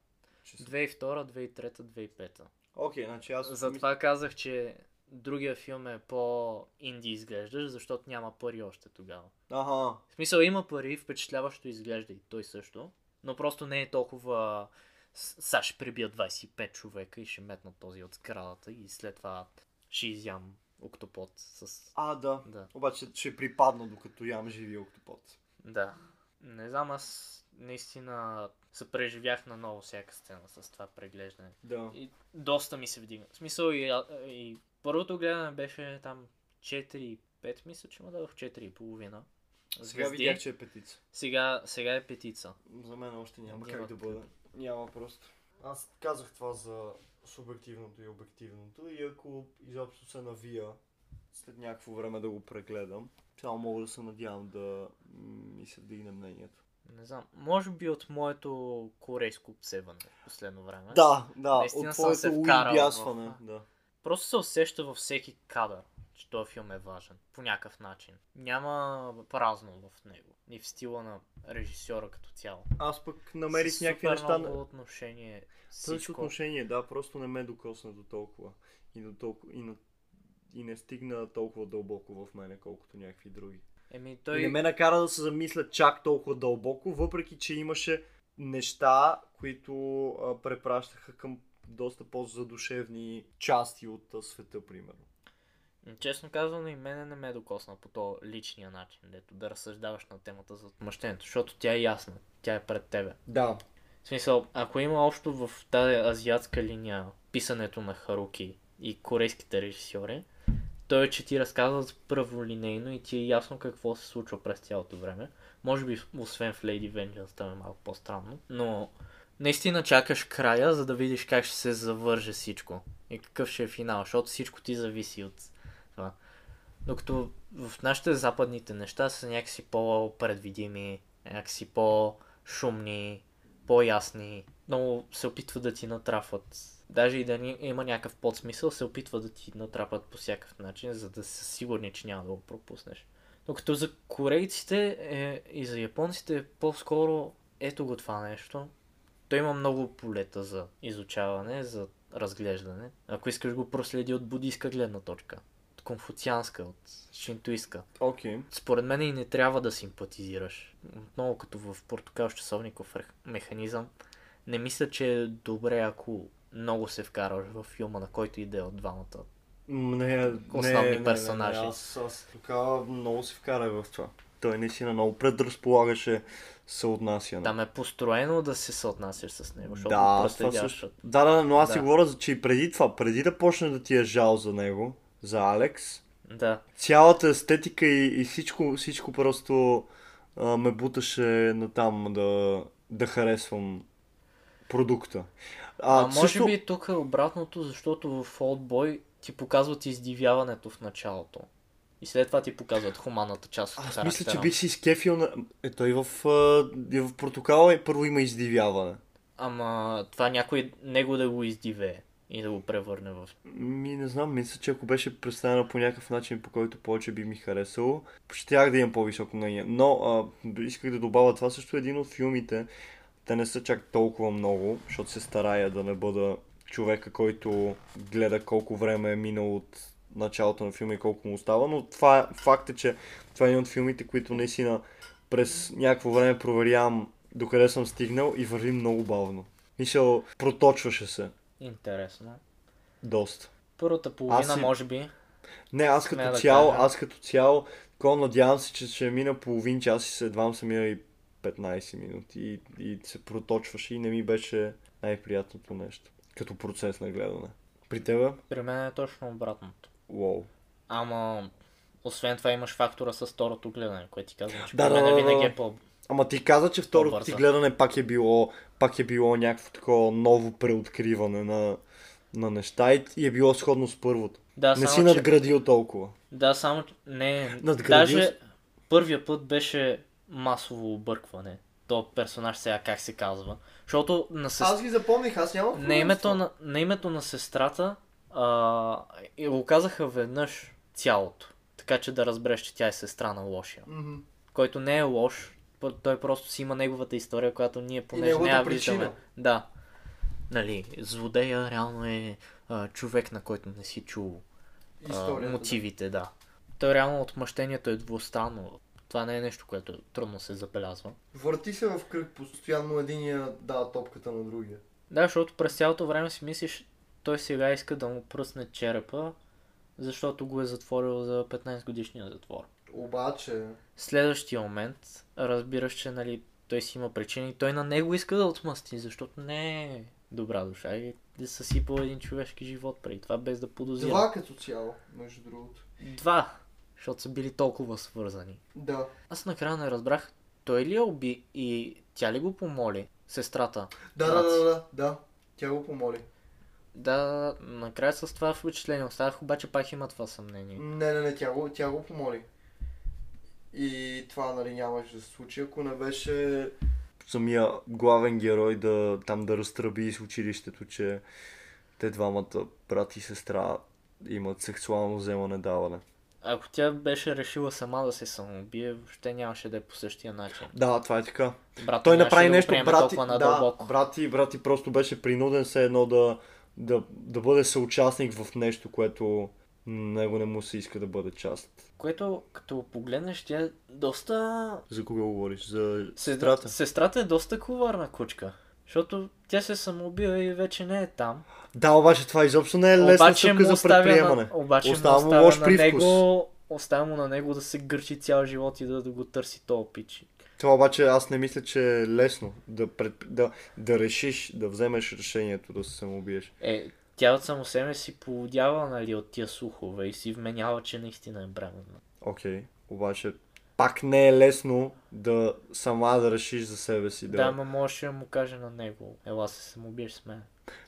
че са- 2002, 2003, 2005. Окей, значи аз... Затова казах, че другия филм е по-инди изглеждаш, защото няма пари още тогава. Ага, В смисъл има пари, впечатляващо изглежда и той също, но просто не е толкова... «С- Сега ще прибия 25 човека и ще метна този от сградата и след това ще изям октопод с... а да. Да. Обаче ще припадна докато ям живи октопод. Да. Не знам, аз наистина се преживях на ново всяка сцена с това преглеждане. Да. И доста ми се вдигна. В смисъл и, и първото гледане беше там 4-5, мисля, че му дадох 4,5. Сега звезди. видях, че е петица. Сега, сега е петица. За мен още няма Няма как да бъде. Няма просто. Аз казах това за субективното и обективното и ако изобщо се навия след някакво време да го прегледам, само мога да се надявам да ми се вдигне мнението. Не знам. Може би от моето корейско псеване в последно време. Да, да, Наистина от твоето вкарал уибясване. в- Да. Просто се усеща във всеки кадър, че този филм е важен. По някакъв начин. Няма празно в него. И в стила на режисьора като цяло. Аз пък намерих С някакви неща. много отношение. Всичко отношение, да, просто не ме докосна до толкова. И, до толкова, и, на, и не стигна толкова дълбоко в мене, колкото някакви други. Еми той... Не ме накара да се замисля чак толкова дълбоко, въпреки че имаше неща, които а, препращаха към доста по-задушевни части от света, примерно. Честно казано и мене не ме докосна по то личния начин, дето да разсъждаваш на темата за отмъщението, защото тя е ясна, тя е пред тебе. Да. В смисъл, ако има общо в тази азиатска линия писането на Харуки и корейските режисьори, той е, че ти разказват праволинейно и ти е ясно какво се случва през цялото време. Може би, освен в Lady Vengeance, там е малко по-странно, но наистина чакаш края, за да видиш как ще се завърже всичко и какъв ще е финал, защото всичко ти зависи от това. Докато в нашите западните неща са някакси по-предвидими, някакси по-шумни, по-ясни, но се опитват да ти натрафат. Даже и да има някакъв подсмисъл, се опитват да ти натрапат по всякакъв начин, за да са сигурни, че няма да го пропуснеш. Докато за корейците е, и за японците е по-скоро ето го това нещо. Той има много полета за изучаване, за разглеждане. Ако искаш го проследи от буддийска гледна точка, от конфуцианска, от шинтуистка. Окей. Okay. Според мен и не трябва да симпатизираш. Отново като в Портокал часовников механизъм, не мисля, че е добре, ако много се вкараш в филма, на който иде от двамата. Не, не, Основни не, персонажи. Не, не. Аз, аз тогава много се вкарах в това. Той наистина много предразполагаше съотнасяне. Там е построено да се съотнасяш с него, защото Да, просто това идяш също. Да, да, но аз си Да. говоря, за- че и преди това, преди да почне да ти е жал за него, за Алекс, Да. цялата естетика и, и всичко, всичко просто а, ме буташе на там да, да харесвам продукта. А, А, може също... би тук е обратното, защото в Oldboy ти показват издивяването в началото. И след това ти показват хуманната част от Аз характера. мисля, че бих си изкефил на... Е, той в, и в протокола и първо има издивяване. Ама това някой него да го издивее и да го превърне в... Ми не знам, мисля, че ако беше представена по някакъв начин, по който повече би ми харесало, щях да имам по-високо мнение. Но а, исках да добавя, това също е един от филмите. Те не са чак толкова много, защото се старая да не бъда човека, който гледа колко време е минало от началото на филма и колко му остава, но това, е- факт е, че това е един от филмите, които наистина през някакво време проверявам докъде съм стигнал и върви много бавно. Мисъл, проточваше се Интересно. доста. Първата половина, си- може би. Не, аз като да цяло, кажа. аз като цяло, такова надявам се, че ще мина половин час и след двама са минали 15 минути и, и се проточваше и не ми беше най-приятното нещо. Като процес на гледане. При тебе? При мен е точно обратното. Уоу. Ама, освен това имаш фактора с второто гледане, което ти казвам, че Да, да, да, винаги е по... Ама ти каза, че второто ти гледане пак е било, пак е било някакво такова ново преоткриване на, на неща и, и е било сходно с първото. Да, не само, си че... надградил толкова. Да, само, че- не, Надградил даже първия път беше масово объркване. То персонаж сега как се казва. Защото на, сес... ги запомних, аз нямам на, името, на, на името на сестрата а, и го казаха веднъж цялото. Така че да разбереш, че тя е сестра на лошия. Който не е лош, той просто си има неговата история, която ние понеже не я виждаме. Да. Нали, злодея реално е а, човек, на който не си чул а, мотивите, да. То реално отмъщението е двустранно. Това не е нещо, което трудно се забелязва. Върти се в кръг, постоянно единия дава топката на другия. Да, защото през цялото време си мислиш, той сега иска да му пръсне черепа, защото го е затворил за 15 годишния затвор. Обаче... Следващия момент разбираш, че нали, той си има причини. Той на него иска да отмъсти, защото не е добра душа и е съсипал един човешки живот преди това, без да подозира. като цяло, между другото. Два, защото са били толкова свързани. Да. Аз накрая не разбрах, той ли я уби и тя ли го помоли? Сестрата. Да, да, да, да, да. Тя го помоли. Да, накрая с това впечатление останах, обаче пак има това съмнение. Не, не, не, тя го, тя го помоли. И това, нали, нямаше да се случи, ако не беше самия главен герой да там да разтръби из училището, че те двамата брат и сестра имат сексуално вземане-даване. Ако тя беше решила сама да се самоубие, въобще нямаше да е по същия начин. Да, това е така. Брат Той направи да нещо, толкова да, надълбоко. брати, брати просто беше принуден все едно да, да, да бъде съучастник в нещо, което него не му се иска да бъде част. Което, като погледнеш, тя е доста... За кого говориш? За Сестрата. сестрата? Е доста коварна кучка. Защото тя се самоубива и вече не е там. Да, обаче това изобщо не е лесна обаче стъпка за предприемане. на, обаче Остава му лош на привкус. него, оставя му на него да се гърчи цял живот и да, да го търси то пич. Това обаче аз не мисля, че е лесно да, пред, да, да решиш, да вземеш решението да се самоубиеш. Е, тя от само себе си поводява, нали, от тия слухове и си вменява, че наистина е бременна. Окей, обаче пак не е лесно да сама да решиш за себе си. Да. Да, ма можеше да му каже на него, ела се самоубиеш с мен.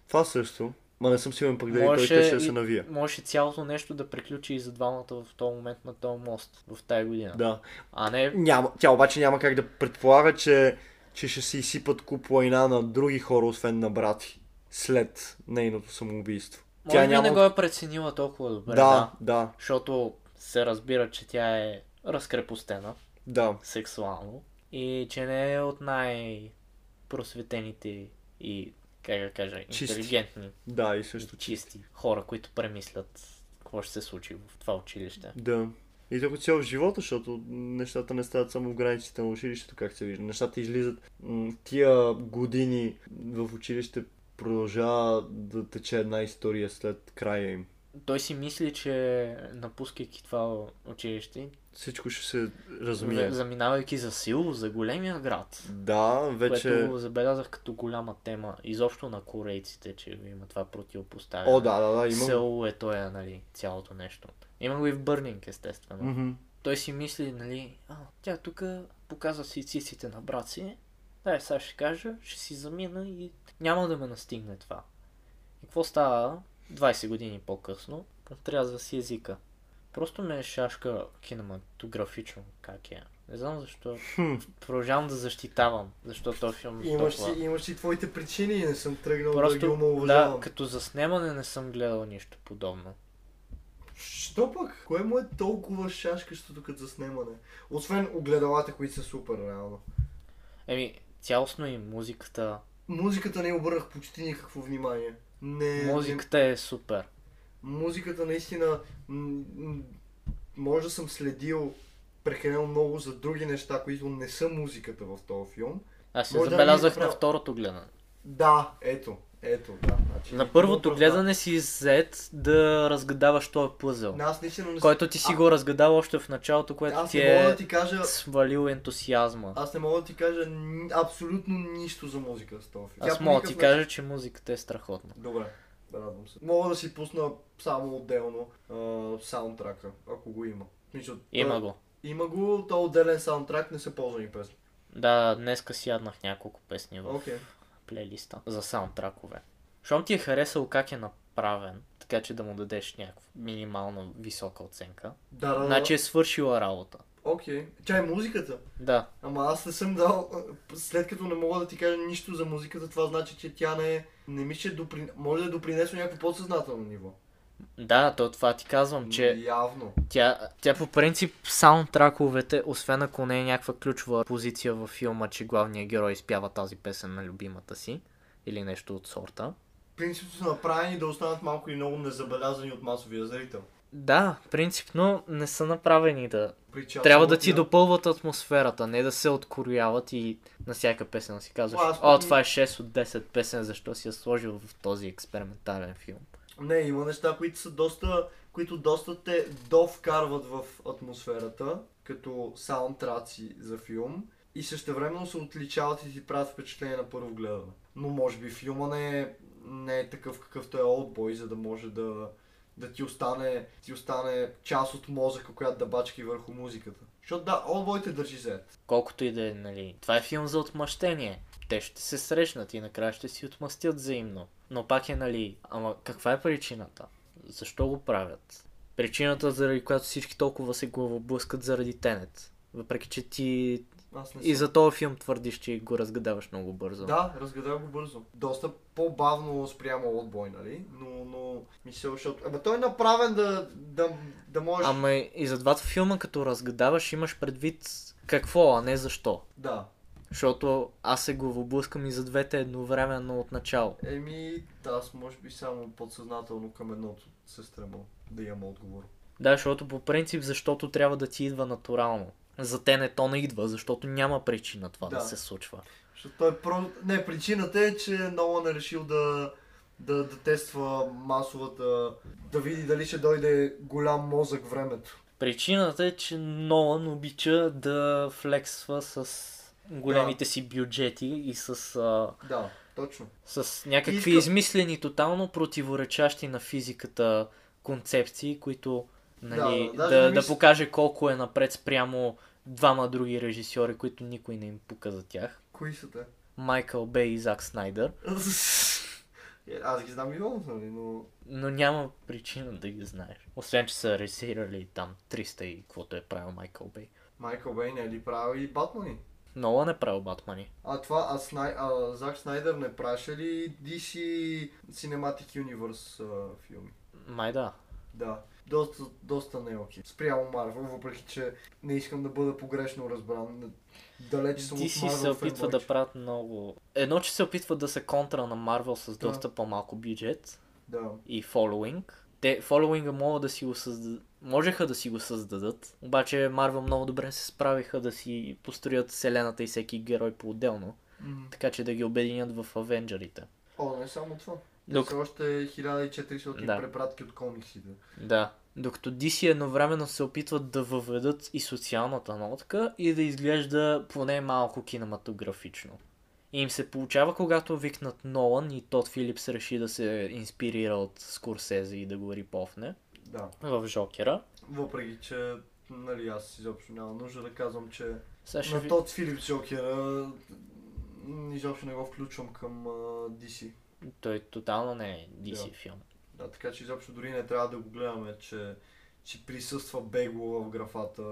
Това също. Ма не съм сигурен пък дали той ще се навия. Можеше цялото нещо да приключи и за двамата в този момент на този мост, в тая година. Да. А не, Няма, тя обаче няма как да предполага, че, че ще се изсипат куп лайна на други хора, освен на брати, след нейното самоубийство. може би не го е преценила толкова добре, Да, да. да, Защото се разбира, че тя е разкрепостена да. сексуално и че не е от най-просветените и, как да кажа, Чисти. интелигентни Да, и и също. чисти хора, които премислят какво ще се случи в това училище. Да. И тук цяло в живота, защото нещата не стават само в границите на училището, как се вижда. Нещата излизат. Тия години в училище продължава да тече една история след края им. той си мисли, че напускайки това училище, Всичко ще се размие. заминавайки за Сил, за големия град, Да, вече... което забелязах като голяма тема, изобщо на корейците, че има това противопоставяне. О, да, да, да, имам. Сеул е той, нали, цялото нещо. Има го и в Бърнинг, естествено. Мгм. Той си мисли, нали, а, тя тук показва си циците на брат си. Дай, сега ще кажа, ще си замина и няма да ме настигне това. И какво става? 20 години по-късно, отрязва си езика. Просто ме е шашка кинематографично, как е. Не знам защо. Хм. Продължавам да защитавам, защо този филм е Имаш толкова... си, имаш си твоите причини и не съм тръгнал да ги Просто, да, омалуважавам. като заснемане не съм гледал нищо подобно. Що пък? Кое му е толкова шашкащото като заснемане? Освен огледалата, които са супер, реално. Еми, цялостно и музиката. Музиката не обърнах почти никакво внимание. Не, Музиката е супер. Музиката наистина... може да съм следил прекалено много за други неща, които не са музиката в този филм. Аз Може да забелязах е на второто гледане. Да, ето, ето, да. Значи, На първото гледане си зет да разгадаваш този пъзел. Да, аз наистина не Който ти си А- го разгадал още в началото, което Аз ти е да ти кажа... свалил ентусиазма. Аз не мога да ти кажа абсолютно нищо за музика с този филм. Аз мога да ти кажа, че музиката е страхотна. Добре, радвам се. Мога да си пусна само отделно а, саундтрака, ако го има. Смисъл, Има той- го. Има го, то отделен саундтрак, не са ползвани песни. Да, днеска сяднах няколко песни в Окей. плейлиста за саундтракове. Щом ти е харесал как е направен, така че да му дадеш някаква минимално висока оценка, Да, да, значи е свършила работа. Окей. Чай музиката. Да, Ама аз не съм дал, след като не мога да ти кажа нищо за музиката, това значи, че тя не е, не ми ще допри... може да е допринесла някакво подсъзнателно ниво. да, то това ти казвам, че Явно. Тя, тя по принцип саундтраковете, освен ако не е някаква ключова позиция във филма, че главният герой изпява тази песен на любимата си или нещо от сорта. Принципно са направени да останат малко и много незабелязани от масовия зрител. Да, принципно не са направени да... При част Трябва да ти тях- допълват атмосферата, не да се открояват и на всяка песен да си казваш, Аз о, това е 6 от 10 песен, защо си я сложил в този експериментален филм. Не, има неща, които са доста, които доста те довкарват в атмосферата, като саундтраци за филм и същевременно се отличават и ти правят впечатление на първо гледане. Но може би филма не е, не е такъв какъвто е Oldboy, за да може да, да ти, остане, ти остане част от мозъка, която да бачки върху музиката. Защото да, Oldboy те държи зет. Колкото и да е, нали, това е филм за отмъщение. Те ще се срещнат и накрая ще си отмъстят взаимно. Но пак е, нали, ама каква е причината? Защо го правят? Причината, заради която всички толкова се главоблъскат заради Тенет. Въпреки, че ти Аз не и съм. за този филм твърдиш, че го разгадаваш много бързо. Да, разгадах го бързо. Доста по-бавно спрямо Oldboy, нали? Но, но мисля, защото... Абе, той е направен да, да, да можеш... Ама и за двата филма, като разгадаваш, имаш предвид какво, а не защо. Да. Защото аз се главоблъскам и за двете едновременно от начало. Еми, да, аз може би само подсъзнателно към едното се стремал да имам отговор. Да, защото по принцип, защото трябва да ти идва натурално. За те не то не идва, защото няма причина това да, Да. се случва. Защото той про... Не, причината е, че Нолан е решил да, да, да тества масовата... Да види дали ще дойде голям мозък времето. Причината е, че Нолан обича да флексва с големите си бюджети и с, а, Да, точно. с някакви Иска- измислени, тотално противоречащи на физиката концепции, които нали, Да, да, да, да мисля- покаже колко е напред спрямо двама други режисьори, които никой не им пука за тях. Кои са те? Майкъл Бей и Зак Снайдер. Е, Аз ги знам и много, нали, но... Но няма причина да ги знаеш. Освен, че са режисирали там 300 и каквото е правил Майкъл Бей. Майкъл Бей не е ли правил и Батмани? Нолан е правил Батмани. А това, а, Снай, а Зак Снайдер не праше ли DC Cinematic Universe а, филми? Май да. Да. Доста, доста не окей. Спрямо Марвел, въпреки че не искам да бъда погрешно разбран. Далеч съм от DC Marvel се опитва да правят много... Едно, че се опитват да се контра на Марвел с Да. доста по-малко бюджет Да. и фоллоуинг. Те фоллоуинга могат да си го създадат. Можеха да си го създадат, обаче Марвел много добре се справиха да си построят вселената и всеки герой по-отделно, М. така че да ги обединят в Авенджерите. О, не само това. Док... Все още 1400 Да. препратки от комиксите. Да. Докато DC едновременно се опитват да въведат и социалната нотка и да изглежда поне малко кинематографично. И им се получава, когато викнат Нолан и Тод Филипс реши да се инспирира от Скорсезе и да го рипофне Да. в Жокера. Въпреки, че нали, аз изобщо няма нужда да казвам, че ще на ви... Тод Филип Джокера м, изобщо не го включвам към а, DC. Той тотално не е DC Да. филм. Да, така че изобщо дори не трябва да го гледаме, че, че присъства бегло в графата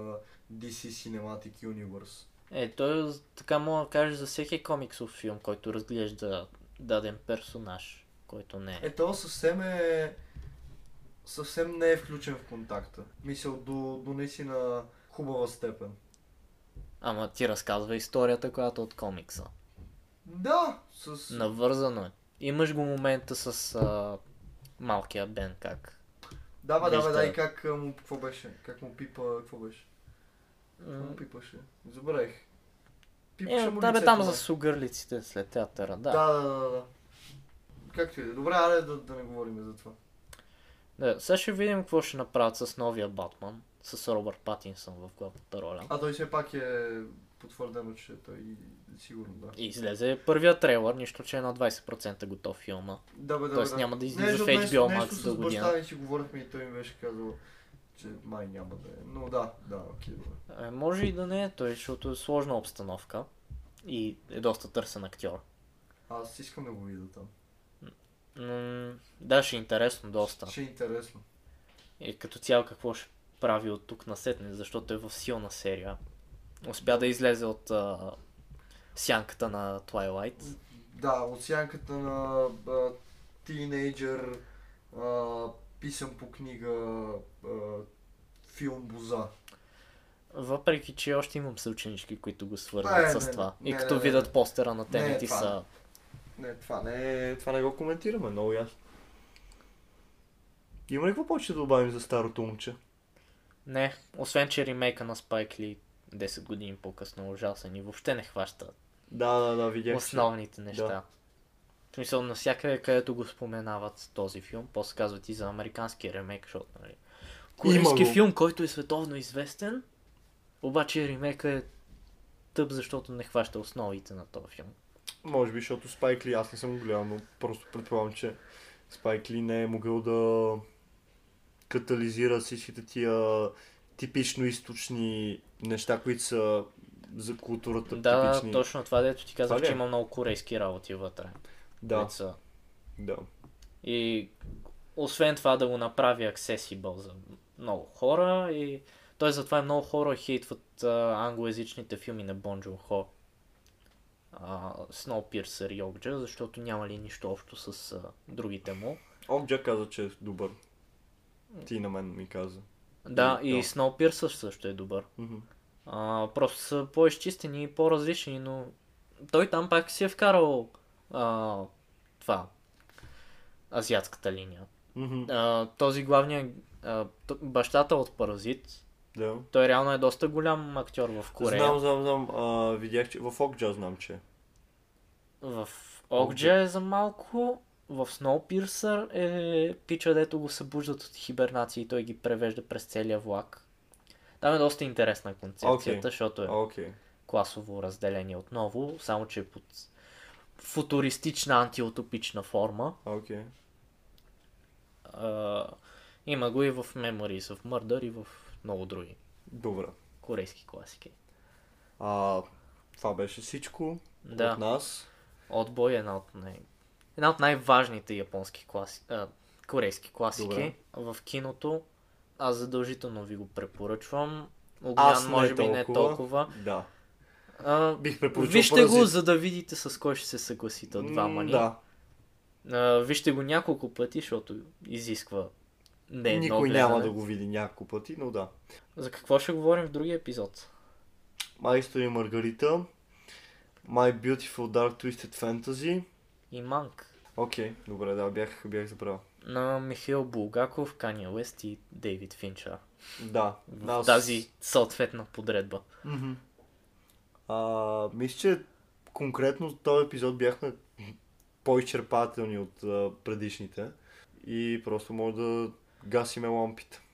DC Cinematic Universe. Е, той така мога да кажа за всеки комиксов филм, който разглежда даден персонаж, който не е. Е, то съвсем е... Съвсем не е включен в контакта. Мисъл до, до наистина хубава степен. Ама ти разказва историята, която е от комикса. Да, с... Навързано е. Имаш го момента с а, малкия Бен, как. Да, бе, да, бе, да, и как му, какво беше? Как му пипа, какво беше? Какво му пипаше? Забравих. Пипаше Е, му да бе, там за сугърлиците след театъра, да. Да, да, да, да. Както и да е. Добре, аре да, да не говорим за това. да. Сега ще видим какво ще направят с новия Батман, с Робърт Патинсън в главната роля. А той все пак е потвърдено, че той сигурно да. И излезе първия трейлър, нищо, че е на 20% готов филма. Да, бе, да, Тоест да. няма да излиза Нещо- в HBO нещо- Max нещо до година. баща ми си говорихме и той ми беше казал, че май няма да е. Но да, да, окей, добре. Е, може и да не е той, защото е сложна обстановка и е доста търсен актьор. Аз искам да го видя там. М, да, ще е интересно доста. Ще е интересно. И като цяло какво ще прави от тук насетне, защото е в силна серия. Успя да излезе от а, сянката на Twilight. Да, от сянката на а, тинейджър, а, писан по книга, а, филм Боза. Въпреки, че още имам съученички, които го Е, свързват не, с не, това. не, и като не, видят не. постера на темите това са... Не, това не, това не го коментираме, много ясно. Има ли какво повече да добавим за старото момче? Не, освен че ремейка на Spike Lee 10 години по-късно ужасен и въобще не хваща Да, да, да, видях. основните неща. Да. В смисъл, навсякъде, където го споменават този филм, после казват и за американския ремейк, защото, нали, корейски филм, който е световно известен, обаче ремейка е тъп, защото не хваща основите на този филм. Може би, защото Спайк Ли, аз не съм го гледал, но просто предполагам, че Спайк Ли не е могъл да катализира всичките тия типично източни неща, които са за културата Да, типични. точно това, дето ти казах, че е? има много корейски работи вътре. Да, са- да. И освен това да го направи accessible за много хора и той затова е много хора хейтват а, англоязичните филми на Бон Джун Хо. Snowpiercer и Okja, защото няма ли нищо общо с а, другите му. Окджа каза, че е добър. Ти на мен ми каза. Да, И- и да. Snowpiercer също е добър. Мгм. А, просто са по-изчистени и по-различни, но той там пак си е вкарал а, това, азиатската линия. Мгм. А, този главният, а, бащата от Паразит, Да. той реално е доста голям актьор в Корея. Знам, знам, знам. А, видях, че в Окджа знам, че. е. В Окджа е за малко, в Snowpiercer е пича, дето го събуждат от хибернация и той ги превежда през целия влак. Там е доста интересна концепцията, Окей. защото е окей. класово разделение отново, само че е под футуристична антиутопична форма. Окей. А, има го и в Memories of Murder и в много други Добре. корейски класики. А, това беше всичко Да. от нас. Отбой е една от, най... една от най-важните японски класи... а, корейски класики Добре. в киното. Аз задължително ви го препоръчвам. Аз Огнян не може би не толкова. толкова. Да. А, Бих препоръчал вижте Паразит. го, за да видите с кой ще се съгласите от двама ни. Да. А, вижте го няколко пъти, защото изисква не едно Никой гледане. няма да го види няколко пъти, но да. За какво ще говорим в другия епизод? Майстор и Маргарита. My Beautiful Dark Twisted Fantasy. И Манк. Окей, добре, да, бях, бях забрал. На Михаил Булгаков, Кания Уест и Дейвид Финчер. Да. В аз- тази съответна подредба. по-изчерпателни от а, предишните и просто може да гасиме лампите.